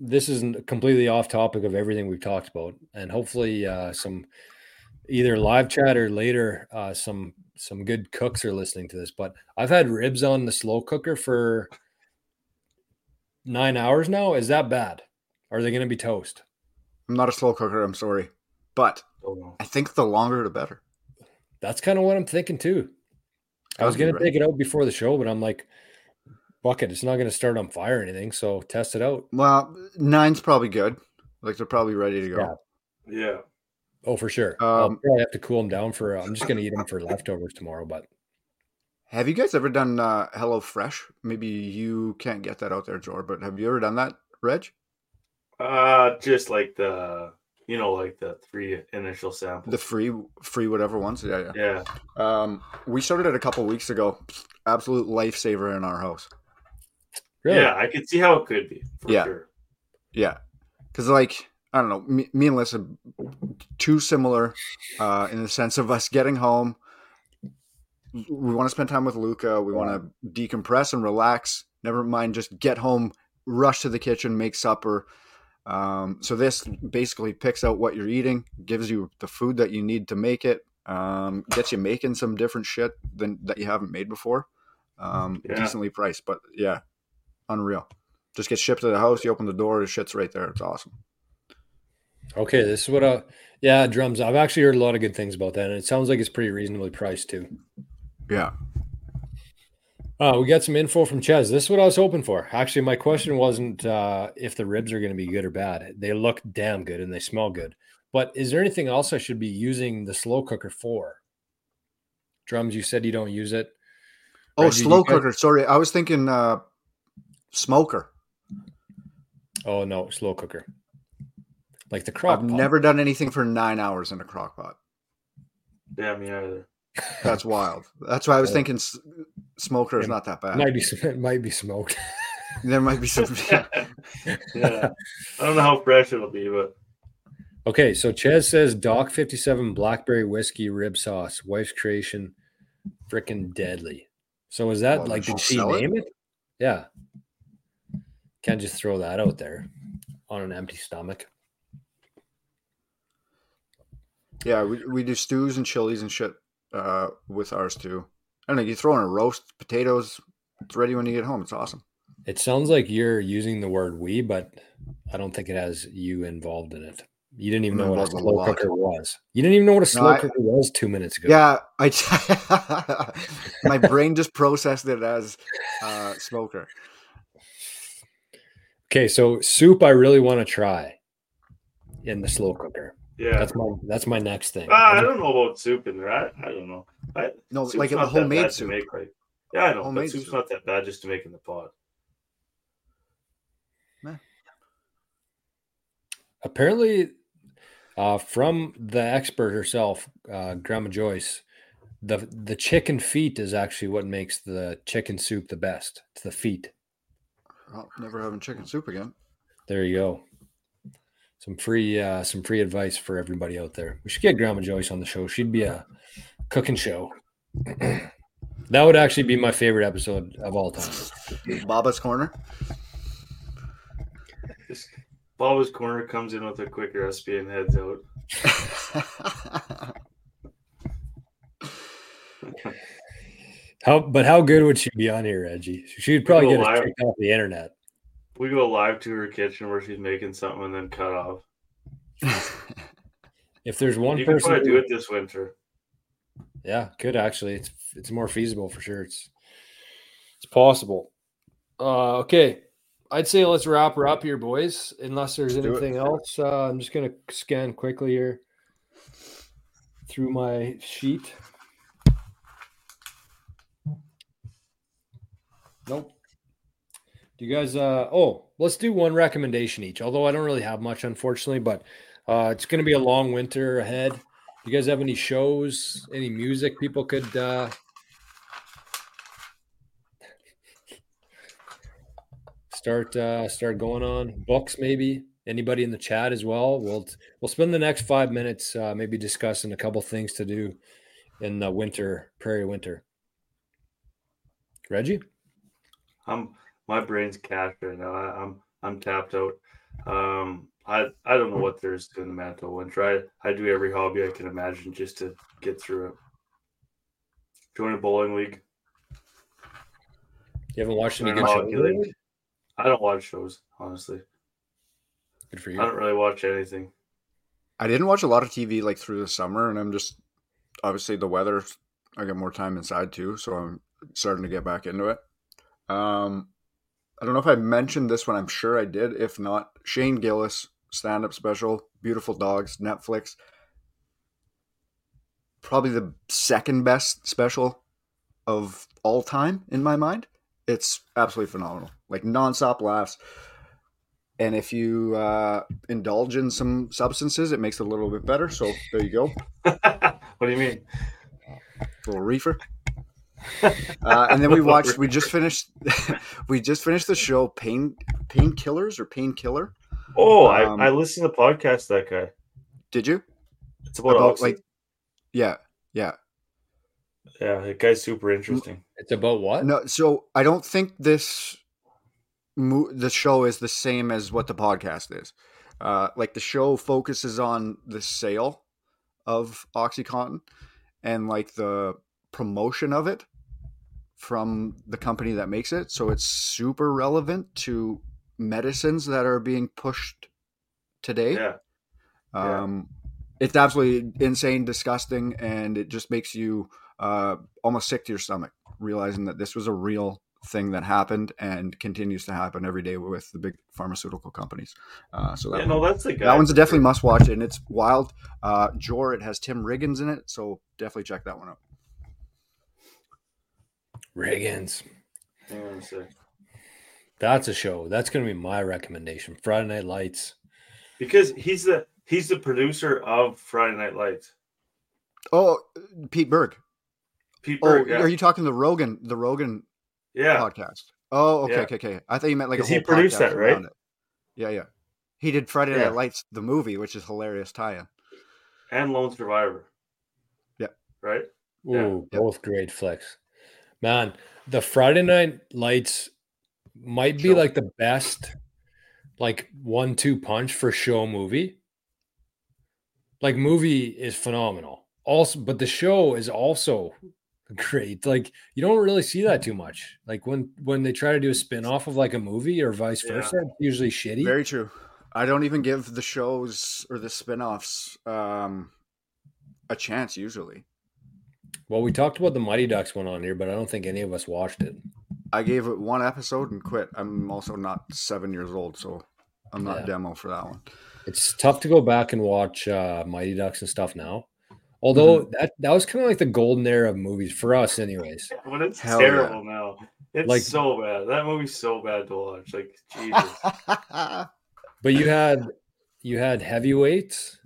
Speaker 3: this is completely off topic of everything we've talked about, and hopefully uh, some either live chat or later uh, some some good cooks are listening to this. But I've had ribs on the slow cooker for nine hours now. Is that bad? Are they going to be toast?
Speaker 1: I'm not a slow cooker. I'm sorry, but I think the longer the better.
Speaker 3: That's kind of what I'm thinking too. I was
Speaker 1: Gotta
Speaker 3: going to take it out before the show, but I'm like, bucket. It's not going to start on fire or anything. So test it out.
Speaker 1: Well, nine's probably good. Like they're probably ready to go.
Speaker 3: Yeah.
Speaker 2: Yeah.
Speaker 3: Oh, for sure. I'll
Speaker 1: Um,
Speaker 3: probably have to cool them down for. I'm just going to eat them for leftovers tomorrow. But
Speaker 1: Have you guys ever done uh, Hello Fresh? Maybe you can't get that out there, Jor, but have you ever done that, Reg?
Speaker 2: Uh just like the you know, like the three initial samples.
Speaker 1: The free, free whatever ones. Yeah, yeah.
Speaker 2: yeah.
Speaker 1: Um, we started it a couple weeks ago. Absolute lifesaver in our house.
Speaker 3: Really,
Speaker 2: Yeah, I could see how it could be for
Speaker 1: Yeah.
Speaker 2: sure.
Speaker 1: Yeah, because like I don't know, me, me and Lisa, too similar uh, in the sense of us getting home. We want to spend time with Luca. We want to decompress and relax. Never mind, just get home, rush to the kitchen, make supper. Um, so this basically picks out what you're eating, gives you the food that you need to make it, um, gets you making some different shit than that you haven't made before. Um,
Speaker 2: Yeah.
Speaker 1: Decently priced, but yeah, unreal. Just get shipped to the house. You open the door, the shit's right there. It's awesome.
Speaker 3: Okay, this is what I. Yeah, drums. I've actually heard a lot of good things about that, and it sounds like it's pretty reasonably priced too.
Speaker 1: Yeah.
Speaker 3: Uh, we got some info from Ches. This is what I was hoping for. Actually, my question wasn't uh, if the ribs are going to be good or bad. They look damn good and they smell good. But is there anything else I should be using the slow cooker for? Drums, you said you don't use it.
Speaker 1: Oh,
Speaker 3: Reggie,
Speaker 1: slow cooker. Sorry, I was thinking uh, smoker.
Speaker 3: Oh no, slow cooker. Like the crock
Speaker 1: I've
Speaker 3: pot.
Speaker 1: never done anything for nine hours in a crock pot.
Speaker 2: Yeah, me either.
Speaker 1: That's wild. That's why I was
Speaker 3: Yeah.
Speaker 1: thinking s- smoker is
Speaker 3: Yeah.
Speaker 1: not that bad.
Speaker 3: might be it might be smoked.
Speaker 1: There might be some.
Speaker 2: yeah. I don't know how fresh it'll be, but
Speaker 3: Okay, so Ches says Doc 57 blackberry whiskey rib sauce, wife's creation, freaking deadly. So is that
Speaker 1: Well,
Speaker 3: like
Speaker 1: did
Speaker 3: did
Speaker 1: she
Speaker 3: she
Speaker 1: sell it?
Speaker 3: name it? Yeah. Can't just throw that out there on an empty stomach.
Speaker 1: yeah, we, we do stews and chilies and shit uh, with ours too. I don't know. You throw in a roast, potatoes. It's ready when you get home. It's awesome.
Speaker 3: It sounds like you're using the word we, but I don't think it has you involved in it. You didn't even know what a
Speaker 1: Involved a
Speaker 3: slow cooker was. You didn't even know what a slow
Speaker 1: I-
Speaker 3: cooker was two minutes ago.
Speaker 1: Yeah, I. my brain just processed it as uh, smoker.
Speaker 3: Okay, so soup I really want to try in the slow cooker.
Speaker 2: yeah.
Speaker 3: That's my that's my next thing.
Speaker 2: Uh, I don't know about soup in there. I, I don't know. I,
Speaker 1: No, like in the homemade soup.
Speaker 2: Make, like, yeah, I know.
Speaker 1: Homemade
Speaker 2: but soup's
Speaker 1: soup.
Speaker 2: not that bad just to make in the pot.
Speaker 3: apparently Uh, from the expert herself, uh, Grandma Joyce, the the chicken feet is actually what makes the chicken soup the best. It's the feet.
Speaker 1: Well, never having chicken soup again.
Speaker 3: There you go. Some free uh, some free advice for everybody out there. We should get Grandma Joyce on the show. She'd be a cooking show. that would actually be my favorite episode of all time.
Speaker 1: Baba's Corner.
Speaker 2: Baba's Corner comes in with a quick recipe and heads out.
Speaker 3: How but how good would she be on here, Reggie? She'd probably
Speaker 2: go
Speaker 3: get us
Speaker 2: live.
Speaker 3: kicked off the internet.
Speaker 2: We go live to her kitchen where she's making something and then cut off.
Speaker 3: If there's one
Speaker 2: you
Speaker 3: person,
Speaker 2: probably
Speaker 3: who-
Speaker 2: do it this winter.
Speaker 3: yeah, could actually. It's it's more feasible for sure. It's it's possible. Uh, okay, I'd say let's wrap her up here, boys. Unless there's
Speaker 1: Let's
Speaker 3: anything else, uh, I'm just gonna scan quickly here through my sheet. Nope. Do you guys? Uh, oh, let's do one recommendation each. Although I don't really have much, unfortunately, but uh, it's going to be a long winter ahead. Do you guys have any shows, any music people could uh, start uh, start going on? Books, maybe. Anybody in the chat as well? We'll we'll spend the next five minutes uh, maybe discussing a couple things to do in the winter, prairie winter. Reggie.
Speaker 2: I'm my brain's cashed right now. I, I'm I'm tapped out. Um, I I don't know what there is to in the Manitoba winter. I I do every hobby I can imagine just to get through it. Join a bowling league.
Speaker 3: You haven't watched any
Speaker 2: Join
Speaker 3: good
Speaker 2: a
Speaker 3: shows? lately?
Speaker 2: I don't watch shows honestly.
Speaker 3: Good for you.
Speaker 2: I don't really watch anything.
Speaker 1: I didn't watch a lot of TV like through the summer, and I'm just obviously the weather. I got more time inside too, so I'm starting to get back into it. Um, I don't know if I mentioned this one. I'm sure I did. If not, Shane Gillis stand up special, Beautiful Dogs, Netflix. Probably the second best special of all time in my mind. It's absolutely phenomenal. Like nonstop laughs. And if you uh, indulge in some substances, it makes it a little bit better. So there you go,
Speaker 2: what do you mean?
Speaker 1: a little reefer. Uh, and then we watched. We just finished. we just finished the show Pain Painkillers or Painkiller.
Speaker 2: Oh,
Speaker 1: Um,
Speaker 2: I, I listened to the podcast. That guy.
Speaker 1: Did you?
Speaker 2: It's about,
Speaker 1: About,
Speaker 2: Oxy.
Speaker 1: like- Yeah, yeah.
Speaker 2: yeah, that guy's super interesting.
Speaker 3: It's about what?
Speaker 1: No, so I don't think this mo- the show is the same as what the podcast is. Uh, like the show focuses on the sale of OxyContin and like the promotion of it from the company that makes it. So it's super relevant to medicines that are being pushed today.
Speaker 2: Yeah, Yeah.
Speaker 1: Um, it's absolutely insane, disgusting, and it just makes you uh, almost sick to your stomach, realizing that this was a real thing that happened and continues to happen every day with the big pharmaceutical companies. Uh, so that,
Speaker 2: yeah. No, that's the guy.
Speaker 1: that one's a definitely
Speaker 2: sure.
Speaker 1: must watch, and it's wild. Uh, Jor, it has Tim Riggins in it, so definitely check that one out.
Speaker 3: Riggins.
Speaker 2: Hang on a sec.
Speaker 3: That's a show. That's going to be my recommendation. Friday Night Lights.
Speaker 2: Because he's the he's the producer of Friday Night Lights.
Speaker 1: Oh, Pete Berg.
Speaker 2: Pete
Speaker 1: Oh,
Speaker 2: Berg. yeah.
Speaker 1: are you talking the Rogan, the Rogan
Speaker 2: yeah.
Speaker 1: podcast? Oh, okay,
Speaker 2: Yeah.
Speaker 1: okay, okay. I thought you meant like a
Speaker 2: 'Cause
Speaker 1: whole
Speaker 2: he produced
Speaker 1: podcast
Speaker 2: that, right?
Speaker 1: it. Yeah, yeah. He did Friday
Speaker 2: Yeah.
Speaker 1: Night Lights, the movie, which is hilarious tie-in.
Speaker 2: and Lone Survivor.
Speaker 1: Yeah.
Speaker 2: Right.
Speaker 3: Ooh,
Speaker 2: Yeah.
Speaker 3: Both great flicks. Man, the Friday Night Lights might be
Speaker 1: Show.
Speaker 3: like the best, like one two punch for show movie. Like movie is phenomenal. Also, but the show is also great. Like you don't really see that too much. Like when when they try to do a spin-off of like a movie or vice versa, it's usually shitty.
Speaker 1: Very true. I don't even give the shows or the spin-offs um, a chance usually.
Speaker 3: Well, we talked about the Mighty Ducks one on here, but I don't think any of us watched it.
Speaker 1: I gave it one episode and quit. I'm also not seven years old, so I'm not
Speaker 3: Yeah.
Speaker 1: demo for that one.
Speaker 3: It's tough to go back and watch uh, Mighty Ducks and stuff now. Although
Speaker 1: Mm-hmm.
Speaker 3: that that was kind of like the golden era of movies for us, anyways.
Speaker 2: But it's
Speaker 1: Hell
Speaker 2: terrible now. It's
Speaker 3: Like-
Speaker 2: so bad. That movie's so bad to watch. Like Jesus.
Speaker 3: But you had you had heavyweights,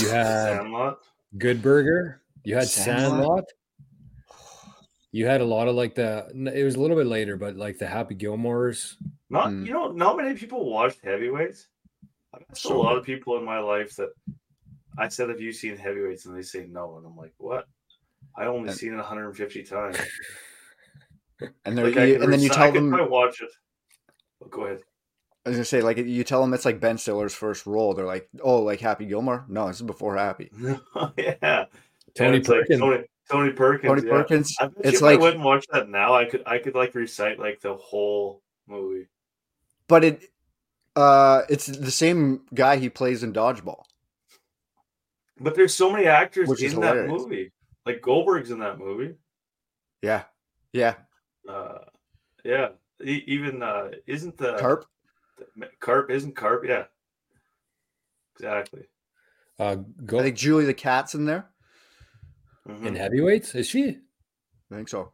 Speaker 3: You had
Speaker 2: Sandlot.
Speaker 3: Good Burger. You had
Speaker 1: Sandlot?
Speaker 3: Sandlot. You had a lot of like the. It was a little bit later, but like the Happy Gilmores.
Speaker 2: Not
Speaker 1: Mm.
Speaker 2: you know, not many people watched heavyweights. I've asked
Speaker 1: So-
Speaker 2: a lot of people in my life that I said, "Have you seen heavyweights?" and they say no, and I'm like, "What? I only
Speaker 1: And-
Speaker 2: seen it 150 times."
Speaker 1: And they're
Speaker 2: Like,
Speaker 1: you,
Speaker 2: could
Speaker 1: and then you
Speaker 2: rec- I
Speaker 1: tell them.
Speaker 2: probably watch it. Oh, go ahead.
Speaker 1: I was gonna say like you tell them it's like Ben Stiller's first role. They're like, oh, like Happy Gilmore. No, this is before Happy.
Speaker 2: yeah,
Speaker 3: Tony
Speaker 2: And it's like
Speaker 3: Perkins.
Speaker 2: Tony, Tony Perkins.
Speaker 1: Tony
Speaker 2: yeah.
Speaker 1: Perkins.
Speaker 2: I bet
Speaker 1: It's
Speaker 2: you if I
Speaker 1: like,
Speaker 2: went and watched that now, I could I could like recite like the whole movie.
Speaker 1: but it, uh, it's the same guy he plays in Dodgeball.
Speaker 2: But there's so many actors
Speaker 1: Which
Speaker 2: in that movie. Like Goldberg's in that movie.
Speaker 1: Yeah, yeah.
Speaker 2: Uh, yeah, E- even uh, isn't the
Speaker 1: Carp.
Speaker 2: Carp isn't Carp? Yeah, exactly.
Speaker 3: Uh, go
Speaker 1: I think Julie the cat's in there.
Speaker 2: Mhm.
Speaker 3: in heavyweights. Is she?
Speaker 1: I think so.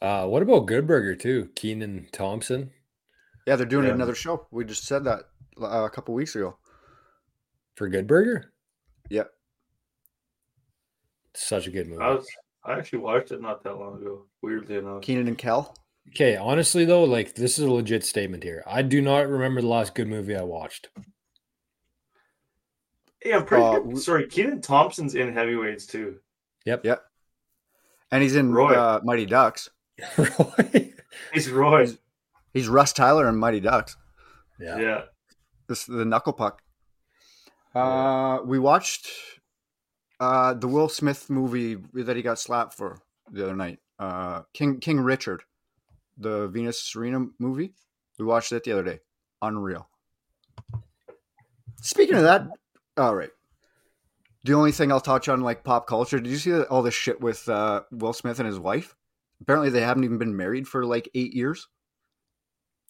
Speaker 3: Uh, what about Good Burger too? Kenan Thompson.
Speaker 1: Yeah, they're doing
Speaker 2: Yeah.
Speaker 1: another show. We just said that uh, a couple weeks ago.
Speaker 3: for Good Burger.
Speaker 1: Yep.
Speaker 3: Such a good movie.
Speaker 2: I was I actually watched it not that long ago. Weirdly enough.
Speaker 1: Kenan and Kel.
Speaker 3: Okay, honestly though, like this is a legit statement here. I do not remember the last good movie I watched.
Speaker 2: Yeah, I'm pretty
Speaker 1: Uh,
Speaker 2: sure.
Speaker 1: w-
Speaker 2: Sorry, Kenan Thompson's in heavyweights too.
Speaker 3: Yep.
Speaker 1: Yep. And he's in
Speaker 2: Roy.
Speaker 1: uh, Mighty Ducks.
Speaker 3: Roy.
Speaker 2: He's Roy.
Speaker 1: He's- He's Russ Tyler in Mighty Ducks.
Speaker 3: Yeah.
Speaker 2: Yeah.
Speaker 1: This the knuckle puck. Uh, we watched uh, the Will Smith movie that he got slapped for the other night. Uh, King King Richard, the Venus Serena movie. We watched it the other day. Unreal. Speaking of that, all right. The only thing I'll touch on, like pop culture, did you see all this shit with uh, Will Smith and his wife? Apparently, they haven't even been married for like eight years.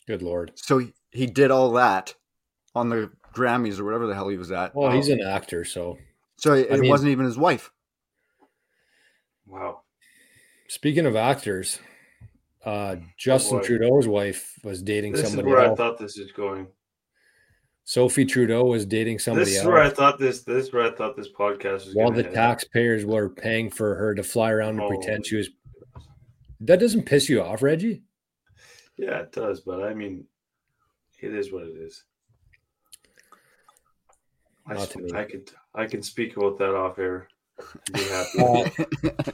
Speaker 3: Good lord.
Speaker 1: So he, he did all that on the Grammys or whatever the hell he was at.
Speaker 3: Well, he's an actor, so
Speaker 1: So it, it
Speaker 3: mean-
Speaker 1: wasn't even his wife.
Speaker 2: Wow.
Speaker 3: speaking of actors, uh Justin
Speaker 2: boy.
Speaker 3: Trudeau's wife was dating
Speaker 2: This is
Speaker 3: somebody
Speaker 2: where I thought this is going.
Speaker 3: Sophie Trudeau was dating somebody
Speaker 2: This is
Speaker 3: else.
Speaker 2: where I thought this. This is where I thought this podcast was.
Speaker 3: while the
Speaker 2: head.
Speaker 3: taxpayers were paying for her to fly around and
Speaker 2: Oh.
Speaker 3: pretend she was that doesn't piss you off, Reggie?
Speaker 2: Yeah, it does, but I mean, it is what it is. I,
Speaker 3: Not
Speaker 2: sp-
Speaker 3: to me.
Speaker 2: I could I can speak about that off air. Be happy.
Speaker 3: Uh,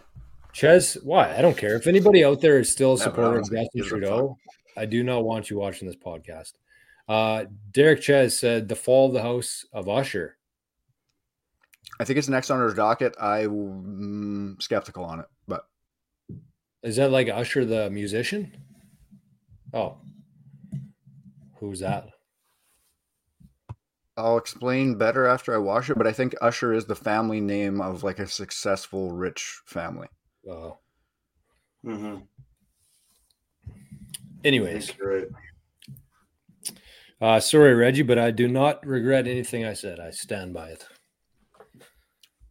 Speaker 3: Ches, why? I don't care. If anybody out there is still a supporter of Justin Trudeau, I do not want you watching this podcast. Uh, Derek Ches said the fall of the house of Usher.
Speaker 1: I think it's next on our docket. I'm skeptical on it, but
Speaker 3: Is that like Usher the musician? Oh, who's that?
Speaker 1: I'll explain better after I watch it. But I think Usher is the family name of like a successful rich family.
Speaker 3: Oh,
Speaker 2: Mm-hmm.
Speaker 3: anyways,
Speaker 2: right.
Speaker 3: Uh, sorry, Reggie, but I do not regret anything I said. I stand by it.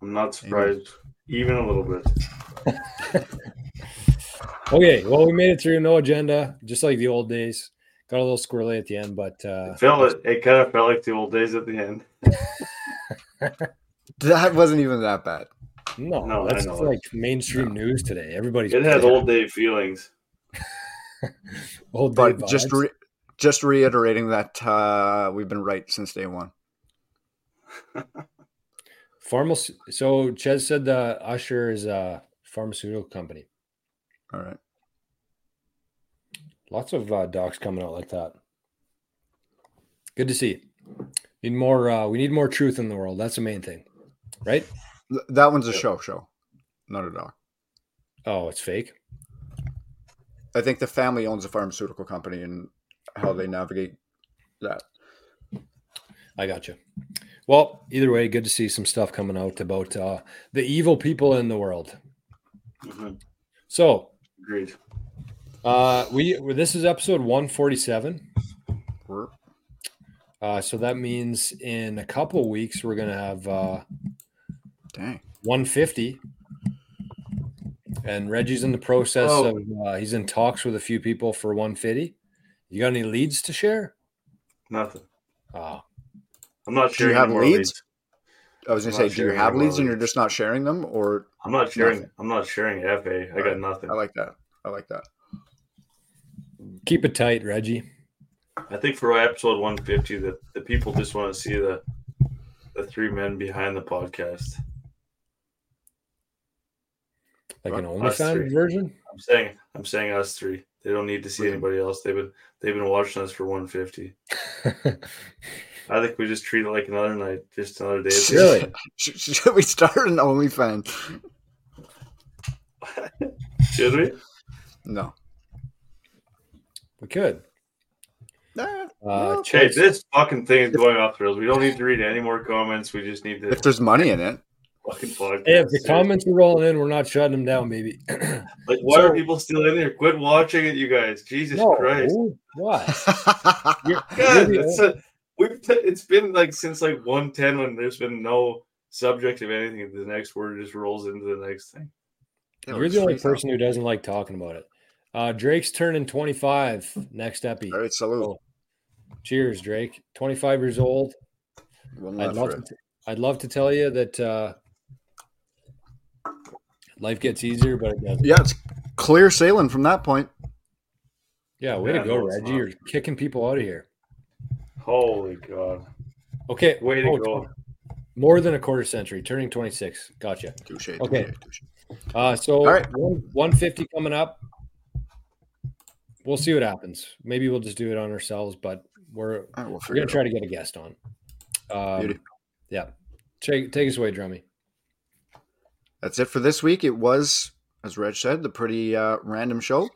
Speaker 2: I'm not surprised, even a little bit.
Speaker 3: Okay, well, we made it through no agenda, just like the old days. Got a little squirrely at the end, but uh,
Speaker 2: It felt it, it kind of felt like the old days at the end.
Speaker 1: That wasn't even that bad.
Speaker 3: no,
Speaker 2: No,
Speaker 3: that's like mainstream news today. Everybody's
Speaker 2: It had old day feelings.
Speaker 3: old day
Speaker 1: But just re- just reiterating that uh, we've been right since day one.
Speaker 3: Pharmac- so Ches said the Usher is a pharmaceutical company.
Speaker 1: All right.
Speaker 3: Lots of uh, docs coming out like that. Good to see. Need more. Uh, we need more truth in the world. That's the main thing, right?
Speaker 1: That one's a show show, not a doc.
Speaker 3: Oh, it's fake.
Speaker 1: I think the family owns a pharmaceutical company and how they navigate that.
Speaker 3: I got you. Well, either way, good to see some stuff coming out about uh, the evil people in the world.
Speaker 2: Mhm.
Speaker 3: So,
Speaker 2: Agreed.
Speaker 3: uh, we this is episode one forty seven.
Speaker 1: We're-
Speaker 3: Uh, so that means in a couple weeks we're gonna have uh,
Speaker 1: Dang.
Speaker 3: 150. And Reggie's in the process
Speaker 2: Oh.
Speaker 3: of uh, he's in talks with a few people for 150. You got any leads to share?
Speaker 2: Nothing.
Speaker 3: Ah,
Speaker 2: I'm not sure.
Speaker 1: Do
Speaker 2: sure.
Speaker 1: you have leads?
Speaker 2: leads.
Speaker 1: I was gonna
Speaker 2: I'm
Speaker 1: say, do you have
Speaker 2: any more
Speaker 1: leads and you're just not sharing them, or
Speaker 2: I'm not sharing.
Speaker 1: Nothing.
Speaker 2: I'm not sharing FA. I got
Speaker 1: Right.
Speaker 2: nothing.
Speaker 1: I like that. I like that.
Speaker 3: Keep it tight, Reggie.
Speaker 2: I think for episode 150, that the people just want to see the the three men behind the podcast.
Speaker 3: Like an
Speaker 2: Us
Speaker 3: OnlyFans version.
Speaker 2: I'm saying, I'm saying us three. They don't need to see anybody else. They've been they've been watching us for 150. I think we just treat it like another night, just another day. at
Speaker 3: Really?
Speaker 1: Should, should we start an OnlyFans?
Speaker 2: Should we?
Speaker 1: No.
Speaker 3: we could.
Speaker 1: Nah,
Speaker 3: Uh,
Speaker 1: well,
Speaker 2: Okay, this fucking thing is going off the rails. We don't need to read any more comments. We just need to
Speaker 1: if there's money in it,
Speaker 2: fucking podcast.
Speaker 3: Hey, if the comments are rolling in, we're not shutting them down, baby.
Speaker 2: Like, why are people still in there? Quit watching it, you guys. Jesus
Speaker 3: no,
Speaker 2: Christ.
Speaker 3: what?
Speaker 2: God, it's, a, we've t- it's been like since like 110 when there's been no subject of anything. The next word just rolls into the next thing.
Speaker 3: You're the only person who doesn't like talking about it. Uh, Drake's turning 25 next epi.
Speaker 1: All right, salute.
Speaker 3: Oh, Cheers, Drake. 25 years old.
Speaker 1: One
Speaker 3: I'd love to, I'd love to tell you that uh, life gets easier, but it doesn't.
Speaker 1: Yeah, it's clear sailing from that point.
Speaker 3: Yeah, way
Speaker 2: Yeah,
Speaker 3: to go, Reggie.
Speaker 2: not.
Speaker 3: You're kicking people out of here.
Speaker 2: Holy God.
Speaker 3: Okay.
Speaker 2: Way to
Speaker 3: oh,
Speaker 2: go.
Speaker 3: More than a quarter century, turning 26. Gotcha.
Speaker 1: Touche.
Speaker 3: Okay.
Speaker 1: touche, touche.
Speaker 3: Uh, so
Speaker 1: All right.
Speaker 3: 150 coming up. We'll see what happens. Maybe we'll just do it on ourselves, but we're
Speaker 1: All right, we'll
Speaker 3: we're gonna try
Speaker 1: out.
Speaker 3: to get a guest on. Um, yeah. Take take us away, Drummy.
Speaker 1: That's it for this week. It was, as Reg said, the pretty uh, random show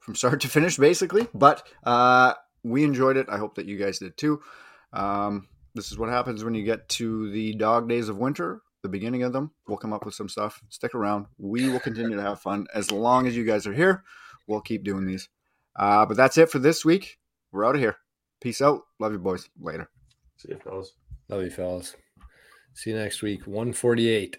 Speaker 1: from start to finish, basically. But uh, we enjoyed it. I hope that you guys did too. Um, this is what happens when you get to the dog days of winter, the beginning of them. We'll come up with some stuff. Stick around. We will continue to have fun as long as you guys are here. We'll keep doing these. Uh, but that's it for this week. We're out of here. Peace out. Love you, boys. Later.
Speaker 2: See you, fellas.
Speaker 3: Love you, fellas. See you next week. 148.